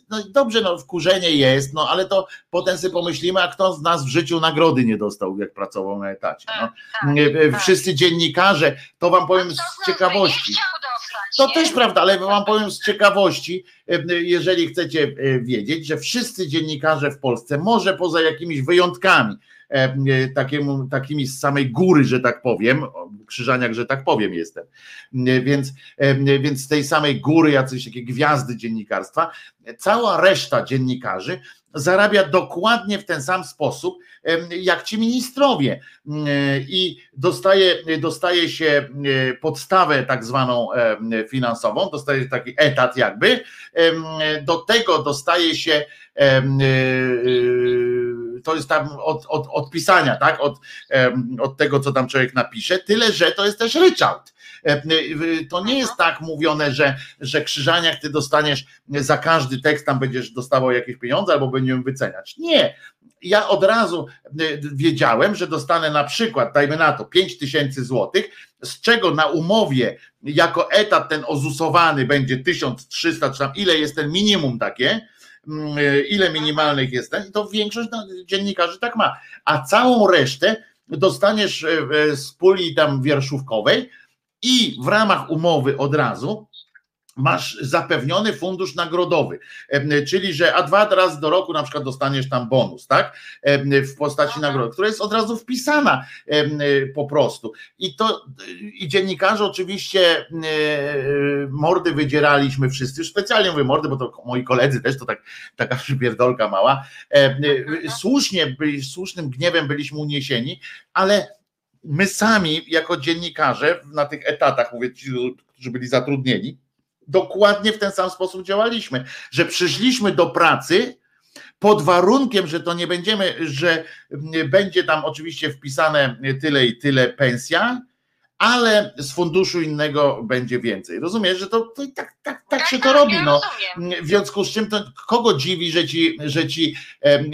no dobrze, no wkurzenie jest, no ale to potem sobie pomyślimy, a kto z nas w życiu nagrody nie dostał, jak pracował na etacie. No. Tak, tak. Wszyscy dziennikarze, to wam powiem z ciekawości. To też prawda, ale wam powiem z ciekawości, e, jeżeli chcecie e, wiedzieć, że wszyscy dziennikarze w Polsce, może poza jakimiś wyjątkami, e, e, takiemu, takimi z samej góry, że tak powiem, Krzyżaniak, że tak powiem jestem, E, więc, e, więc z tej samej góry jacyś takie gwiazdy dziennikarstwa, cała reszta dziennikarzy zarabia dokładnie w ten sam sposób, jak ci ministrowie. I dostaje, dostaje się e, podstawę tak zwaną finansową, dostaje taki etat jakby, do tego dostaje się e, e, to jest tam od, od, od pisania, tak? Od, od tego, co tam człowiek napisze, tyle, że to jest też ryczałt. E, To nie jest tak mówione, że, że Krzyżaniak ty dostaniesz za każdy tekst, tam będziesz dostawał jakieś pieniądze albo będziemy wyceniać. Nie. Ja od razu y, wiedziałem, że dostanę na przykład, dajmy na to, 5 tysięcy złotych, z czego na umowie jako etat ten ozusowany będzie 1300, czy tam ile jest ten minimum takie, y, ile minimalnych jest i to większość no, dziennikarzy tak ma. A całą resztę dostaniesz y, y, z puli tam wierszówkowej i w ramach umowy od razu masz zapewniony fundusz nagrodowy, czyli że a dwa razy do roku na przykład dostaniesz tam bonus, tak? W postaci nagrody, która jest od razu wpisana po prostu. I to i dziennikarze oczywiście e, mordy wydzieraliśmy wszyscy, specjalnie mówię mordy, bo to moi koledzy też to tak, taka przypierdolka mała. Em, Słusznie, byli- słusznym gniewem byliśmy uniesieni, ale my sami jako dziennikarze na tych etatach, mówię ci, którzy byli zatrudnieni, dokładnie w ten sam sposób działaliśmy, że przyszliśmy do pracy pod warunkiem, że to nie będziemy, że mm, będzie tam oczywiście wpisane tyle i tyle pensja, ale z funduszu innego będzie więcej. Rozumiesz, że to, to i tak, tak, tak się to robi. ja No. W związku z czym to kogo dziwi, że ci, że ci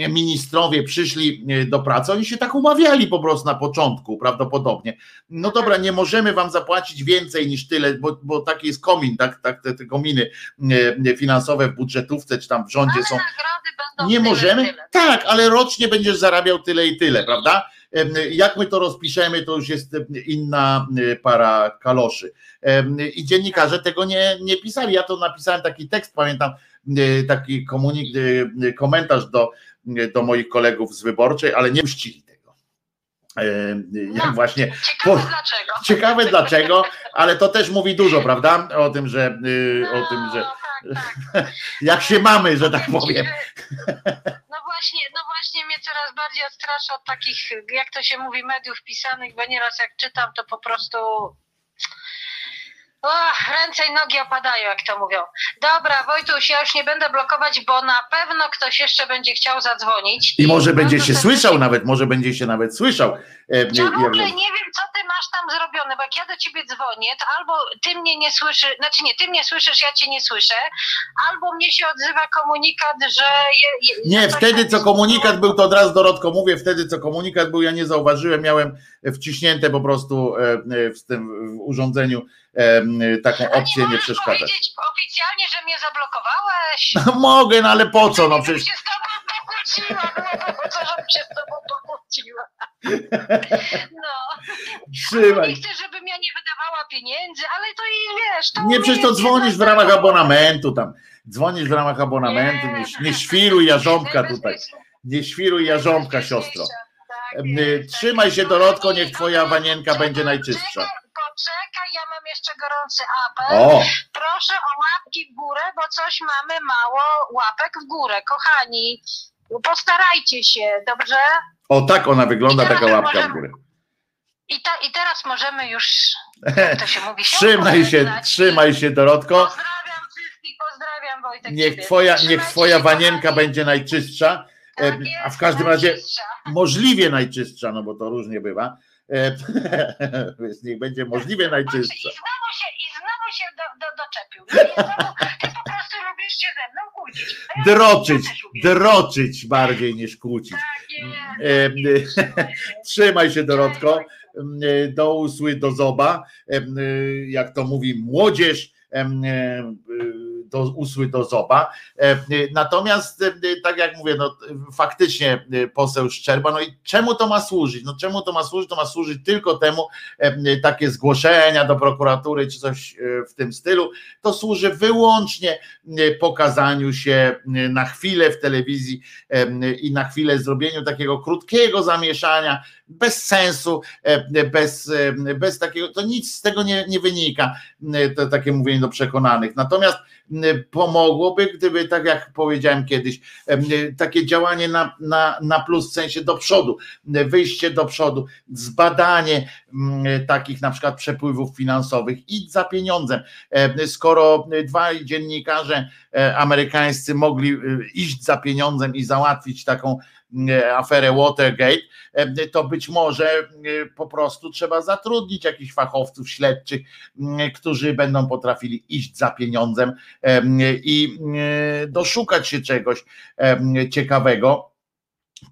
ministrowie przyszli e, do pracy, oni się tak umawiali po prostu na początku prawdopodobnie. No dobra, nie możemy wam zapłacić więcej niż tyle, bo, bo taki jest komin, tak, tak te, te kominy e, finansowe w budżetówce czy tam w rządzie Ale są. Nie możemy? tyle. Tak, ale rocznie będziesz zarabiał tyle i tyle, prawda? Jak my to rozpiszemy, to już jest inna e, para kaloszy. I dziennikarze tego nie, nie pisali. Ja to napisałem taki tekst, pamiętam, e, taki komunik, e, komentarz do, do moich kolegów z wyborczej, ale nie puścili tego. Jak No. właśnie Ciekawe Po- dlaczego. ciekawe dlaczego, ale to też mówi dużo, prawda? O tym, że y, o tym, że No, tak, tak. jak się mamy, że tak Powiem No właśnie, no właśnie mnie coraz bardziej odstrasza od takich, jak to się mówi, mediów pisanych, bo nieraz jak czytam, to po prostu o, ręce i nogi opadają, jak to mówią. Dobra, Wojtuś, ja już nie będę blokować, bo na pewno ktoś jeszcze będzie chciał zadzwonić. I może będzie bardzo się słyszał nawet, może będzie się nawet słyszał. e, Ja w jak- ogóle nie wiem, co ty masz tam zrobione, bo jak ja do ciebie dzwonię, to albo ty mnie nie słyszysz, znaczy nie, ty mnie słyszysz, ja cię nie słyszę, albo mnie się odzywa komunikat, że... Je, je, Nie, wtedy co komunikat był, to od razu Dorotko mówię, wtedy co komunikat był, ja nie zauważyłem, miałem wciśnięte po prostu e, e, w tym w urządzeniu e, taką opcję nie przeszkadzać. powiedzieć oficjalnie, że mnie zablokowałeś? Mogę, no ale po co, no przecież się z tobą pokłóciła, no po co, żebym się z tobą pokłóciła? No. trzymaj. Nie chcę, żebym ja nie wydawała pieniędzy, ale to i wiesz, to Nie, przecież to dzwonisz w ramach abonamentu tam. Dzwonisz w ramach abonamentu, nie, nie świruj jarząbka tutaj. Nie świruj jarząbka, siostro. Tak jest, tak Trzymaj się Dorotko, niech twoja no, wanienka będzie najczystsza. Czekaj, poczekaj, ja mam jeszcze gorący apel. O, Proszę o łapki w górę, bo coś mamy mało łapek w górę. Kochani, postarajcie się, dobrze? o tak ona wygląda, taka łapka w możemy- górę. I, ta, I teraz możemy już, jak to się mówi, się Trzymaj się, trzymaj się Dorotko. Pozdrawiam wszystkich, pozdrawiam Wojtek Niech ciebie. twoja, niech twoja się, wanienka kochani. będzie najczystsza, Tak e, a w każdym razie najczystsza. możliwie najczystsza, no bo to różnie bywa. E, Więc niech będzie możliwie Patrz, najczystsza. I znowu się, i znowu się do, do, doczepił. No i znowu, ty po prostu lubisz się ze mną kłócić. Ja Droczyć, droczyć bardziej niż kłócić. Tak jest, E, jest. Trzymaj się Dorotko. E, Do usły, do zoba. E, Jak to mówi młodzież. E, e, do usły do zoba. Natomiast, tak jak mówię, no faktycznie poseł Szczerba, no i czemu to ma służyć? No czemu to ma służyć? To ma służyć tylko temu, takie zgłoszenia do prokuratury czy coś w tym stylu. To służy wyłącznie pokazaniu się na chwilę w telewizji i na chwilę zrobieniu takiego krótkiego zamieszania, bez sensu, bez, bez takiego, to nic z tego nie, nie wynika, to takie mówienie do przekonanych. Natomiast pomogłoby, gdyby, tak jak powiedziałem kiedyś, takie działanie na, na, na plus, w sensie do przodu, wyjście do przodu, zbadanie takich na przykład przepływów finansowych, idź za pieniądzem. Skoro dwaj dziennikarze e, amerykańscy mogli e, iść za pieniądzem i załatwić taką E, aferę Watergate, e, to być może e, po prostu trzeba zatrudnić jakichś fachowców śledczych, którzy będą potrafili iść za pieniądzem i doszukać się czegoś ciekawego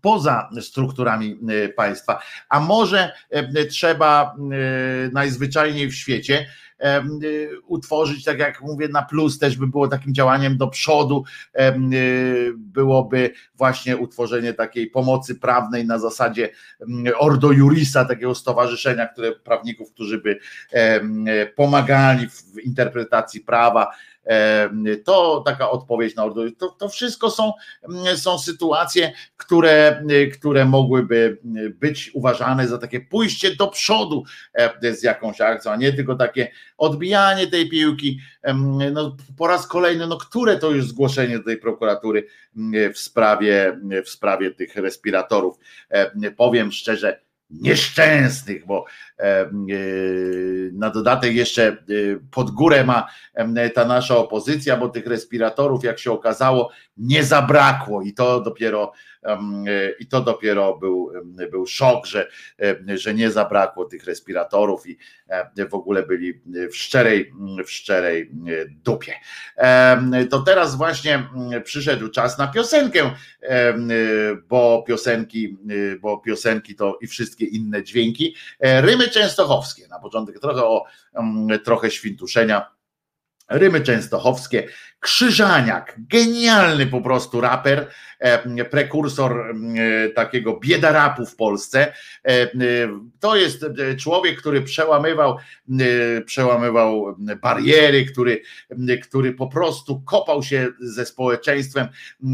poza strukturami państwa. A może trzeba najzwyczajniej w świecie utworzyć, tak jak mówię, na plus też by było takim działaniem do przodu, y, byłoby właśnie utworzenie takiej pomocy prawnej na zasadzie Ordo Jurisa, takiego stowarzyszenia, które prawników, którzy by pomagali w interpretacji prawa, to taka odpowiedź na ordor. To, to wszystko są, są sytuacje, które, które mogłyby być uważane za takie pójście do przodu z jakąś akcją, a nie tylko takie odbijanie tej piłki. No, po raz kolejny, no które to już zgłoszenie do tej prokuratury w sprawie, w sprawie tych respiratorów. Powiem szczerze, nieszczęsnych, bo e, e, na dodatek jeszcze e, pod górę ma ta nasza opozycja, bo tych respiratorów, jak się okazało, nie zabrakło i to dopiero i to dopiero był, był szok, że, że nie zabrakło tych respiratorów i w ogóle byli w szczerej, w szczerej dupie. To teraz właśnie przyszedł czas na piosenkę, bo piosenki, bo piosenki to i wszystkie inne dźwięki. Rymy częstochowskie. Na początek trochę o trochę świntuszenia Rymy częstochowskie, Krzyżaniak, genialny po prostu raper, e, prekursor e, takiego biedarapu w Polsce. E, to jest człowiek, który przełamywał, przełamywał bariery, który, który po prostu kopał się ze społeczeństwem,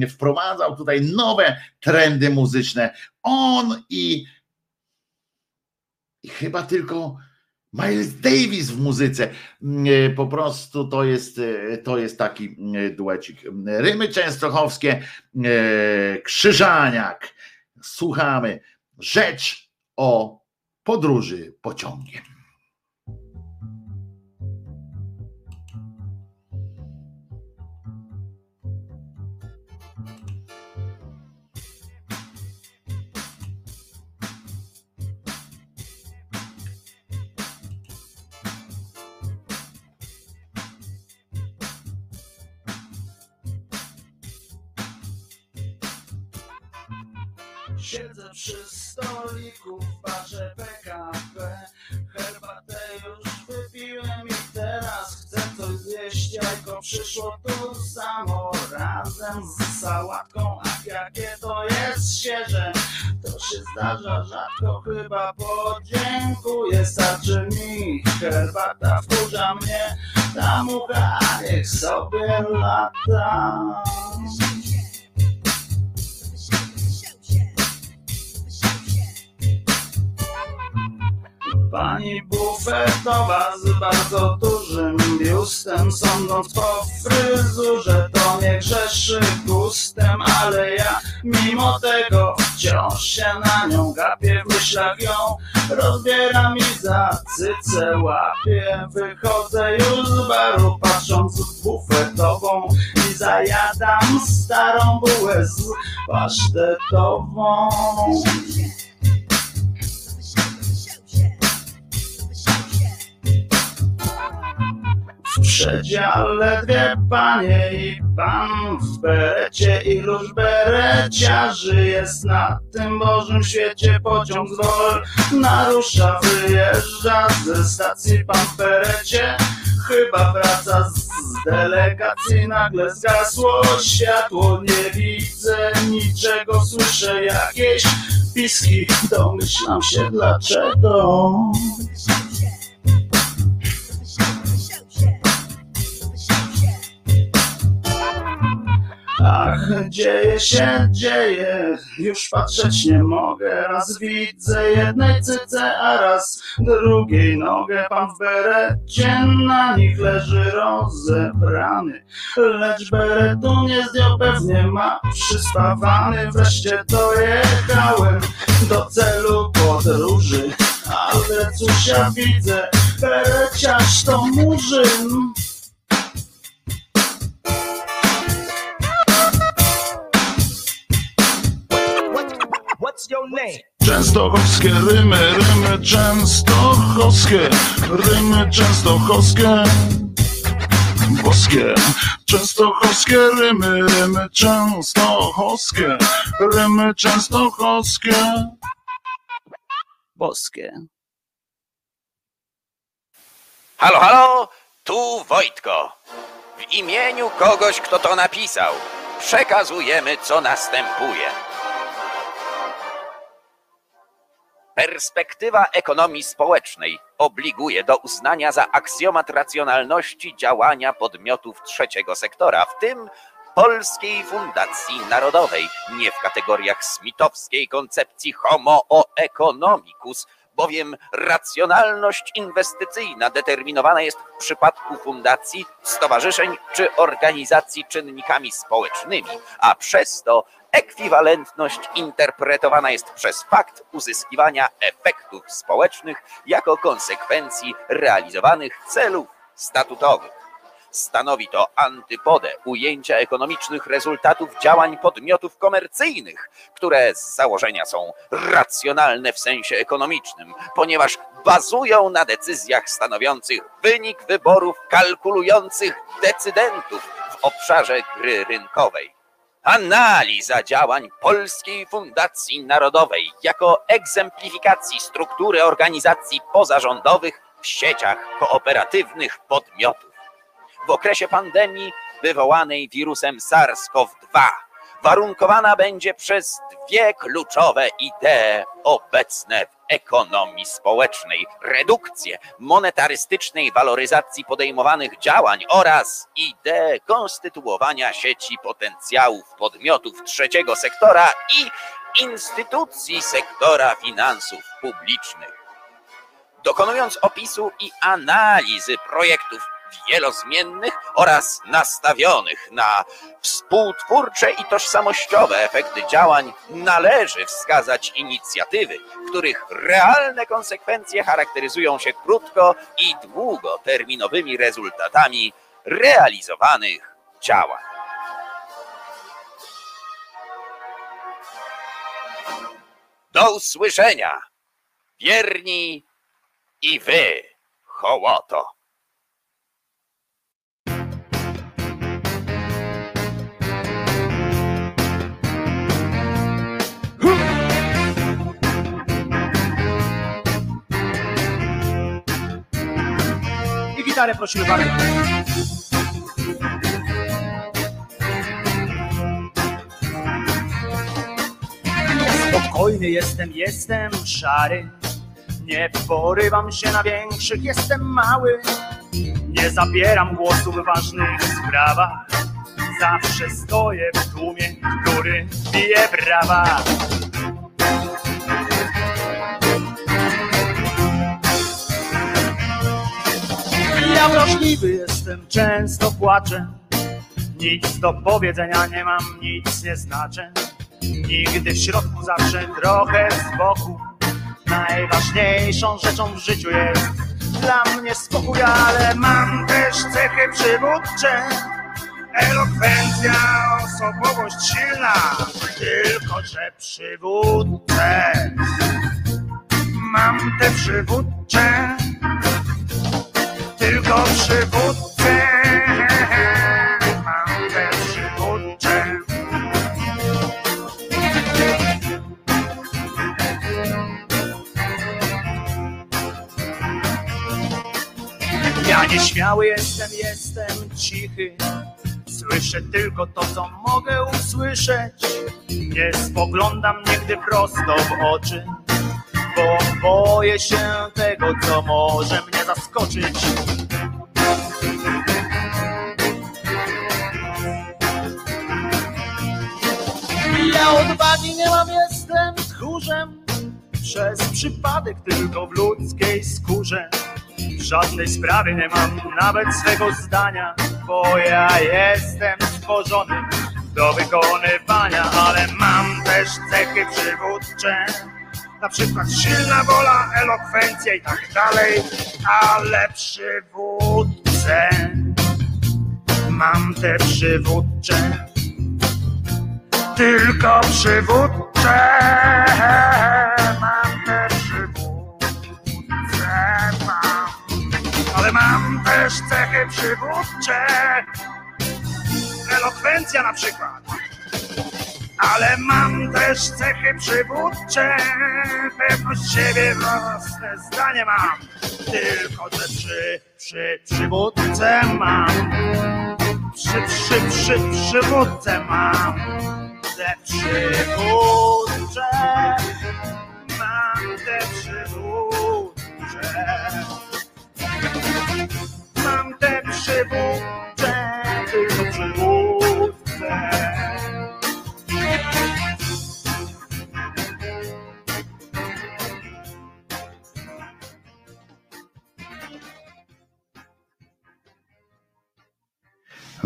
wprowadzał tutaj nowe trendy muzyczne. On i, i chyba tylko Miles Davis w muzyce. Mm, e, po prostu to jest, e, to jest taki mm, duecik. Rymy częstochowskie, e, Krzyżaniak. Słuchamy. Rzecz o podróży pociągiem. Zdarza rzadko chyba podziękuję Starczy mi herbata wkurza mnie Ta mucha niech sobie lata Pani bufetowa z bardzo dużym biustem Sądząc po fryzurze to nie grzeszy gustem Ale ja mimo tego wciąż się na nią gapię W myślach ją rozbieram i za cycę łapię Wychodzę już z baru patrząc w bufetową I zajadam starą bułę z pasztetową przedziale dwie panie i pan w berecie Iluż bereciarzy jest na tym Bożym świecie Pociąg z wol. Narusza, wyjeżdża ze stacji pan w berecie Chyba wraca z delegacji nagle zgasło. Światło Nie widzę niczego, słyszę jakieś piski. Domyślam się dlaczego dzieje się, dzieje, już patrzeć nie mogę. Raz widzę jednej cyce, a raz drugiej nogę. Pan w berecie na nich leży rozebrany, lecz beretu nie zdjął, pewnie ma przyspawany. Wreszcie dojechałem do celu podróży, ale cóż ja widzę, bereciarz to murzyn. Częstochowskie rymy, rymy częstochowskie, rymy częstochowskie, boskie. Częstochowskie rymy, rymy częstochowskie, rymy częstochowskie, boskie. Halo, halo, tu Wojtko. W imieniu kogoś, kto to napisał, przekazujemy, co następuje. Perspektywa ekonomii społecznej obliguje do uznania za aksjomat racjonalności działania podmiotów trzeciego sektora, w tym Polskiej Fundacji Narodowej, nie w kategoriach smitowskiej koncepcji homo economicus, bowiem racjonalność inwestycyjna determinowana jest w przypadku fundacji, stowarzyszeń czy organizacji czynnikami społecznymi, a przez to ekwiwalentność interpretowana jest przez fakt uzyskiwania efektów społecznych jako konsekwencji realizowanych celów statutowych. Stanowi to antypodę ujęcia ekonomicznych rezultatów działań podmiotów komercyjnych, które z założenia są racjonalne w sensie ekonomicznym, ponieważ bazują na decyzjach stanowiących wynik wyborów kalkulujących decydentów w obszarze gry rynkowej. Analiza działań Polskiej Fundacji Narodowej jako egzemplifikacji struktury organizacji pozarządowych w sieciach kooperatywnych podmiotów. W okresie pandemii wywołanej wirusem SARS-CoV-2 warunkowana będzie przez dwie kluczowe idee obecne w ekonomii społecznej: redukcję monetarystycznej waloryzacji podejmowanych działań oraz ideę konstytuowania sieci potencjałów podmiotów trzeciego sektora i instytucji sektora finansów publicznych. Dokonując opisu i analizy projektów wielozmiennych oraz nastawionych na współtwórcze i tożsamościowe efekty działań, należy wskazać inicjatywy, których realne konsekwencje charakteryzują się krótko i długoterminowymi rezultatami realizowanych działań. Do usłyszenia, wierni i wy, hołoto. Gitarę prosimy bardzo. Spokojny jestem, jestem szary. Nie porywam się na większych, jestem mały. Nie zabieram głosu w ważnych sprawach. Zawsze stoję w tłumie, który bije brawa. Ja wrażliwy jestem, często płaczę. Nic do powiedzenia nie mam, nic nie znaczę. Nigdy w środku, zawsze trochę z boku. Najważniejszą rzeczą w życiu jest dla mnie spokój, ale mam też cechy przywódcze. Elokwencja, osobowość silna, tylko że przywódcę. Mam te przywódcze, tylko przywódcę. Mam przywódcze. Ja nieśmiały jestem jestem cichy. Słyszę tylko to, co mogę usłyszeć. Nie spoglądam nigdy prosto w oczy, bo boję się tego, co może mnie zaskoczyć. Ja odwagi nie mam, jestem tchórzem. Przez przypadek tylko w ludzkiej skórze. W żadnej sprawie nie mam nawet swego zdania Bo ja jestem stworzony do wykonywania Ale mam też cechy przywódcze. Na przykład silna wola, elokwencja i tak dalej, ale przywódcę mam te przywódcze tylko przywódcę mam te przywódcę mam, ale mam też cechy przywódcze, elokwencja na przykład. Ale mam też cechy przywódcze, pewność siebie, własne zdanie mam. Tylko te przy, przy, przywódcę mam. Przy, przy, przy, przywódcę mam te przywódcze, mam te przywódcze, mam te przywódcze,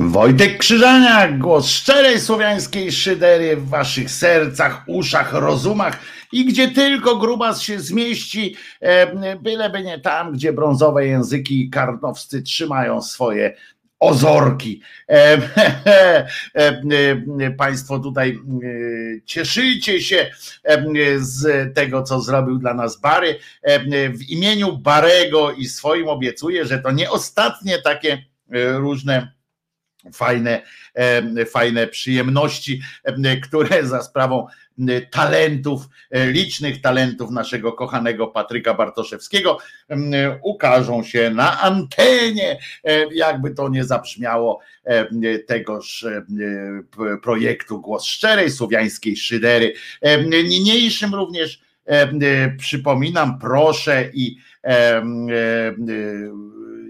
Wojtek Krzyżaniak, głos szczerej słowiańskiej szydery w waszych sercach, uszach, rozumach i gdzie tylko grubas się zmieści, e, byleby nie tam, gdzie brązowe języki karnowscy trzymają swoje ozorki. E, e, Państwo tutaj cieszycie się z tego, co zrobił dla nas Bary. W imieniu Barego i swoim obiecuję, że to nie ostatnie takie różne fajne, e, fajne przyjemności, e, które za sprawą e, talentów, licznych talentów naszego kochanego Patryka Bartoszewskiego ukażą się na antenie, jakby to nie zabrzmiało tegoż projektu Głos Szczerej, Słowiańskiej Szydery. Niniejszym również przypominam, proszę i,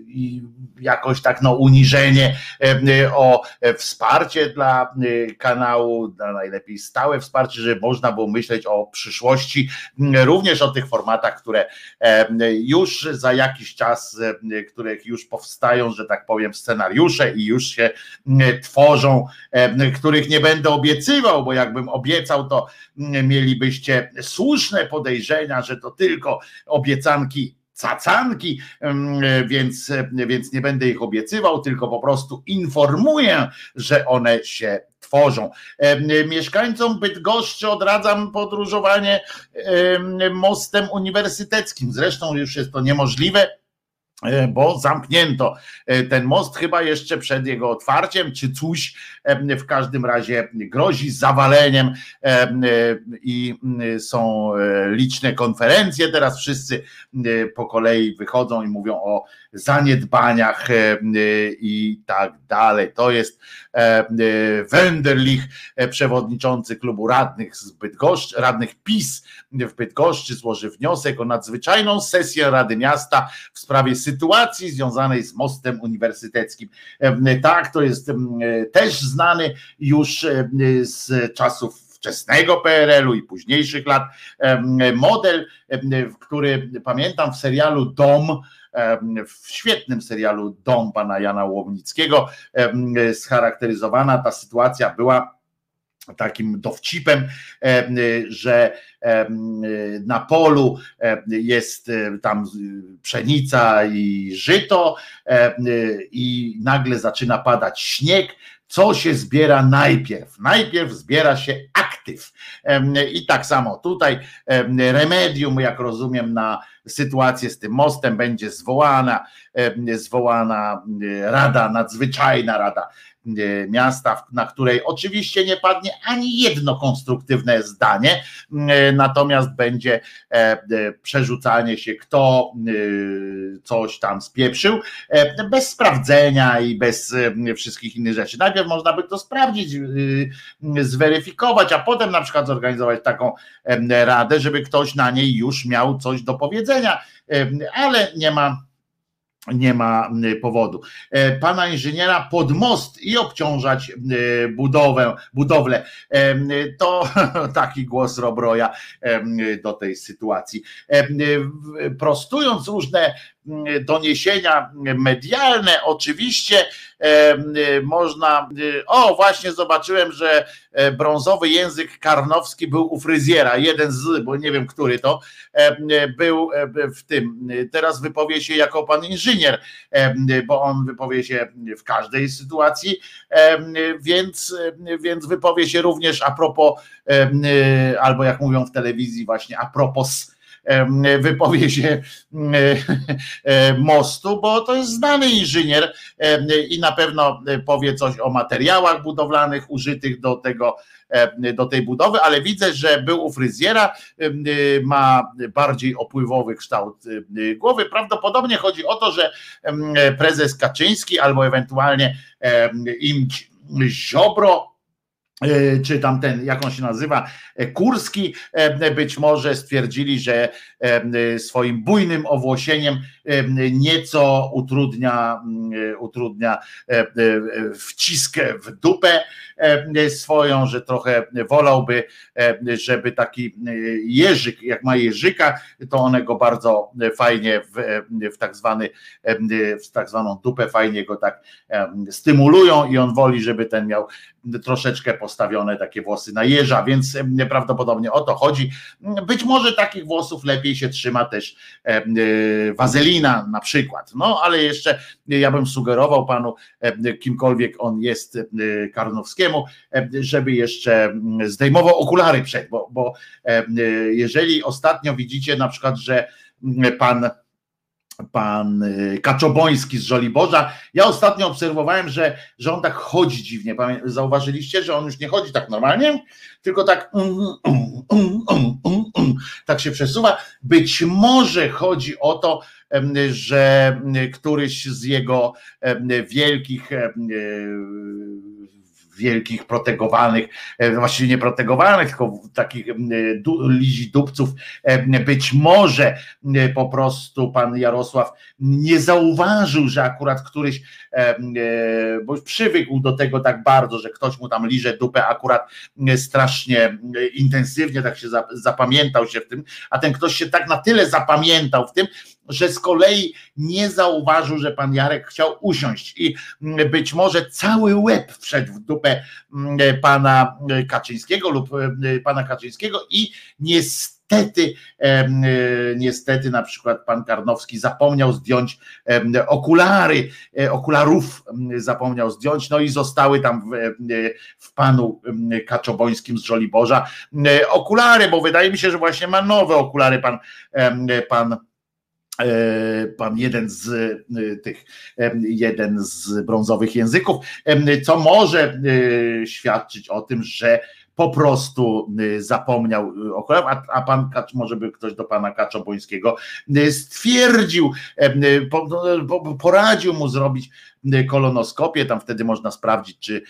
i jakoś tak no uniżenie e, o e, wsparcie dla e, kanału, dla najlepiej stałe wsparcie, żeby można było myśleć o przyszłości, również o tych formatach, które e, już za jakiś czas, e, których już powstają, że tak powiem, scenariusze i już się tworzą, e, których nie będę obiecywał, bo jakbym obiecał, to mielibyście słuszne podejrzenia, że to tylko obiecanki cacanki, więc, więc nie będę ich obiecywał, tylko po prostu informuję, że one się tworzą. Mieszkańcom Bydgoszczy odradzam podróżowanie em, mostem uniwersyteckim. Zresztą już jest to niemożliwe, bo zamknięto e, ten most chyba jeszcze przed jego otwarciem, czy coś em, w każdym razie grozi zawaleniem em, e, i są e, liczne konferencje, teraz wszyscy e, po kolei wychodzą i mówią o zaniedbaniach e, i tak dalej. To jest e, e, Wenderlich, e, przewodniczący klubu radnych z Bydgoszczy, radnych PiS w Bydgoszczy złoży wniosek o nadzwyczajną sesję Rady Miasta w sprawie sytuacji związanej z mostem uniwersyteckim. E, Tak, to jest e, też znany już e, z czasów wczesnego PRL-u i późniejszych lat model, który pamiętam w serialu Dom, w świetnym serialu Dom pana Jana Łomnickiego em, scharakteryzowana ta sytuacja była takim dowcipem, em, że na polu jest em, tam pszenica i żyto i nagle zaczyna padać śnieg, co się zbiera najpierw? Najpierw zbiera się aktyw. I tak samo tutaj em, remedium, jak rozumiem, na sytuację z tym mostem, będzie zwołana, zwołana Rada Nadzwyczajna Rada E, miasta, na której oczywiście nie padnie ani jedno konstruktywne zdanie, e, natomiast będzie e, przerzucanie się, kto coś tam spieprzył, bez sprawdzenia i bez wszystkich innych rzeczy. Najpierw można by to sprawdzić, zweryfikować, a potem na przykład zorganizować taką radę, żeby ktoś na niej już miał coś do powiedzenia, ale nie ma nie ma powodu. E, pana inżyniera pod most i obciążać budowę, budowlę. To taki głos Robroja do tej sytuacji. Prostując różne doniesienia medialne, oczywiście można. O, właśnie zobaczyłem, że brązowy język karnowski był u fryzjera. Jeden z, bo nie wiem, który to był w tym. Teraz wypowie się jako pan inżynier, bo on wypowie się w każdej sytuacji, więc, więc wypowie się również a propos, albo jak mówią w telewizji, właśnie a propos wypowie się e, mostu, bo to jest znany inżynier i na pewno powie coś o materiałach budowlanych użytych do tego do tej budowy, ale widzę, że był u fryzjera, ma bardziej opływowy kształt głowy. Prawdopodobnie chodzi o to, że prezes Kaczyński albo ewentualnie im Ziobro czy tam ten, jak on się nazywa, e, Kurski, e, być może stwierdzili, że swoim bujnym owłosieniem nieco utrudnia, utrudnia wciskę w dupę swoją, że trochę wolałby, żeby taki jeżyk, jak ma jeżyka, to one go bardzo fajnie w, w tak zwany, w tak zwaną dupę fajnie go tak stymulują i on woli, żeby ten miał troszeczkę postawione takie włosy na jeża, więc prawdopodobnie o to chodzi. Być może takich włosów lepiej się trzyma też e, wazelina na przykład. No ale jeszcze ja bym sugerował panu, kimkolwiek on jest Karnowskiemu, żeby jeszcze zdejmował okulary przed, bo, bo jeżeli ostatnio widzicie na przykład, że pan pan y, Kaczoboński z Żoliborza. Ja ostatnio obserwowałem, że, że on tak chodzi dziwnie. Zauważyliście, że on już nie chodzi tak normalnie, tylko tak tak się przesuwa. Być może chodzi o to, że któryś z jego wielkich wielkich protegowanych, e, właściwie nie protegowanych, tylko takich e, lizi dupców, e, być może po prostu pan Jarosław nie zauważył, że akurat któryś, bo już przywykł do tego tak bardzo, że ktoś mu tam liże dupę akurat strasznie intensywnie, tak się zapamiętał się w tym, a ten ktoś się tak na tyle zapamiętał w tym, że z kolei nie zauważył, że pan Jarek chciał usiąść i mm, być może cały łeb wszedł w dupę mm, pana Kaczyńskiego lub mm, pana Kaczyńskiego i niestety, niestety na przykład pan Karnowski zapomniał zdjąć okulary, e, okularów zapomniał zdjąć, no i zostały tam w, w panu Kaczobońskim z Żoliborza okulary, bo wydaje mi się, że właśnie ma nowe okulary pan, pan pan jeden z e, tych, jeden z brązowych języków, co może e, świadczyć o tym, że po prostu zapomniał okularów, a, a pan Kacz, może by ktoś do pana Kaczobońskiego stwierdził, poradził mu zrobić kolonoskopię, tam wtedy można sprawdzić, czy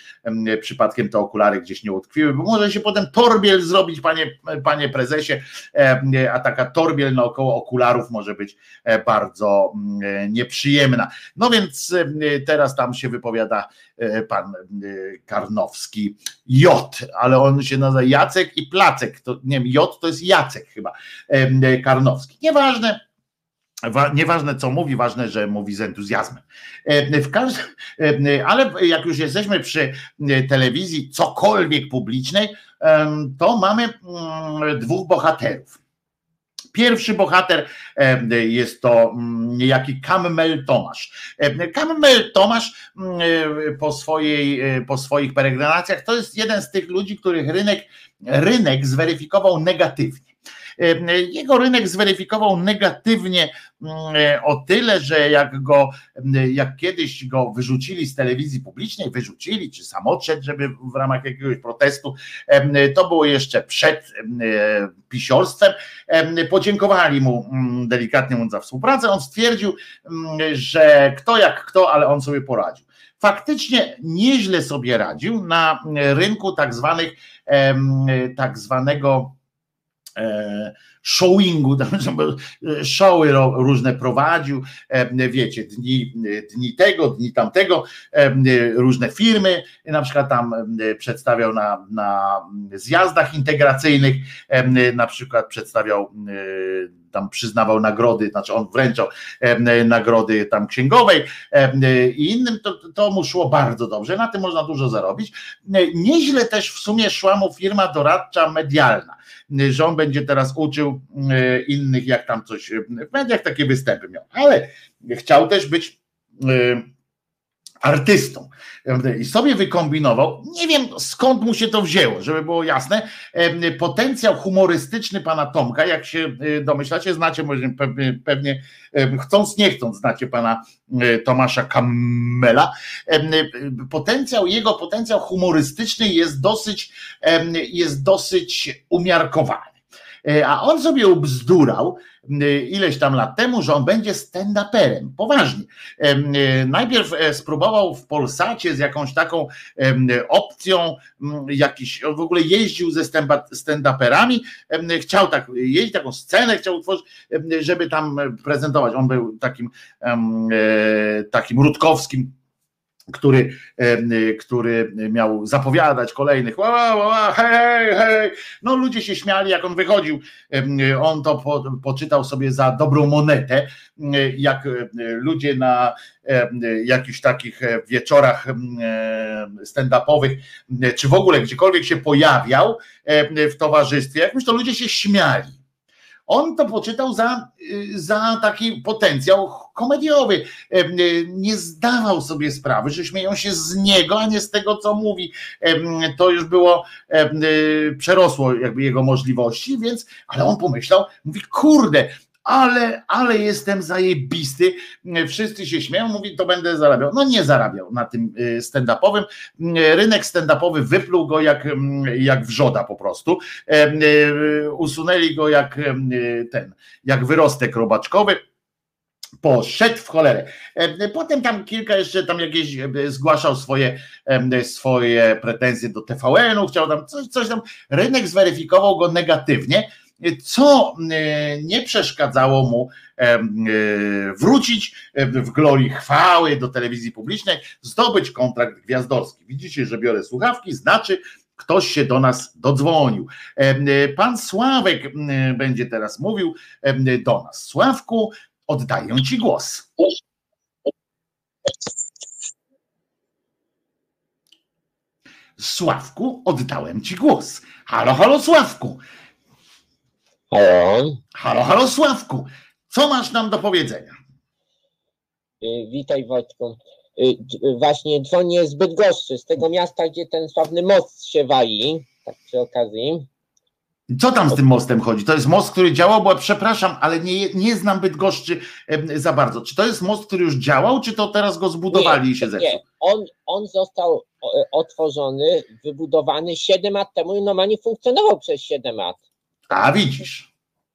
przypadkiem te okulary gdzieś nie utkwiły, bo może się potem torbiel zrobić, panie, panie prezesie, a taka torbiel naokoło okularów może być e, bardzo nieprzyjemna. No więc teraz tam się wypowiada e, pan Karnowski J, ale on się nazywa Jacek i Placek, to nie wiem, J to jest Jacek chyba, Karnowski. Nieważne, Nieważne co mówi, ważne, że mówi z entuzjazmem. E, w każdym, e, ale jak już jesteśmy przy e, telewizji cokolwiek publicznej, to mamy mm, dwóch bohaterów. Pierwszy bohater jest to mm, niejaki Kammel Tomasz. Kammel Tomasz mm, po, swojej, po swoich peregrinacjach to jest jeden z tych ludzi, których rynek, rynek zweryfikował negatywnie Jego rynek zweryfikował negatywnie mm, o tyle, że jak go, mm, jak kiedyś go wyrzucili z telewizji publicznej, wyrzucili, czy sam odszedł, żeby w ramach jakiegoś protestu, to było jeszcze przed em, pisiorstwem, em, podziękowali mu mm, delikatnie mówiąc za współpracę, on stwierdził, że kto jak kto, ale on sobie poradził. Faktycznie nieźle sobie radził na rynku tak zwanych, tak zwanego showingu, tam, żeby, e, showy różne prowadził, e, wiecie, dni, dni tego, dni tamtego, e, różne firmy, na przykład tam e, przedstawiał na, na zjazdach integracyjnych, e, na przykład przedstawiał e, tam przyznawał nagrody, znaczy on wręczał nagrody tam księgowej i innym, to, to mu szło bardzo dobrze, na tym można dużo zarobić. Nieźle też w sumie szła mu firma doradcza medialna, że on będzie teraz uczył e, innych, jak tam coś, e, w mediach takie występy miał, ale chciał też być e, artystą. I sobie wykombinował, nie wiem skąd mu się to wzięło, żeby było jasne, potencjał humorystyczny pana Tomka, jak się y, domyślacie, znacie może pewnie, chcąc nie chcąc znacie pana y, Tomasza Kamela, y, potencjał, jego potencjał humorystyczny jest dosyć, jest dosyć umiarkowany. E, A on sobie ubzdurał ileś tam lat temu, że on będzie stand-uperem. Poważnie. Em, y, Najpierw e, spróbował w Polsacie z jakąś taką opcją, jakiś, w ogóle jeździł ze stand- stand-uperami, chciał tak jeździć, taką scenę chciał utworzyć, żeby tam prezentować. On był takim, e, takim rutkowskim który, który miał zapowiadać kolejnych, ła, ła, ła, hej, hej. No ludzie się śmiali, jak on wychodził, on to po, poczytał sobie za dobrą monetę, jak ludzie na jakichś takich e, wieczorach stand-upowych, czy w ogóle gdziekolwiek się pojawiał w towarzystwie, jakimś to ludzie się śmiali. On to poczytał za, za taki potencjał komediowy. Y, Nie zdawał sobie sprawy, że śmieją się z niego, a nie z tego, co mówi. To już było, y, przerosło jakby jego możliwości, więc, ale on pomyślał, mówi, kurde, ale, ale jestem zajebisty. Wszyscy się śmieją, mówi, to będę zarabiał. No nie zarabiał na tym y, stand-upowym. Rynek stand-upowy wypluł go jak, mm, jak wrzoda po prostu. Em, y, Usunęli go jak y, ten, jak wyrostek robaczkowy. Poszedł w cholerę. Em, Potem tam kilka jeszcze tam jakieś zgłaszał swoje, swoje pretensje do TVN-u, chciał tam coś, coś tam. Rynek zweryfikował go negatywnie co e, nie przeszkadzało mu em, e, wrócić e, w glorii chwały do telewizji publicznej, zdobyć kontrakt gwiazdorski. Widzicie, że biorę słuchawki, znaczy ktoś się do nas dodzwonił. Pan Sławek będzie teraz mówił do nas. Sławku, oddaję Ci głos. Sławku, oddałem Ci głos. Halo, halo, Sławku. Halo, Halo, halo, Sławku. Co masz nam do powiedzenia? y, witaj Wojtku. D- Właśnie dzwonię z Bydgoszczy, z tego miasta, gdzie ten sławny most się wali, tak przy okazji. Co tam z tym mostem chodzi? To jest most, który działał, bo przepraszam, ale nie, nie znam Bydgoszczy za bardzo. Czy to jest most, który już działał, czy to teraz go zbudowali i się zepsuł? Nie, on, on został o, otworzony, wybudowany 7 lat temu i normalnie funkcjonował przez 7 lat. A widzisz.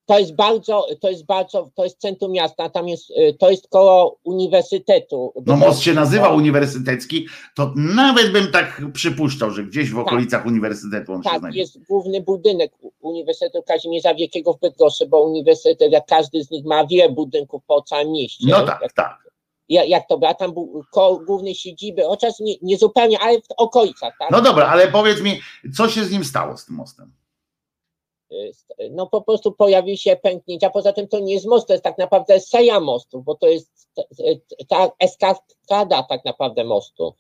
To jest bardzo, to jest bardzo, to jest centrum miasta, tam jest, y, to jest koło uniwersytetu. No most się nazywa uniwersytecki, to nawet bym tak przypuszczał, że gdzieś w okolicach uniwersytetu on się Tak, znajduje. jest główny budynek Uniwersytetu Kazimierza Wielkiego w Bydgoszczy, bo uniwersytet, jak każdy z nich ma wiele budynków po całym mieście. No tak, jak, tak. jak, jak to była, tam był koło głównej siedziby, chociaż nie, nie zupełnie, ale w okolicach, tak? No dobra, ale powiedz mi, co się z nim stało z tym mostem? Y, No po prostu pojawiły się pęknięcia, poza tym to nie jest most, to jest tak naprawdę seria mostów, bo to jest ta, ta eskakada tak naprawdę mostu.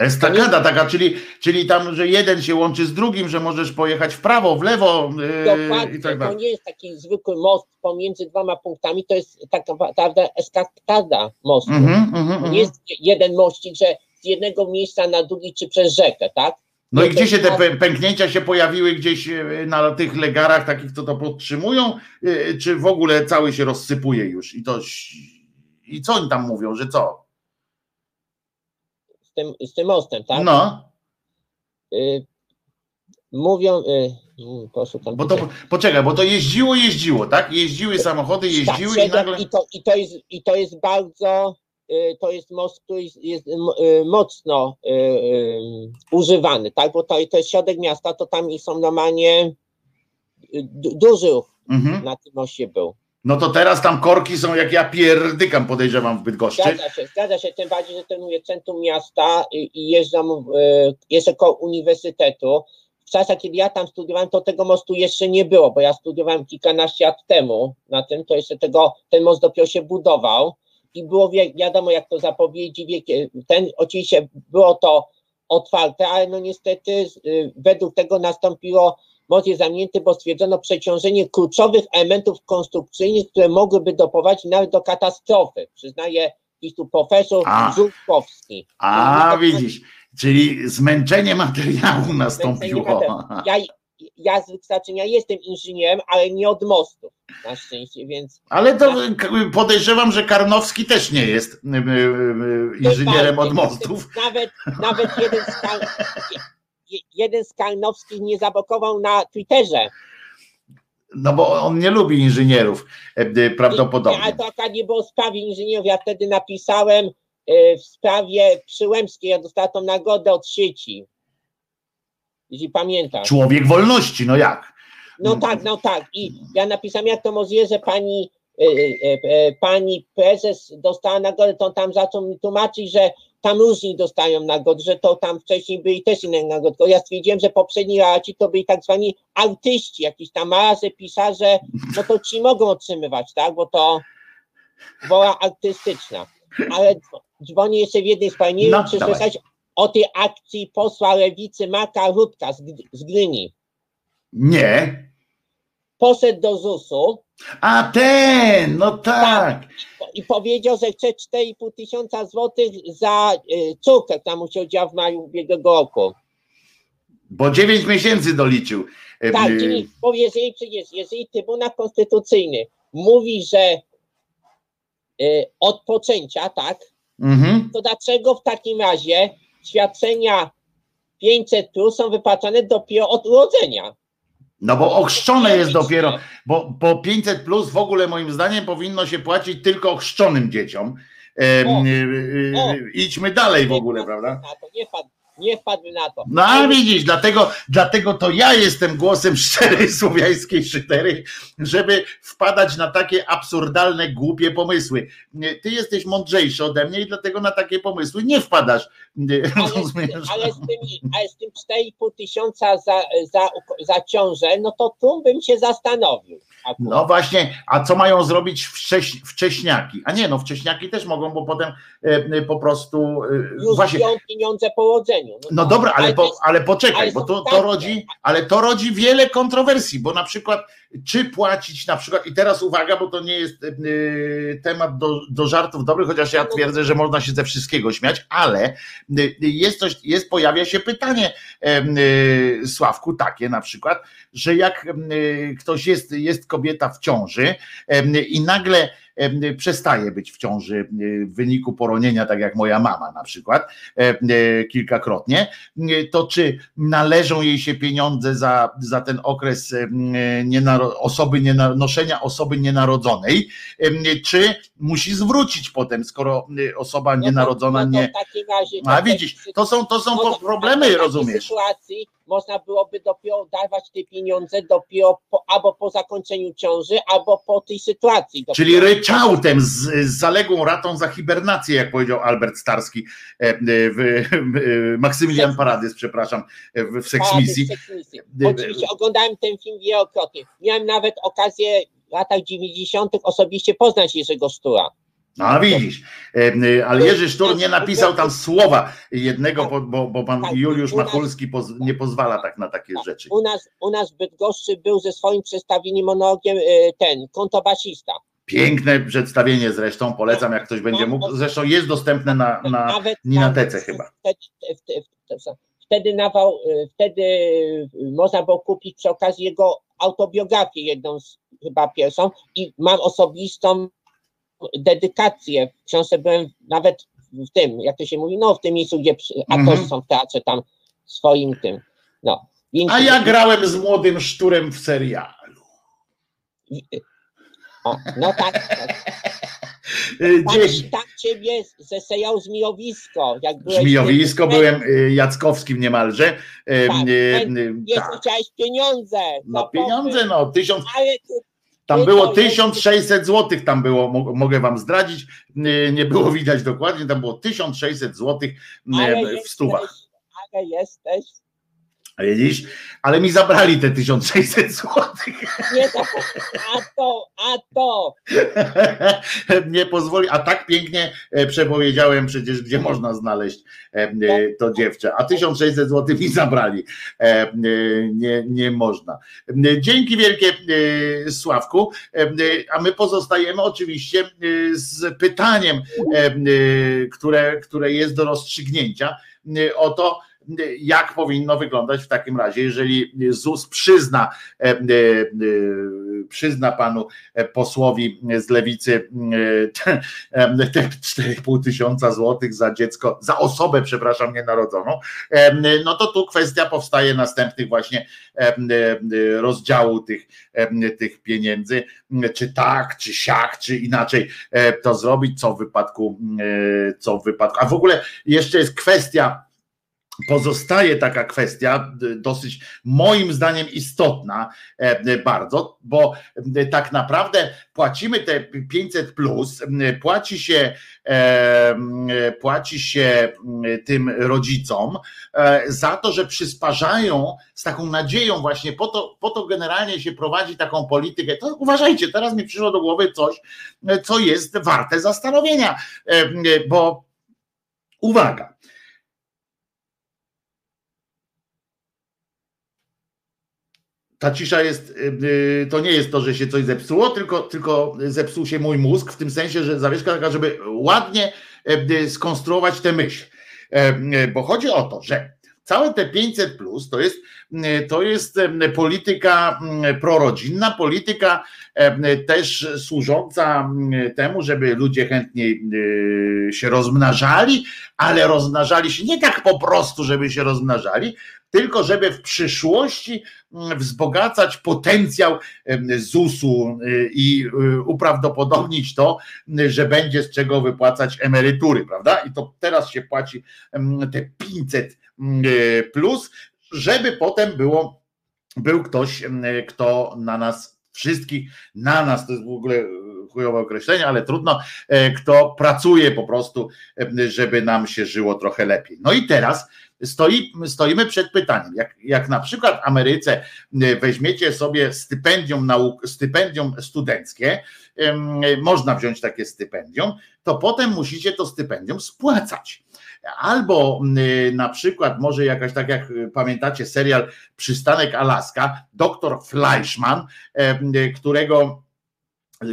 Estakada taka, czyli, czyli tam, że jeden się łączy z drugim, że możesz pojechać w prawo, w lewo yy, Dokładnie, i tak to dalej. nie jest taki zwykły most pomiędzy dwoma punktami, to jest tak naprawdę eskakada mostu. Mhm, mhm, mhm. Nie jest jeden mościk, że z jednego miejsca na drugi czy przez rzekę, tak? No i gdzie to się te pęknięcia się pojawiły gdzieś e, na tych legarach takich, co to podtrzymują, e, czy w ogóle cały się rozsypuje już i to i co oni tam mówią, że co? Z tym, z tym mostem, tak? No, Y, mówią, y, mm, poszukam. bo to poczekaj, bo to jeździło, jeździło, tak? Jeździły samochody, Tak, jeździły i siedem- nagle. i, to, i, to jest, I to jest bardzo, to jest most, który jest, y, mocno y, y, używany, tak? Bo to, to jest środek miasta, to tam są normalnie y, du- duży Mhm. na tym moście był. No to teraz tam korki są jak ja pierdykam, podejrzewam w Bydgoszczy. Zgadza się, zgadza się, tym bardziej, że ten mówię centrum miasta i, i jeżdżam y, jeszcze koło uniwersytetu. W czasach, kiedy ja tam studiowałem, to tego mostu jeszcze nie było, bo ja studiowałem kilkanaście lat temu na tym, to jeszcze tego, ten most dopiero się budował i było wi- wiadomo, jak to zapowiedzi wielkie. Ten, oczywiście było to otwarte, ale no niestety y, według tego nastąpiło, jest zamknięty, bo stwierdzono przeciążenie kluczowych elementów konstrukcyjnych, które mogłyby doprowadzić nawet do katastrofy. Przyznaje tu profesor A. Żółkowski. A widzisz, czyli zmęczenie materiału nastąpiło. Ja, ja z wykształcenia jestem inżynierem, ale nie od mostów, na szczęście, więc Ale to podejrzewam, że Karnowski też nie jest y, y, y, inżynierem od mostów. Nawet, nawet jeden, z je- jeden z Kalnowskich nie zablokował na Twitterze. No bo on nie lubi inżynierów e, y, Ale prawdopodobnie. to akurat nie było w sprawie inżynierów. Ja wtedy napisałem e, w sprawie Przyłębskiej, ja dostałem tą nagrodę od sieci. Jeśli pamiętasz. Człowiek wolności, no jak? No tak, no tak. I ja napisałem, jak to możliwe, że pani, e, e, e, pani prezes dostała nagrodę, to tam zaczął mi tłumaczyć, że tam różni dostają nagrody, że to tam wcześniej byli też inne nagrody. Ja stwierdziłem, że poprzedni raci to byli tak zwani artyści, jakieś tam malarze, pisarze, no to ci mogą otrzymywać, tak, bo to wola artystyczna. Ale dzwonię jeszcze w jednej sprawie. Nie No, wiem, czy dawaj. słyszałeś o tej akcji posła lewicy Marka Rutka z, z Gdyni. Nie. Poszedł do ZUS-u, A ten, no tak. i powiedział, że chce 4,5 tysiąca złotych za y, córkę, która mu się udziała w maju ubiegłego roku. Bo 9 miesięcy doliczył. E, Tak, y, czyli bo jeżeli, przecież, jeżeli Trybunał Konstytucyjny mówi, że y, od poczęcia, tak, mhm. to dlaczego w takim razie świadczenia 500 plus są wypłacane dopiero od urodzenia? No bo ochrzczone jest dopiero, bo po 500 plus w ogóle moim zdaniem powinno się płacić tylko ochrzczonym dzieciom. E, O, y, y, o. y, idźmy dalej w ogóle, prawda? Na to, nie, wpadł, nie wpadły na to. No a widzisz, dlatego, dlatego to ja jestem głosem szczerej słowiańskiej szytery, żeby wpadać na takie absurdalne, głupie pomysły. Ty jesteś mądrzejszy ode mnie i dlatego na takie pomysły nie wpadasz. Ale, ale, z tymi, ale z tym 4,5 tysiąca za, za, za ciążę, no to tu bym się zastanowił. akurat. No właśnie, a co mają zrobić wcześ, wcześniaki? A nie, no wcześniaki też mogą, bo potem e, po prostu e, Już właśnie. pieniądze po rodzeniu. No tak. dobra, ale, po, ale poczekaj, bo to, to rodzi, ale to rodzi wiele kontrowersji, bo na przykład czy płacić na przykład, i teraz uwaga, bo to nie jest y, temat do, do żartów dobrych, chociaż ja twierdzę, że można się ze wszystkiego śmiać, ale y, jest coś, jest, pojawia się pytanie, y, Sławku, takie na przykład, że jak y, ktoś jest, jest kobieta w ciąży i nagle przestaje być w ciąży w wyniku poronienia, tak jak moja mama na przykład, e, kilkakrotnie, to czy należą jej się pieniądze za, za ten okres nienaro- osoby niena- noszenia osoby nienarodzonej, czy musi zwrócić potem, skoro osoba No nienarodzona no nie. A widzisz, to są, to są po- problemy, rozumiesz? sytuacji można byłoby dopiero dawać te pieniądze dopiero po, albo po zakończeniu ciąży, albo po tej sytuacji. Czyli Dopiero- ryczałtem z, z zaległą ratą za hibernację, jak powiedział Albert Starski, e, e, w, w, Maksymilian Paradys, przepraszam, e, w, seksmisji. Oczywiście oglądałem ten film wielokrotnie. Miałem nawet okazję w latach 90. osobiście poznać Jerzego Sztura. A widzisz, e, ale Jerzy Sztur nie napisał tam słowa jednego, bo, bo, pan Tak, Juliusz Machulski poz, nie pozwala tak na takie rzeczy. U nas, u nas w Bydgoszczy był ze swoim przedstawieniem monologiem e, ten, kontobasista. Piękne przedstawienie zresztą, polecam jak ktoś będzie mógł. Zresztą jest dostępne na, na Ninatece chyba. Wtedy nawał, y, wtedy y, można było kupić przy okazji jego autobiografię, jedną z, chyba pierwszą i mam osobistą dedykację. W książce byłem nawet w tym, jak to się mówi, no w tym miejscu, gdzie przy- aktorzy Mhm. są w teatrze, tam swoim tym, no. Więc, A ja grałem z młodym szczurem w serialu. o, no tak, tak. Y, Dzień. tam ciebie ze serialu Zmijowisko. Jak tym- byłem y, Jackowskim niemalże. Y, Tak, y, y, Jeszcze tak. chciałeś pieniądze. No pieniądze, no, tysiąc, Ale ty, tam było to jest- 1600 złotych, tam było, mo- mogę wam zdradzić, nie było widać dokładnie, tam było 1600 złotych ale y, w stówach. ale jesteś. Widzisz? Ale mi zabrali te 1600 złotych. Nie to, a to, a to. nie pozwoli, a tak pięknie e, przepowiedziałem przecież, gdzie można znaleźć e, e, to dziewczę, a 1600 zł mi zabrali. Nie, nie można. Dzięki wielkie Sławku, a my pozostajemy oczywiście z pytaniem, które, które jest do rozstrzygnięcia o to, jak powinno wyglądać w takim razie, jeżeli ZUS przyzna, e, e, przyzna panu e, posłowi z lewicy te, te 4,5 tysiąca złotych za dziecko, za osobę, przepraszam, nienarodzoną, no to tu kwestia powstaje następnych właśnie rozdziału tych, tych pieniędzy, czy tak, czy siak, czy inaczej to zrobić, co w wypadku, co w wypadku, a w ogóle jeszcze jest kwestia pozostaje taka kwestia d- dosyć moim zdaniem istotna e, bardzo, bo e, tak naprawdę płacimy te 500 plus, płaci się e, płaci się tym rodzicom e, za to, że przysparzają z taką nadzieją właśnie po to, po to generalnie się prowadzi taką politykę. To uważajcie, teraz mi przyszło do głowy coś, e, co jest warte zastanowienia, e, bo uwaga, ta cisza jest, y, y, to nie jest to, że się coś zepsuło, tylko, tylko zepsuł się mój mózg, w tym sensie, że zawieszka taka, żeby ładnie y, y, skonstruować tę myśl. E, y, Bo chodzi o to, że całe te 500 plus to jest, to jest polityka y, prorodzinna, polityka też służąca y, temu, żeby ludzie chętniej się rozmnażali, ale rozmnażali się nie tak po prostu, żeby się rozmnażali, tylko żeby w przyszłości mm, wzbogacać potencjał ZUS-u y, i y, uprawdopodobnić to, że będzie z czego wypłacać emerytury, prawda? I to teraz się płaci te 500 y, plus, żeby potem było, był ktoś, kto na nas wszystkich, na nas, to jest w ogóle chujowe określenie, ale trudno, e, kto pracuje po prostu, em, żeby nam się żyło trochę lepiej. No i teraz stoi, stoimy przed pytaniem, jak, jak na przykład w Ameryce y, weźmiecie sobie stypendium, nauk, stypendium studenckie, można wziąć takie stypendium, to potem musicie to stypendium spłacać. Albo y, na przykład, może jakaś, tak jak y, pamiętacie, serial Przystanek Alaska, doktor Fleischman, którego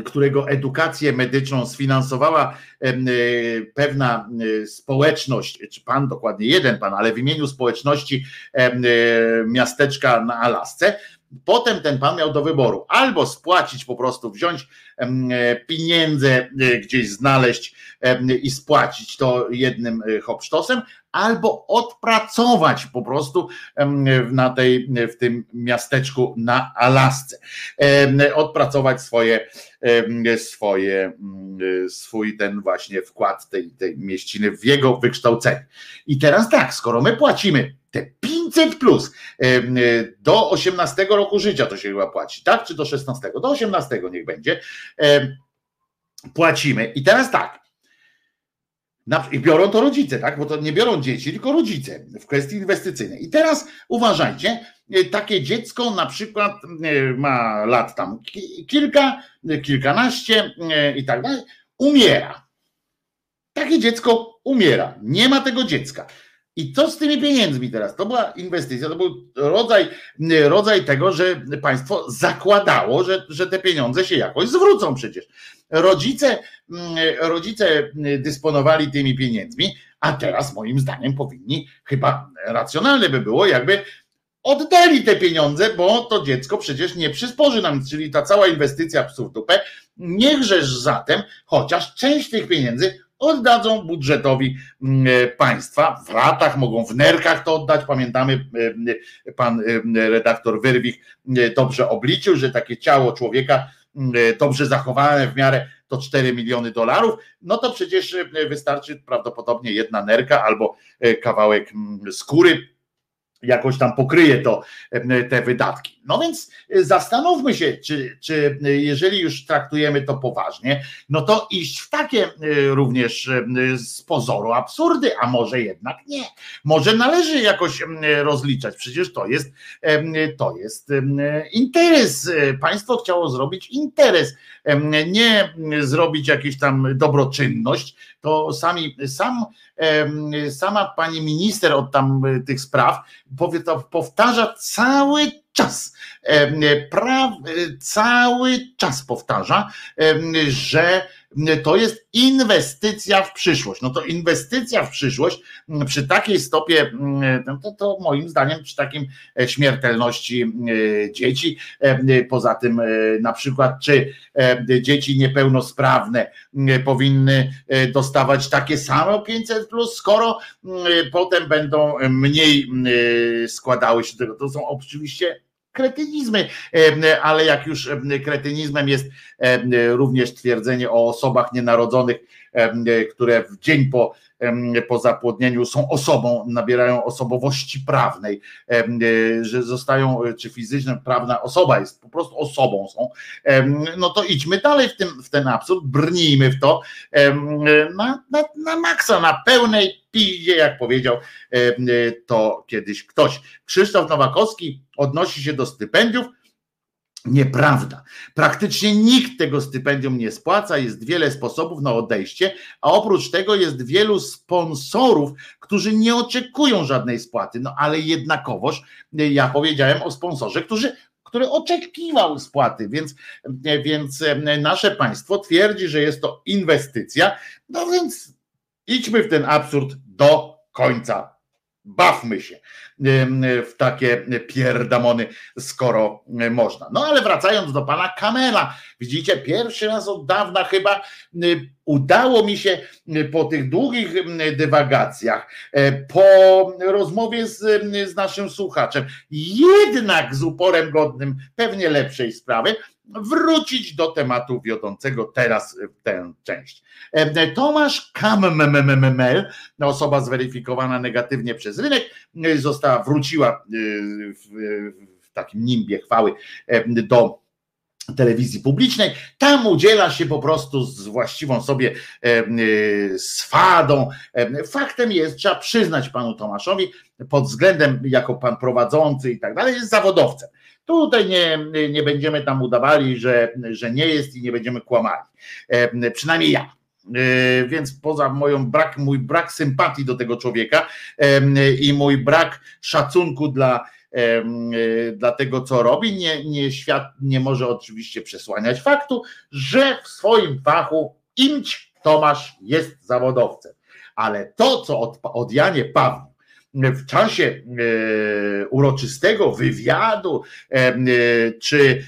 którego edukację medyczną sfinansowała y, pewna y, społeczność, czy pan, dokładnie jeden pan, ale w imieniu społeczności y, miasteczka na Alasce. Potem ten pan miał do wyboru albo spłacić po prostu, wziąć e, pieniądze e, gdzieś znaleźć i spłacić to jednym e, hopsztosem, albo odpracować po prostu na tej, w tym miasteczku na Alasce. Odpracować swoje, swoje, mm, swój ten właśnie wkład tej, tej mieściny w jego wykształcenie. I teraz tak, skoro my płacimy te 500 plus do 18 roku życia to się chyba płaci, tak? Czy do 16? Do 18 niech będzie. Płacimy. I teraz tak. I biorą to rodzice, tak? Bo to nie biorą dzieci, tylko rodzice w kwestii inwestycyjnej. I teraz uważajcie, e, takie dziecko na przykład e, ma lat tam ki- kilka, e, kilkanaście i tak dalej, umiera. Takie dziecko umiera. Nie ma tego dziecka. I co z tymi pieniędzmi teraz? To była inwestycja, to był rodzaj, rodzaj tego, że państwo zakładało, że, że te pieniądze się jakoś zwrócą przecież. Rodzice, rodzice dysponowali tymi pieniędzmi, a teraz moim zdaniem powinni, chyba racjonalne by było, jakby oddali te pieniądze, bo to dziecko przecież nie przysporzy nam, czyli ta cała inwestycja psów dupę, niechżeż zatem chociaż część tych pieniędzy oddadzą budżetowi mm, e, państwa. W ratach mogą w nerkach to oddać. Pamiętamy, e, pan e, redaktor Wyrwich dobrze obliczył, że takie ciało człowieka dobrze zachowane w miarę to 4 miliony dolarów, no to przecież wystarczy prawdopodobnie jedna nerka albo kawałek skóry jakoś tam pokryje to te wydatki. No więc y, zastanówmy się, czy, czy y, jeżeli już traktujemy to poważnie, no to iść w takie y, również z pozoru absurdy, a może jednak nie. Może należy jakoś rozliczać. Przecież to jest, to jest interes. Państwo chciało zrobić interes, nie zrobić jakiejś tam dobroczynność. To sami, sam, sama pani minister od tam tych spraw powtarza cały czas, pra, cały czas powtarza, że to jest inwestycja w przyszłość. No to inwestycja w przyszłość przy takiej stopie, no to, to moim zdaniem przy takim e, śmiertelności e, dzieci, poza tym e, na przykład, czy dzieci niepełnosprawne powinny dostawać takie same 500 plus, skoro potem będą mniej składały się do tego. To są oczywiście kretynizmy, ale jak już kretynizmem jest również twierdzenie o osobach nienarodzonych, które w dzień po, po zapłodnieniu są osobą, nabierają osobowości prawnej, że zostają, czy fizyczna, prawna osoba jest po prostu osobą są, no to idźmy dalej w, tym, w ten absurd, brnijmy w to na, na, na maksa, na pełnej piździe, jak powiedział to kiedyś ktoś. Krzysztof Nowakowski odnosi się do stypendiów, Nieprawda. Praktycznie nikt tego stypendium nie spłaca, jest wiele sposobów na odejście, a oprócz tego jest wielu sponsorów, którzy nie oczekują żadnej spłaty. No ale jednakowoż ja powiedziałem o sponsorze, którzy który oczekiwał spłaty, więc, więc nasze państwo twierdzi, że jest to inwestycja, no więc idźmy w ten absurd do końca. Bawmy się w takie pierdamony, skoro można. No ale wracając do pana Kamela, widzicie, pierwszy raz od dawna chyba udało mi się po tych długich dywagacjach, e, po rozmowie z, z naszym słuchaczem, jednak z uporem godnym pewnie lepszej sprawy, wrócić do tematu wiodącego teraz tę część. E, Tomasz Kammel, osoba zweryfikowana negatywnie przez rynek, została, wróciła w, w takim nimbie chwały do telewizji publicznej. Tam udziela się po prostu z właściwą sobie swadą. Faktem jest, trzeba przyznać panu Tomaszowi, pod względem jako pan prowadzący i tak dalej, jest zawodowcem. Tutaj nie, nie będziemy tam udawali, że, że nie jest i nie będziemy kłamali. E, przynajmniej ja. E, więc poza moją brak, mój brak sympatii do tego człowieka e, i mój brak szacunku dla, dla tego, co robi, nie, nie, świat nie może oczywiście przesłaniać faktu, że w swoim fachu imć Tomasz jest zawodowcem. Ale to, co od, od Janie Pawła w czasie e, uroczystego wywiadu, e, czy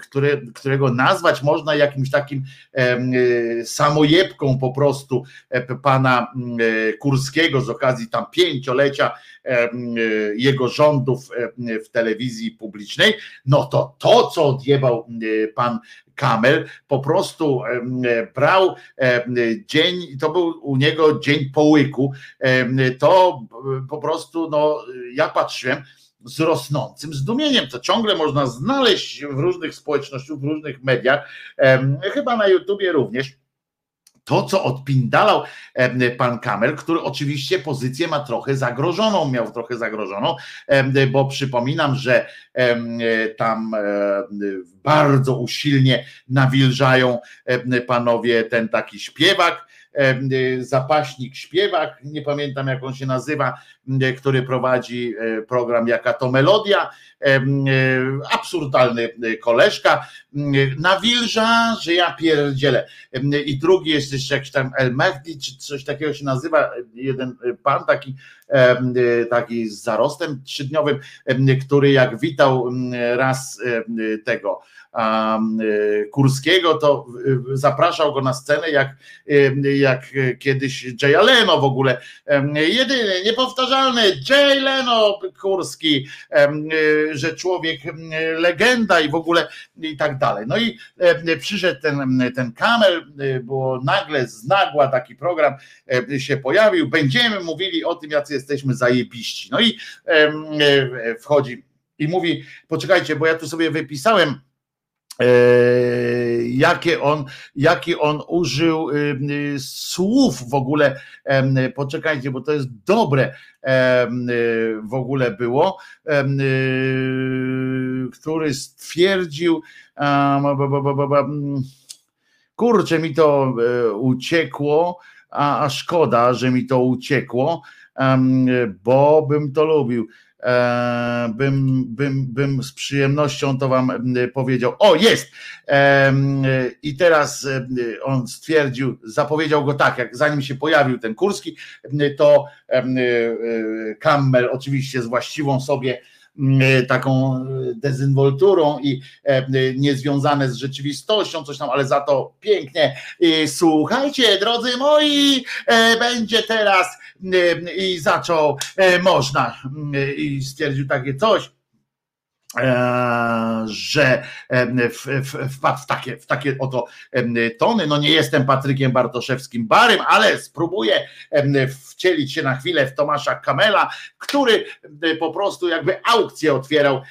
które, którego nazwać można jakimś takim samojebką po prostu e, pana Kurskiego z okazji tam pięciolecia jego rządów w telewizji publicznej, no to to, co odjebał pan Kamel po prostu brał dzień, to był u niego dzień połyku, to po prostu, no ja patrzyłem z rosnącym zdumieniem, co ciągle można znaleźć w różnych społecznościach, w różnych mediach, chyba na YouTubie również to, co odpindalał pan Kamel, który oczywiście pozycję ma trochę zagrożoną, miał trochę zagrożoną, bo przypominam, że tam bardzo usilnie nawilżają panowie ten taki śpiewak, zapaśnik, śpiewak, nie pamiętam jak on się nazywa, który prowadzi program Jaka to Melodia, absurdalny koleżka, nawilża, że ja pierdzielę. I drugi jest jeszcze jakiś tam El Mehdi, czy coś takiego się nazywa, jeden pan taki, taki z zarostem trzydniowym, który jak witał raz tego Kurskiego, to zapraszał go na scenę jak, jak kiedyś Jay Leno w ogóle. Jedyny, niepowtarzalny Jay Leno Kurski, że człowiek legenda i w ogóle i tak dalej. No i przyszedł ten, ten kamel, było nagle z nagła taki program się pojawił. Będziemy mówili o tym, jacy jesteśmy zajebiści. No i wchodzi i mówi, poczekajcie, bo ja tu sobie wypisałem E, jakie on, jaki on użył y, y, słów w ogóle. Poczekajcie, bo to jest dobre y, w ogóle było, który stwierdził, kurczę, mi to e, uciekło, a szkoda, że mi to uciekło, bo bym to lubił. E, bym, bym, bym z przyjemnością to wam powiedział. O, jest! I teraz on stwierdził, zapowiedział go tak, jak zanim się pojawił ten Kurski, to Kammel e, oczywiście z właściwą sobie taką dezynwolturą i niezwiązane z rzeczywistością, coś tam, ale za to pięknie. Słuchajcie, drodzy moi, e, będzie teraz i zaczął, e, można i stwierdził takie coś, e, że wpadł w takie, w takie oto tony. No nie jestem Patrykiem Bartoszewskim Barym, ale spróbuję wcielić się na chwilę w Tomasza Kamela, który po prostu jakby aukcję otwierał,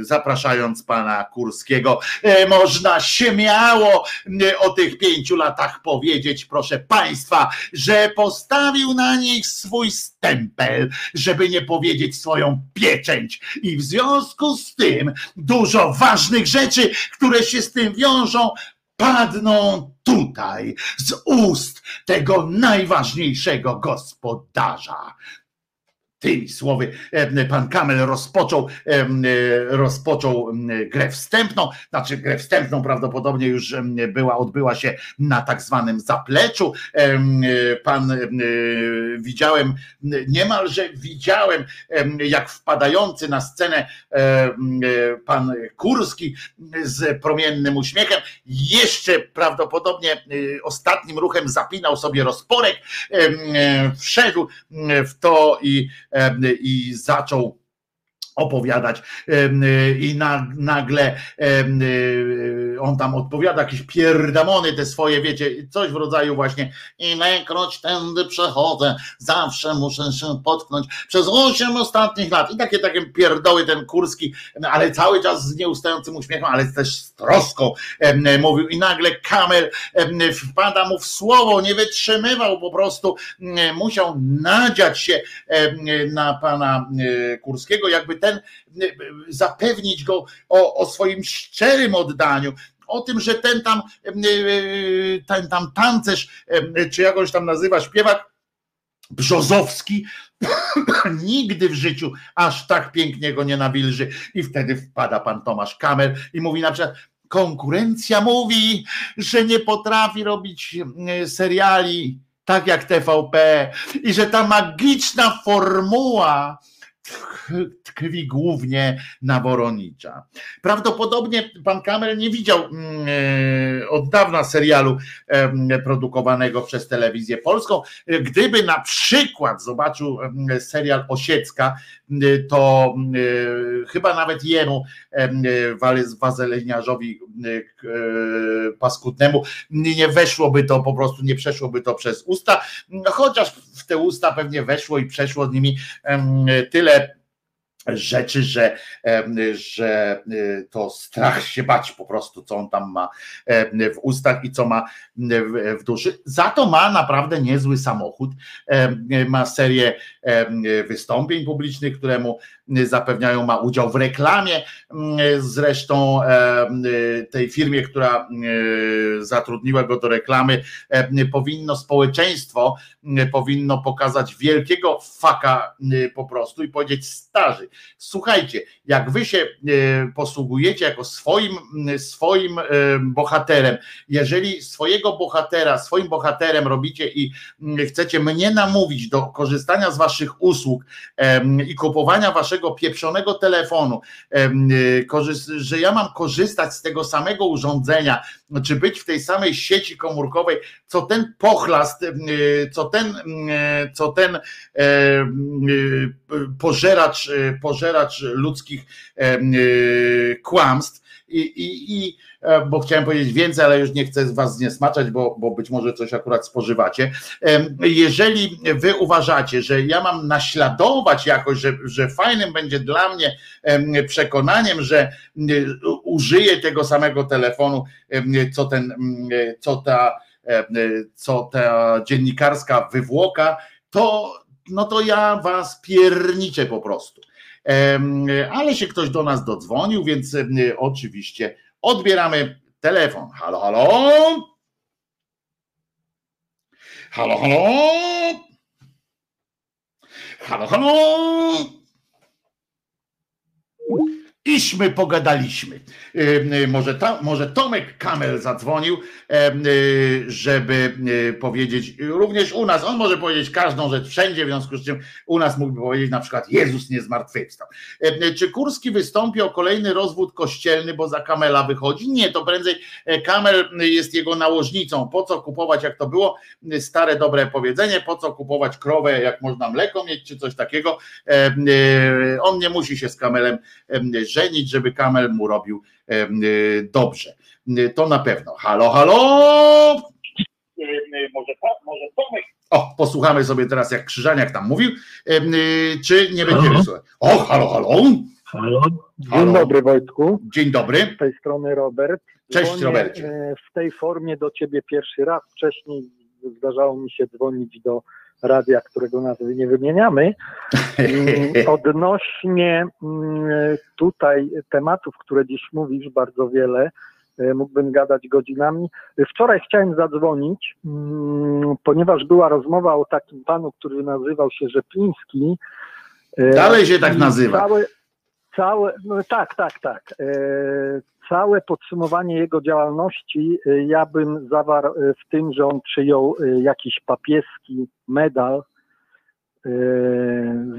zapraszając pana Kurskiego. E, można śmiało o tych pięciu latach powiedzieć, proszę państwa, że postawił na nich swój stempel, żeby nie powiedzieć swoją pieczęć. I w związku z tym dużo ważnych rzeczy, które się z tym wiążą, padną tutaj z ust tego najważniejszego gospodarza tymi słowy e, pan Kamel rozpoczął, e, rozpoczął grę wstępną, znaczy grę wstępną prawdopodobnie już była, odbyła się na tak zwanym zapleczu. Pan widziałem, niemalże widziałem, jak wpadający na scenę pan Kurski z promiennym uśmiechem, jeszcze prawdopodobnie ostatnim ruchem zapinał sobie rozporek, wszedł w to i i zaczął opowiadać. I nagle on tam odpowiada jakieś pierdamony te swoje, wiecie, coś w rodzaju właśnie ilekroć tędy przechodzę, zawsze muszę się potknąć przez osiem ostatnich lat. I takie takie pierdoły ten Kurski, ale cały czas z nieustającym uśmiechem, ale też z troską mówił. I nagle Kamel wpada mu w słowo, nie wytrzymywał po prostu, musiał nadziać się na pana Kurskiego, jakby ten zapewnić go o, o swoim szczerym oddaniu, o tym, że ten tam, ten tam tancerz, czy jakoś tam nazywa śpiewak, Brzozowski nigdy w życiu aż tak pięknie go nie nawilży. I wtedy wpada pan Tomasz Kamer i mówi na przykład, konkurencja mówi, że nie potrafi robić seriali tak jak TVP i że ta magiczna formuła tkwi głównie na Woronicza. Prawdopodobnie pan Kamer nie widział mm, e, od dawna serialu produkowanego przez telewizję polską. Gdyby na przykład zobaczył serial Osiecka, to e, chyba nawet jemu, wazeleniarzowi e, paskudnemu, nie weszłoby to po prostu, nie przeszłoby to przez usta, chociaż w te usta pewnie weszło i przeszło z nimi tyle rzeczy, że, że y, to strach się bać po prostu, co on tam ma w ustach i co ma w, duszy. Za to ma naprawdę niezły samochód. Ma serię wystąpień publicznych, któremu zapewniają, ma udział w reklamie. Zresztą tej firmie, która zatrudniła go do reklamy, powinno społeczeństwo powinno pokazać wielkiego faka po prostu i powiedzieć starzy, słuchajcie, jak wy się e, posługujecie jako swoim, swoim e, bohaterem, jeżeli swojego bohatera, swoim bohaterem robicie i m, chcecie mnie namówić do korzystania z waszych usług i kupowania waszego pieprzonego telefonu, e, że ja mam korzystać z tego samego urządzenia, czy być w tej samej sieci komórkowej, co ten pochlast, em, co ten, em, co ten em, pożeracz, pożeracz ludzkich kłamstw. I, i, i e, bo chciałem powiedzieć więcej, ale już nie chcę was zniesmaczać, bo, bo być może coś akurat spożywacie. Jeżeli wy uważacie, że ja mam naśladować jakoś, że, że fajnym będzie dla mnie em, przekonaniem, że użyję tego samego telefonu, co ten, co ta, co ta dziennikarska wywłoka, to no to ja was pierniczę po prostu. Ale się ktoś do nas dodzwonił, więc oczywiście odbieramy telefon. Halo, halo? Halo, halo? Halo, halo? Iśmy pogadaliśmy. Em, Może, ta, może Tomek Kamel zadzwonił, y, żeby y, powiedzieć, również u nas, on może powiedzieć każdą rzecz wszędzie, w związku z czym u nas mógłby powiedzieć na przykład Jezus nie zmartwychwstał. Czy Kurski wystąpi o kolejny rozwód kościelny, bo za Kamela wychodzi? Nie, to prędzej e, Kamel jest jego nałożnicą. Po co kupować, jak to było? Stare dobre powiedzenie, po co kupować krowę, jak można mleko mieć, czy coś takiego. Y, On nie musi się z Kamelem em, żenić, żeby Kamel mu robił y, dobrze. Y, To na pewno. Halo, halo! Może, może Tomek. O, posłuchamy sobie teraz, jak Krzyżaniak tam mówił. Y, Czy nie będziemy Halo? słuchać? O, halo, halo! Halo. Dzień Halo. dobry Wojtku, Dzień dobry. z tej strony Robert. Cześć, Dzwonię, Robercie. e, W tej formie do ciebie pierwszy raz. Wcześniej zdarzało mi się dzwonić do radia, którego nazwy nie wymieniamy. Mm, Odnośnie mm, tutaj tematów, które dziś mówisz, bardzo wiele, e, mógłbym gadać godzinami. Wczoraj chciałem zadzwonić, mm, ponieważ była rozmowa o takim panu, który nazywał się Rzepliński. E, Dalej się tak nazywa. Całe, całe, no tak, tak, tak. Całe podsumowanie jego działalności e, ja bym zawarł e, w tym, że on przyjął e, jakiś papieski medal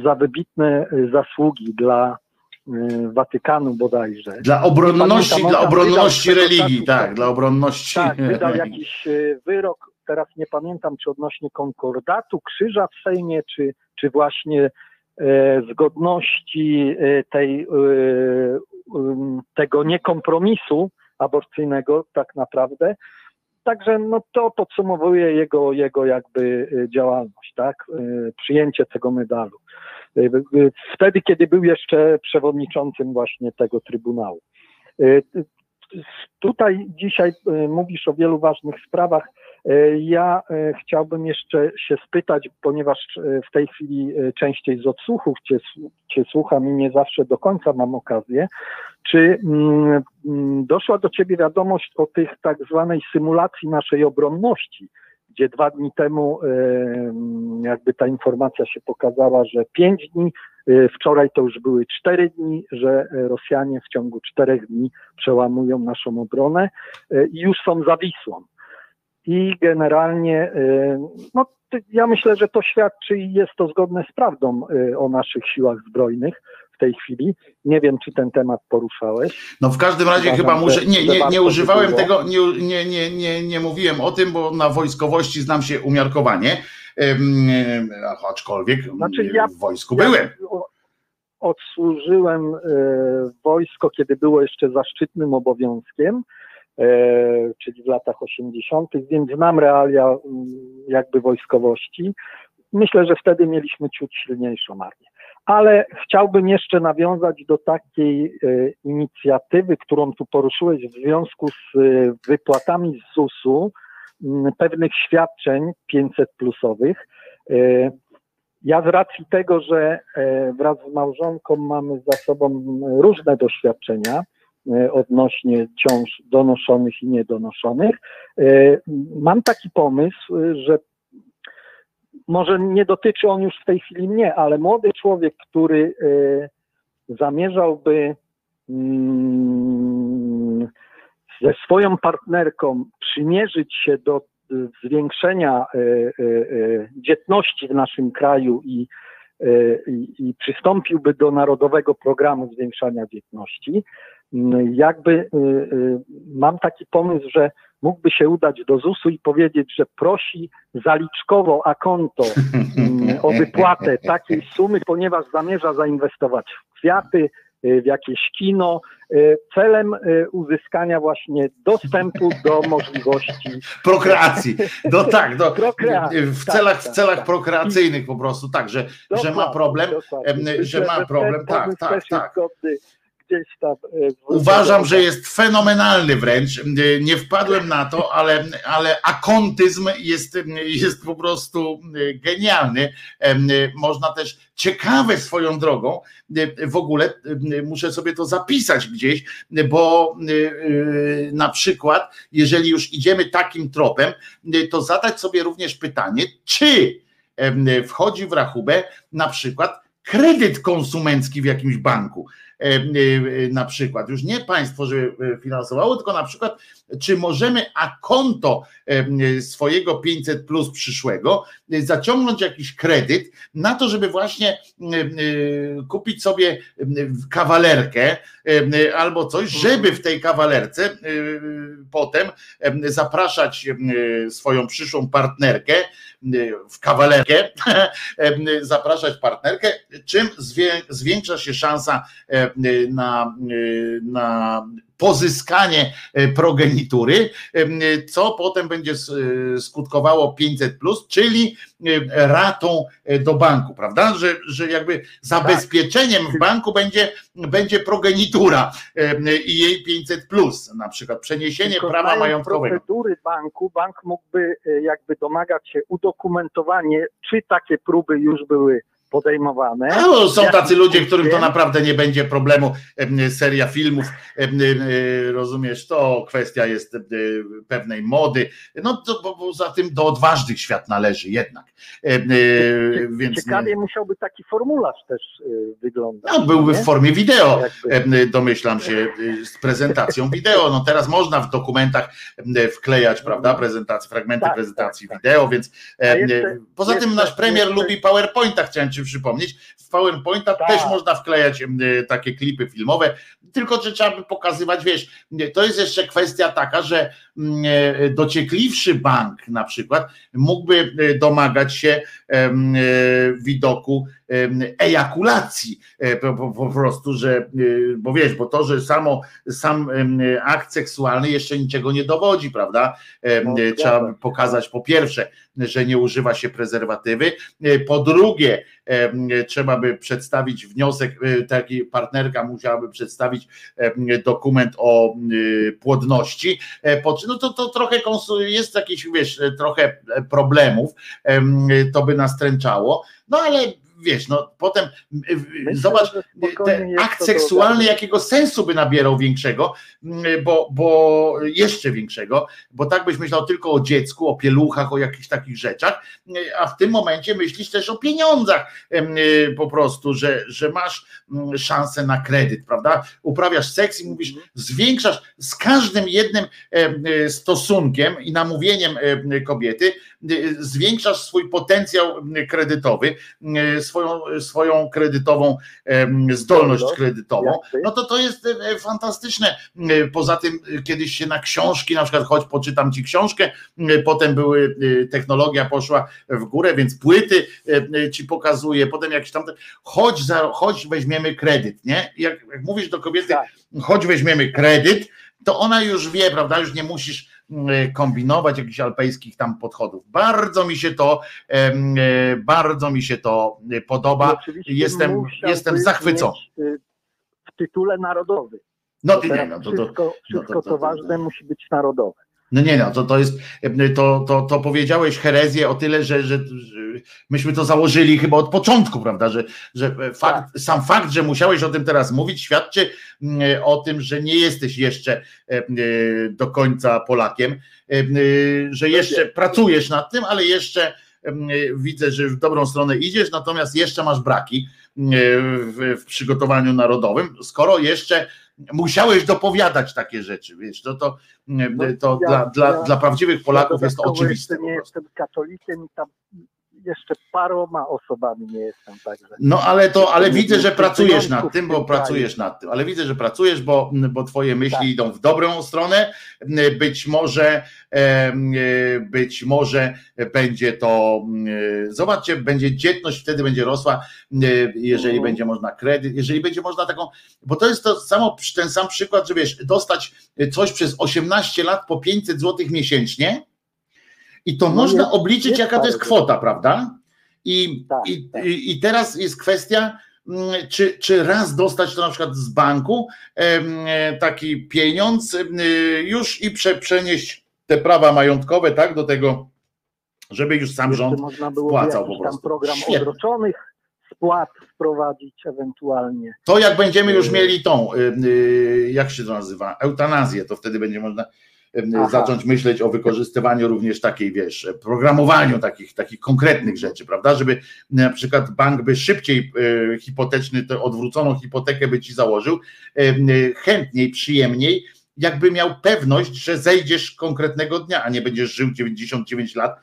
za wybitne zasługi dla Watykanu bodajże. Dla obronności, pamiętam, dla obronności religii, tak, statusu. dla obronności. Tak, wydał jakiś wyrok, teraz nie pamiętam, czy odnośnie konkordatu, krzyża w Sejmie, czy, czy właśnie zgodności e, tej, e, um, tego niekompromisu aborcyjnego tak naprawdę. Także no, to podsumowuje jego, jego jakby e, działalność, tak? E, Przyjęcie tego medalu. E, e, Wtedy, kiedy był jeszcze przewodniczącym właśnie tego Trybunału. Tutaj dzisiaj e, mówisz o wielu ważnych sprawach. E, Ja e, chciałbym jeszcze się spytać, ponieważ w tej chwili częściej z odsłuchów cię, cię słucham i nie zawsze do końca mam okazję, czy mm, mm, doszła do ciebie wiadomość o tych tak zwanej symulacji naszej obronności, gdzie dwa dni temu jakby ta informacja się pokazała, że pięć dni, wczoraj to już były cztery dni, że e, Rosjanie w ciągu czterech dni przełamują naszą obronę e, i już są za Wisłą. I generalnie, no, ja myślę, że to świadczy i jest to zgodne z prawdą o naszych siłach zbrojnych w tej chwili. Nie wiem, czy ten temat poruszałeś. No w każdym razie Uważam, chyba muszę. Nie, nie, nie używałem tego, nie, nie, nie, nie, nie mówiłem o tym, bo na wojskowości znam się umiarkowanie. Aczkolwiek Znaczy ja- w wojsku Ja byłem. Odsłużyłem e, wojsko, kiedy było jeszcze zaszczytnym obowiązkiem, e, czyli w latach 80., więc znam realia jakby wojskowości. Myślę, że wtedy mieliśmy ciut silniejszą armię. Ale chciałbym jeszcze nawiązać do takiej e, inicjatywy, którą tu poruszyłeś w związku z wypłatami z ZUS-u pewnych świadczeń 500 plusowych. E, Ja z racji tego, że e, wraz z małżonką mamy za sobą różne doświadczenia e, odnośnie ciąż donoszonych i niedonoszonych, mam taki pomysł, że może nie dotyczy on już w tej chwili mnie, ale młody człowiek, który zamierzałby mm, ze swoją partnerką przymierzyć się do e, zwiększenia e, e, dzietności w naszym kraju i, i, i przystąpiłby do Narodowego Programu Zwiększania Dzietności, mm, jakby mam taki pomysł, że mógłby się udać do ZUS-u i powiedzieć, że prosi zaliczkowo a konto mm, o wypłatę takiej sumy, ponieważ zamierza zainwestować w kwiaty, y, w jakieś kino, y, celem y, uzyskania właśnie dostępu do możliwości Prokreacji. No tak, do, Prokreacji, w tak, celach, w tak, celach tak. prokreacyjnych po prostu, tak, że, że ma problem, dokładnie. że ma problem, tak, tak, tak. godny gdzieś tam, e, Uważam, że jest fenomenalny wręcz. Nie wpadłem na to, ale, ale akontyzm jest, jest po prostu genialny. Można też ciekawe swoją drogą, w ogóle muszę sobie to zapisać gdzieś, bo na przykład, jeżeli już idziemy takim tropem, to zadać sobie również pytanie, czy wchodzi w rachubę na przykład kredyt konsumencki w jakimś banku e, e, na przykład, już nie państwo, żeby finansowało, tylko na przykład, czy możemy a konto e, swojego 500 plus przyszłego e, zaciągnąć jakiś kredyt na to, żeby właśnie e, e, kupić sobie e, kawalerkę e, albo coś, żeby w tej kawalerce e, potem e, zapraszać e, swoją przyszłą partnerkę e, w kawalerkę, e, zapraszać partnerkę, czym zwię- zwiększa się szansa e, na, e, na pozyskanie e, progenitury, e, co potem będzie e, skutkowało 500, czyli e, ratą e, do banku, prawda? Że, że jakby zabezpieczeniem w banku będzie, będzie progenitura e, i jej 500, na przykład przeniesienie Tylko prawa majątkowego. procedury banku, bank mógłby e, jakby domagać się udokumentowanie, czy takie próby już były podejmowane. No, są tacy ludzie, którym to naprawdę nie będzie problemu. em, Seria filmów, rozumiesz, to kwestia jest pewnej mody. No to bo- poza tym do odważnych świat należy jednak. Więc Ciekawie musiałby taki formularz też e, wyglądać. no, byłby nie? w formie wideo, Jakby- domyślam się, y, z prezentacją wideo. No teraz można w dokumentach wklejać, prawda, prezentacje, fragmenty Tak, prezentacji wideo, więc em, A jeszcze- poza tym nasz premier jeszcze- lubi PowerPointa, chciałem ci przypomnieć. W PowerPointa Tak. też można wklejać em, takie klipy filmowe, tylko że trzeba by pokazywać, wiesz, to jest jeszcze kwestia taka, że mm, e, dociekliwszy bank na przykład mógłby e, domagać się widoku em, ejakulacji. E, po, prostu, że e, bo wiesz, bo to, że samo sam akt seksualny jeszcze niczego nie dowodzi, prawda? No, e, Trzeba by pokazać po pierwsze, że nie używa się prezerwatywy, e, po drugie trzeba by przedstawić wniosek, e, taki partnerka musiałaby przedstawić dokument o e, płodności, E, no to, to trochę jest jakiś, wiesz, e, trochę e, problemów, em, to by nastręczało, no ale wiesz, no potem Myślę, zobacz, ten akt seksualny, jakiego sensu by nabierał większego, bo, bo jeszcze większego, bo tak byś myślał tylko o dziecku, o pieluchach, o jakichś takich rzeczach, a w tym momencie myślisz też o pieniądzach po prostu, że, że masz szansę na kredyt, prawda? Uprawiasz seks i mówisz, zwiększasz z każdym jednym em, stosunkiem i namówieniem em, kobiety, zwiększasz swój potencjał m, kredytowy, m, swoją, swoją kredytową zdolność kredytową, no to to jest fantastyczne. Poza tym kiedyś się na książki, na przykład choć poczytam ci książkę, potem były, technologia poszła w górę, więc płyty ci pokazuje, potem jakieś tam, chodź, za, chodź weźmiemy kredyt, nie? Jak, jak mówisz do kobiety, Tak. chodź weźmiemy kredyt, to ona już wie, prawda, już nie musisz kombinować, jakichś alpejskich tam podchodów. Bardzo mi się to, e, bardzo mi się to e, podoba. Jestem, jestem zachwycony. y, W tytule narodowy. No nie, teraz no to, to, wszystko, wszystko to- to- co to- ważne musi być narodowe. No nie no, to, to jest, to, to, to powiedziałeś herezję o tyle, że, że, że myśmy to założyli chyba od początku, prawda, że, że fakt, sam fakt, że musiałeś o tym teraz mówić, świadczy mm, o tym, że nie jesteś jeszcze e, e, do końca Polakiem, e, e, że jeszcze pracujesz nad tym, ale jeszcze widzę, że w dobrą stronę idziesz, natomiast jeszcze masz braki e, w, w przygotowaniu narodowym, skoro jeszcze musiałeś dopowiadać takie rzeczy, wiesz, to, to, to ja- dla, dla, ja- dla prawdziwych Polaków Ja jest to oczywiste. Nie jestem katolikiem i tam jeszcze paroma osobami nie jestem, także. No ale to, ale widzę, że pracujesz nad tym, bo pracujesz nad tym, ale widzę, że pracujesz, bo, bo twoje myśli Tak. idą w dobrą stronę. Być może, e, być może będzie to, e, zobaczcie, będzie dzietność wtedy będzie rosła, e, jeżeli Mhm. będzie można kredyt, jeżeli będzie można taką, bo to jest to samo, ten sam przykład, że wiesz, dostać coś przez 18 lat po 500 zł miesięcznie i to No można jest- obliczyć, jest jaka to jest kwota, prawda? I, Tak, i, tak. i, teraz jest kwestia, mm, czy, czy raz dostać to na przykład z banku, e, taki pieniądz y, już i prze, przenieść te prawa majątkowe, tak, do tego, żeby już sam rząd można było wpłacał po tam prostu. program Świetnie. odroczonych spłat wprowadzić ewentualnie. To jak będziemy już Yy. mieli tą, y, y, jak się to nazywa, eutanazję, to wtedy będzie można y, Aha. zacząć myśleć o wykorzystywaniu również takiej, wiesz, programowaniu takich, takich konkretnych rzeczy, prawda, żeby na przykład bank by szybciej y, hipoteczny, tę odwróconą hipotekę by ci założył, chętniej, przyjemniej, jakby miał pewność, że zejdziesz konkretnego dnia, a nie będziesz żył 99 lat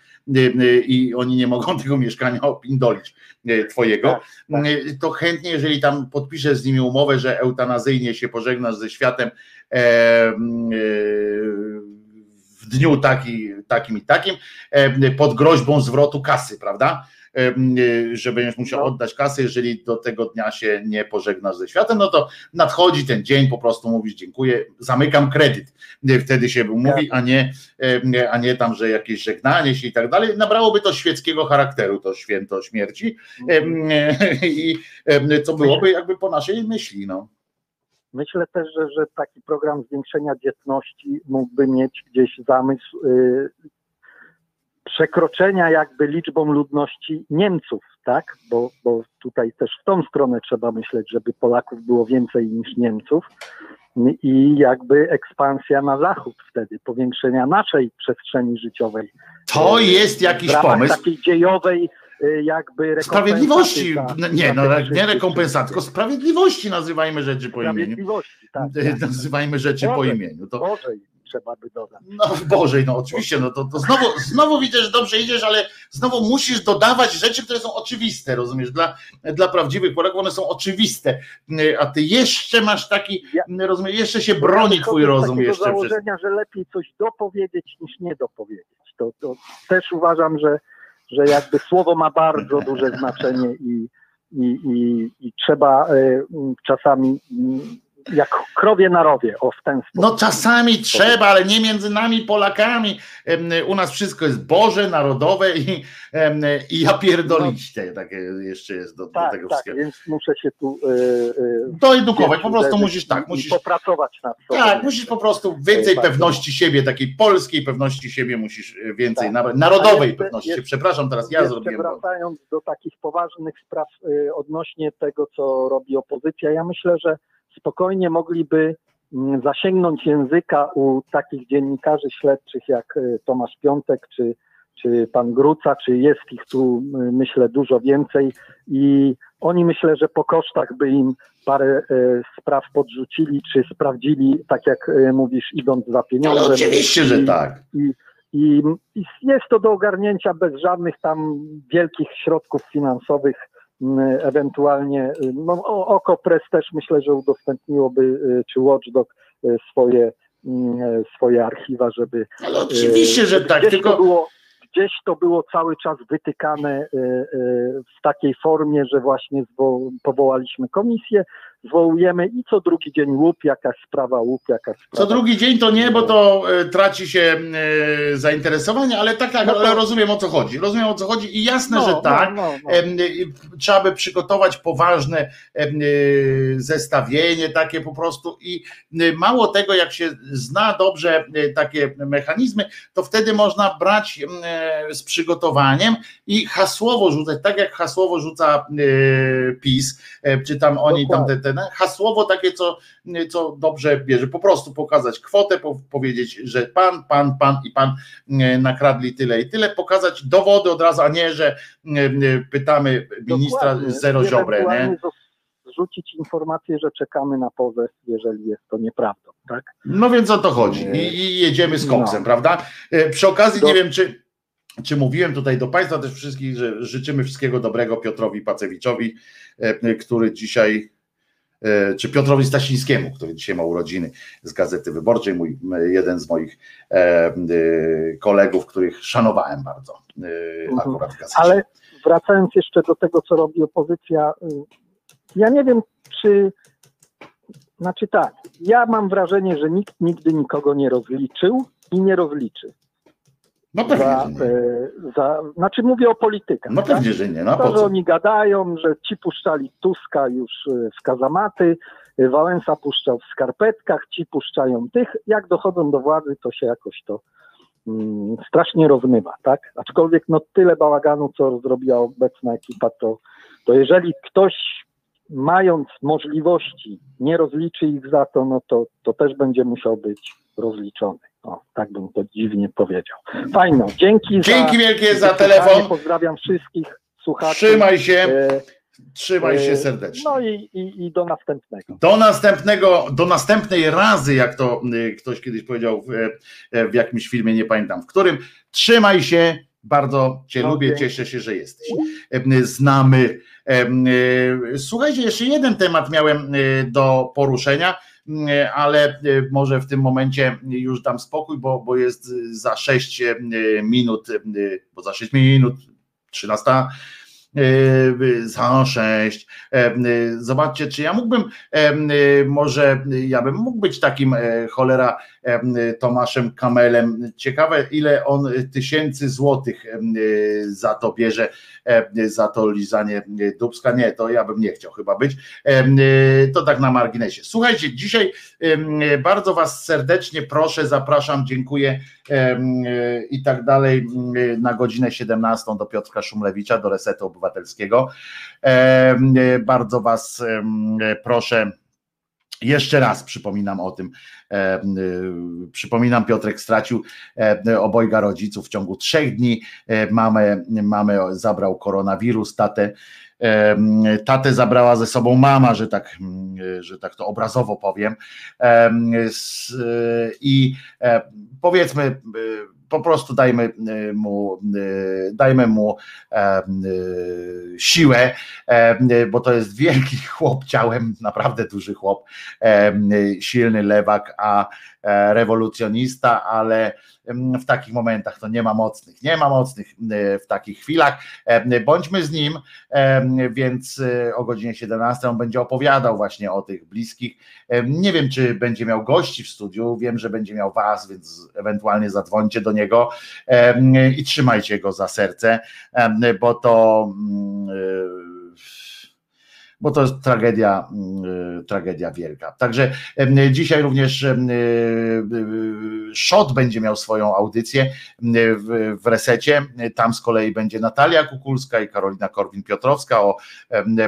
i oni nie mogą tego mieszkania opindolić y, twojego, Tak, tak. Y, to chętnie, jeżeli tam podpiszesz z nimi umowę, że eutanazyjnie się pożegnasz ze światem e, e, w dniu taki, takim i takim, e, pod groźbą zwrotu kasy, prawda? E, Że będziesz musiał No. oddać kasę, jeżeli do tego dnia się nie pożegnasz ze światem, no to nadchodzi ten dzień, po prostu mówisz dziękuję, zamykam kredyt. Wtedy się mówi, a nie, a nie tam, że jakieś żegnanie się i tak dalej. Nabrałoby to świeckiego charakteru, to święto śmierci. M, e, I co byłoby jakby po naszej myśli, no. Myślę też, że, że taki program zwiększenia dzietności mógłby mieć gdzieś zamysł y, przekroczenia jakby liczbą ludności Niemców, tak? Bo, bo tutaj też w tą stronę trzeba myśleć, żeby Polaków było więcej niż Niemców i jakby ekspansja na zachód wtedy, powiększenia naszej przestrzeni życiowej. To Y, jest jakiś pomysł. takiej dziejowej y, jakby rekompensaty Sprawiedliwości, za- no nie, za no nie rzeczy. rekompensat, tylko sprawiedliwości nazywajmy rzeczy po imieniu. Sprawiedliwości, tak. tak. Nazywajmy rzeczy po imieniu. To, trzeba by dodać. no Bożej, no oczywiście, no to, to znowu, znowu widzę, że dobrze idziesz, ale znowu musisz dodawać rzeczy, które są oczywiste, rozumiesz? Dla, dla prawdziwych Polaków one są oczywiste, a ty jeszcze masz taki, Ja- rozumiesz, jeszcze się Ja broni wychodzę twój rozum jeszcze przez... założenia, że lepiej coś dopowiedzieć niż nie dopowiedzieć. To, to też uważam, że, że jakby słowo ma bardzo duże znaczenie i, i, i, i trzeba m, czasami jak krowie na rowie, o w ten sposób. No czasami trzeba, ale nie między nami Polakami. U nas wszystko jest Boże, narodowe i, i ja pierdoliście. Takie jeszcze jest do, do tak, tego tak, wszystkiego. więc muszę się tu e, e, Doedukować, po prostu musisz tak, musisz popracować nad sobą. Tak, musisz po prostu więcej pewności siebie, takiej polskiej pewności siebie musisz e, więcej, Tak. narodowej jeszcze- pewności. jeszcze- Przepraszam, teraz ja zrobiłem. wracając do takich poważnych spraw y, odnośnie tego, co robi opozycja, ja myślę, że spokojnie mogliby mm, zasięgnąć języka u takich dziennikarzy śledczych jak y, Tomasz Piątek czy, czy pan Gruca, czy jest ich tu y, myślę dużo więcej i oni myślę, że po kosztach by im parę y, spraw podrzucili, czy sprawdzili, tak jak mówisz, idąc za Ale pieniądzem. oczywiście, że I- tak. i, i, I jest to do ogarnięcia bez żadnych tam wielkich środków finansowych, ewentualnie. y, No, o- Okopres też myślę, że udostępniłoby, y, czy Watchdog y, swoje, swoje archiwa, żeby. Ale oczywiście, y, że żeby tak, gdzieś tylko To było, gdzieś to było cały czas wytykane y, y, w takiej formie, że właśnie powołaliśmy komisję, zwołujemy i co drugi dzień łup, jakaś sprawa, łup, jakaś sprawa. Co drugi dzień to nie, bo to e, traci się e, zainteresowanie, ale tak, tak, No to- ale rozumiem o co chodzi. Rozumiem o co chodzi i jasne, No, że no, tak. no, no. Y, Trzeba by przygotować poważne zestawienie takie po prostu i mało tego, jak się zna dobrze takie mechanizmy, to wtedy można brać e, z przygotowaniem i hasłowo rzucać, tak jak hasłowo rzuca PiS, e, czy tam oni tam te, te hasłowo takie, co, co dobrze bierze, po prostu pokazać kwotę, po, powiedzieć, że pan, pan, pan i pan e, nakradli tyle i tyle, pokazać dowody od razu, a nie, że e, e, pytamy ministra Dokładnie. zero ziobrę, nie? Rzucić informację, że czekamy na pozew, jeżeli jest to nieprawdą, tak? No więc o to chodzi. I, i jedziemy z koksem, No. prawda? Przy okazji Do- nie wiem, czy, czy mówiłem tutaj do Państwa też wszystkich, że życzymy wszystkiego dobrego Piotrowi Pacewiczowi, który dzisiaj, czy Piotrowi Stasińskiemu, który dzisiaj ma urodziny z Gazety Wyborczej, mój jeden z moich e, e, kolegów, których szanowałem bardzo e, Mhm. akurat w gazecie. Ale wracając jeszcze do tego, co robi opozycja, y, ja nie wiem, czy. Znaczy tak, ja mam wrażenie, że nikt nigdy nikogo nie rozliczył i nie rozliczy. No pewnie, za, że nie. e, za, znaczy mówię o politykach. No tak? pewnie, że nie. No to, że oni gadają, że ci puszczali Tuska już e, w kazamaty, e, Wałęsa puszczał w skarpetkach, ci puszczają tych. Jak dochodzą do władzy, to się jakoś to mm, strasznie rozmywa, tak? Aczkolwiek no tyle bałaganu, co zrobiła obecna ekipa, to, to jeżeli ktoś mając możliwości nie rozliczy ich za to, no to, to też będzie musiał być rozliczony. O, tak bym to dziwnie powiedział. Fajno, dzięki Dzięki za, wielkie za telefon. Pozdrawiam wszystkich słuchaczy. Trzymaj się. E, Trzymaj się e, serdecznie. No i, i, i do następnego. Do następnego, do następnej razy, jak to y, ktoś kiedyś powiedział w, e, w jakimś filmie, nie pamiętam w którym. Trzymaj się, bardzo Cię No, lubię, cieszę się, że jesteś. Znamy. Słuchajcie, jeszcze jeden temat miałem do poruszenia, ale e, może w tym momencie już dam spokój, bo, bo jest za 6 minut, e, bo za 6 minut 13 Yy, za sześć. E, yy, Zobaczcie, czy ja mógłbym, e, yy, może ja bym mógł być takim e, cholera e, Tomaszem Kamelem. Ciekawe, ile on tysięcy złotych e, za to bierze, e, za to lizanie dubska. Nie, to ja bym nie chciał chyba być. E, To tak na marginesie. Słuchajcie, dzisiaj e, bardzo Was serdecznie proszę, zapraszam, dziękuję e, i tak dalej na godzinę 17 do Piotra Szumlewicza, do Resetu Obywatelskiego. E, Bardzo Was proszę. Jeszcze raz przypominam o tym. Y, Przypominam, Piotrek stracił obojga rodziców w ciągu trzech dni. E, Mamę, mamę zabrał koronawirus, tatę. Tatę zabrała ze sobą mama, że tak, mm, że tak to obrazowo powiem. I e, powiedzmy, e, po prostu dajmy e, mu, dajmy mu siłę, bo to jest wielki chłop ciałem, naprawdę duży chłop, silny lewak, a rewolucjonista, ale w takich momentach to nie ma mocnych, nie ma mocnych w takich chwilach. Bądźmy z nim, więc e, o godzinie 17 on będzie opowiadał właśnie o tych bliskich. Nie wiem, czy będzie miał gości w studiu, wiem, że będzie miał was, więc ewentualnie zadzwońcie do niego i trzymajcie go za serce, bo to mm, e, bo to jest tragedia, mm, tragedia wielka. Także em, dzisiaj również y, y, Szot będzie miał swoją audycję w, resecie. Tam z kolei będzie Natalia Kukulska i Karolina Korwin-Piotrowska o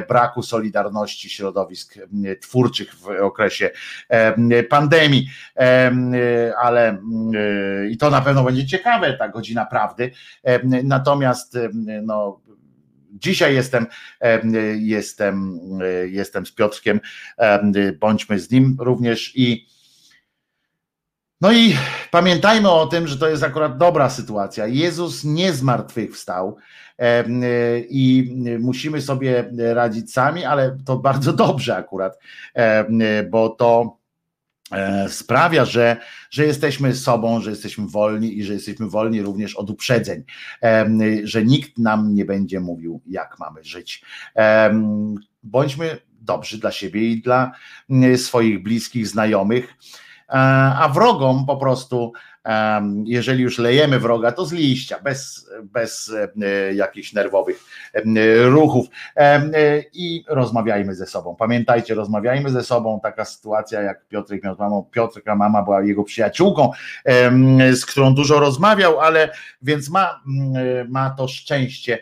braku solidarności środowisk twórczych w okresie em, pandemii. Em, y, Ale mm, y, i to na pewno będzie ciekawe, ta godzina prawdy. Natomiast no, Dzisiaj jestem, em, jestem, e, jestem z Piotrkiem, em, bądźmy z nim również i no i pamiętajmy o tym, że to jest akurat dobra sytuacja. Jezus nie zmartwychwstał i musimy sobie radzić sami, ale to bardzo dobrze akurat, bo to e, sprawia, że, że jesteśmy sobą, że jesteśmy wolni i że jesteśmy wolni również od uprzedzeń, że nikt nam nie będzie mówił, jak mamy żyć. Bądźmy dobrzy dla siebie i dla mm, swoich bliskich, znajomych. E, A wrogom po prostu, jeżeli już lejemy wroga, to z liścia, bez, bez e, jakichś nerwowych em, ruchów. E, I rozmawiajmy ze sobą. Pamiętajcie, rozmawiajmy ze sobą. Taka sytuacja, jak Piotrek miał mamą. Piotrka mama była jego przyjaciółką, z którą dużo rozmawiał, ale więc ma, mm, ma to szczęście,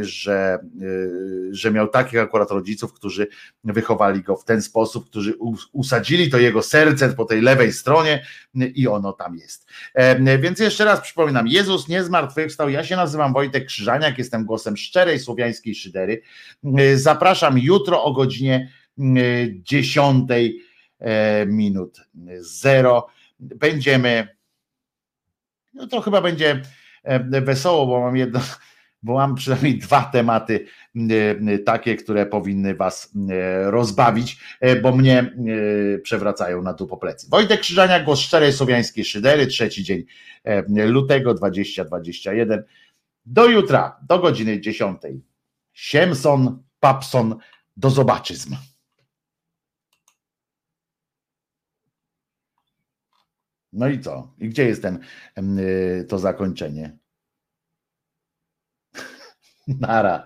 że, y, że miał takich akurat rodziców, którzy wychowali go w ten sposób, którzy us- usadzili to jego serce po tej lewej stronie i ono tam jest. E, Więc jeszcze raz przypominam, Jezus nie zmartwychwstał. Ja się nazywam Wojtek Krzyżaniak, jestem głosem szczerej słowiańskiej szydery. E, Zapraszam jutro o godzinie e, 10 e, minut zero. Będziemy, no to chyba będzie e, wesoło, bo mam jedno, bo mam przynajmniej dwa tematy takie, które powinny Was rozbawić, e, bo mnie e, przewracają na tu po plecy. Wojtek Krzyżania, głos szczerej słowiańskiej szydery, trzeci dzień e, lutego 2021. Do jutra, do godziny 10. Siemson, Papson, do zobaczyzm. No i co? I gdzie jest ten, y, to zakończenie? Nara.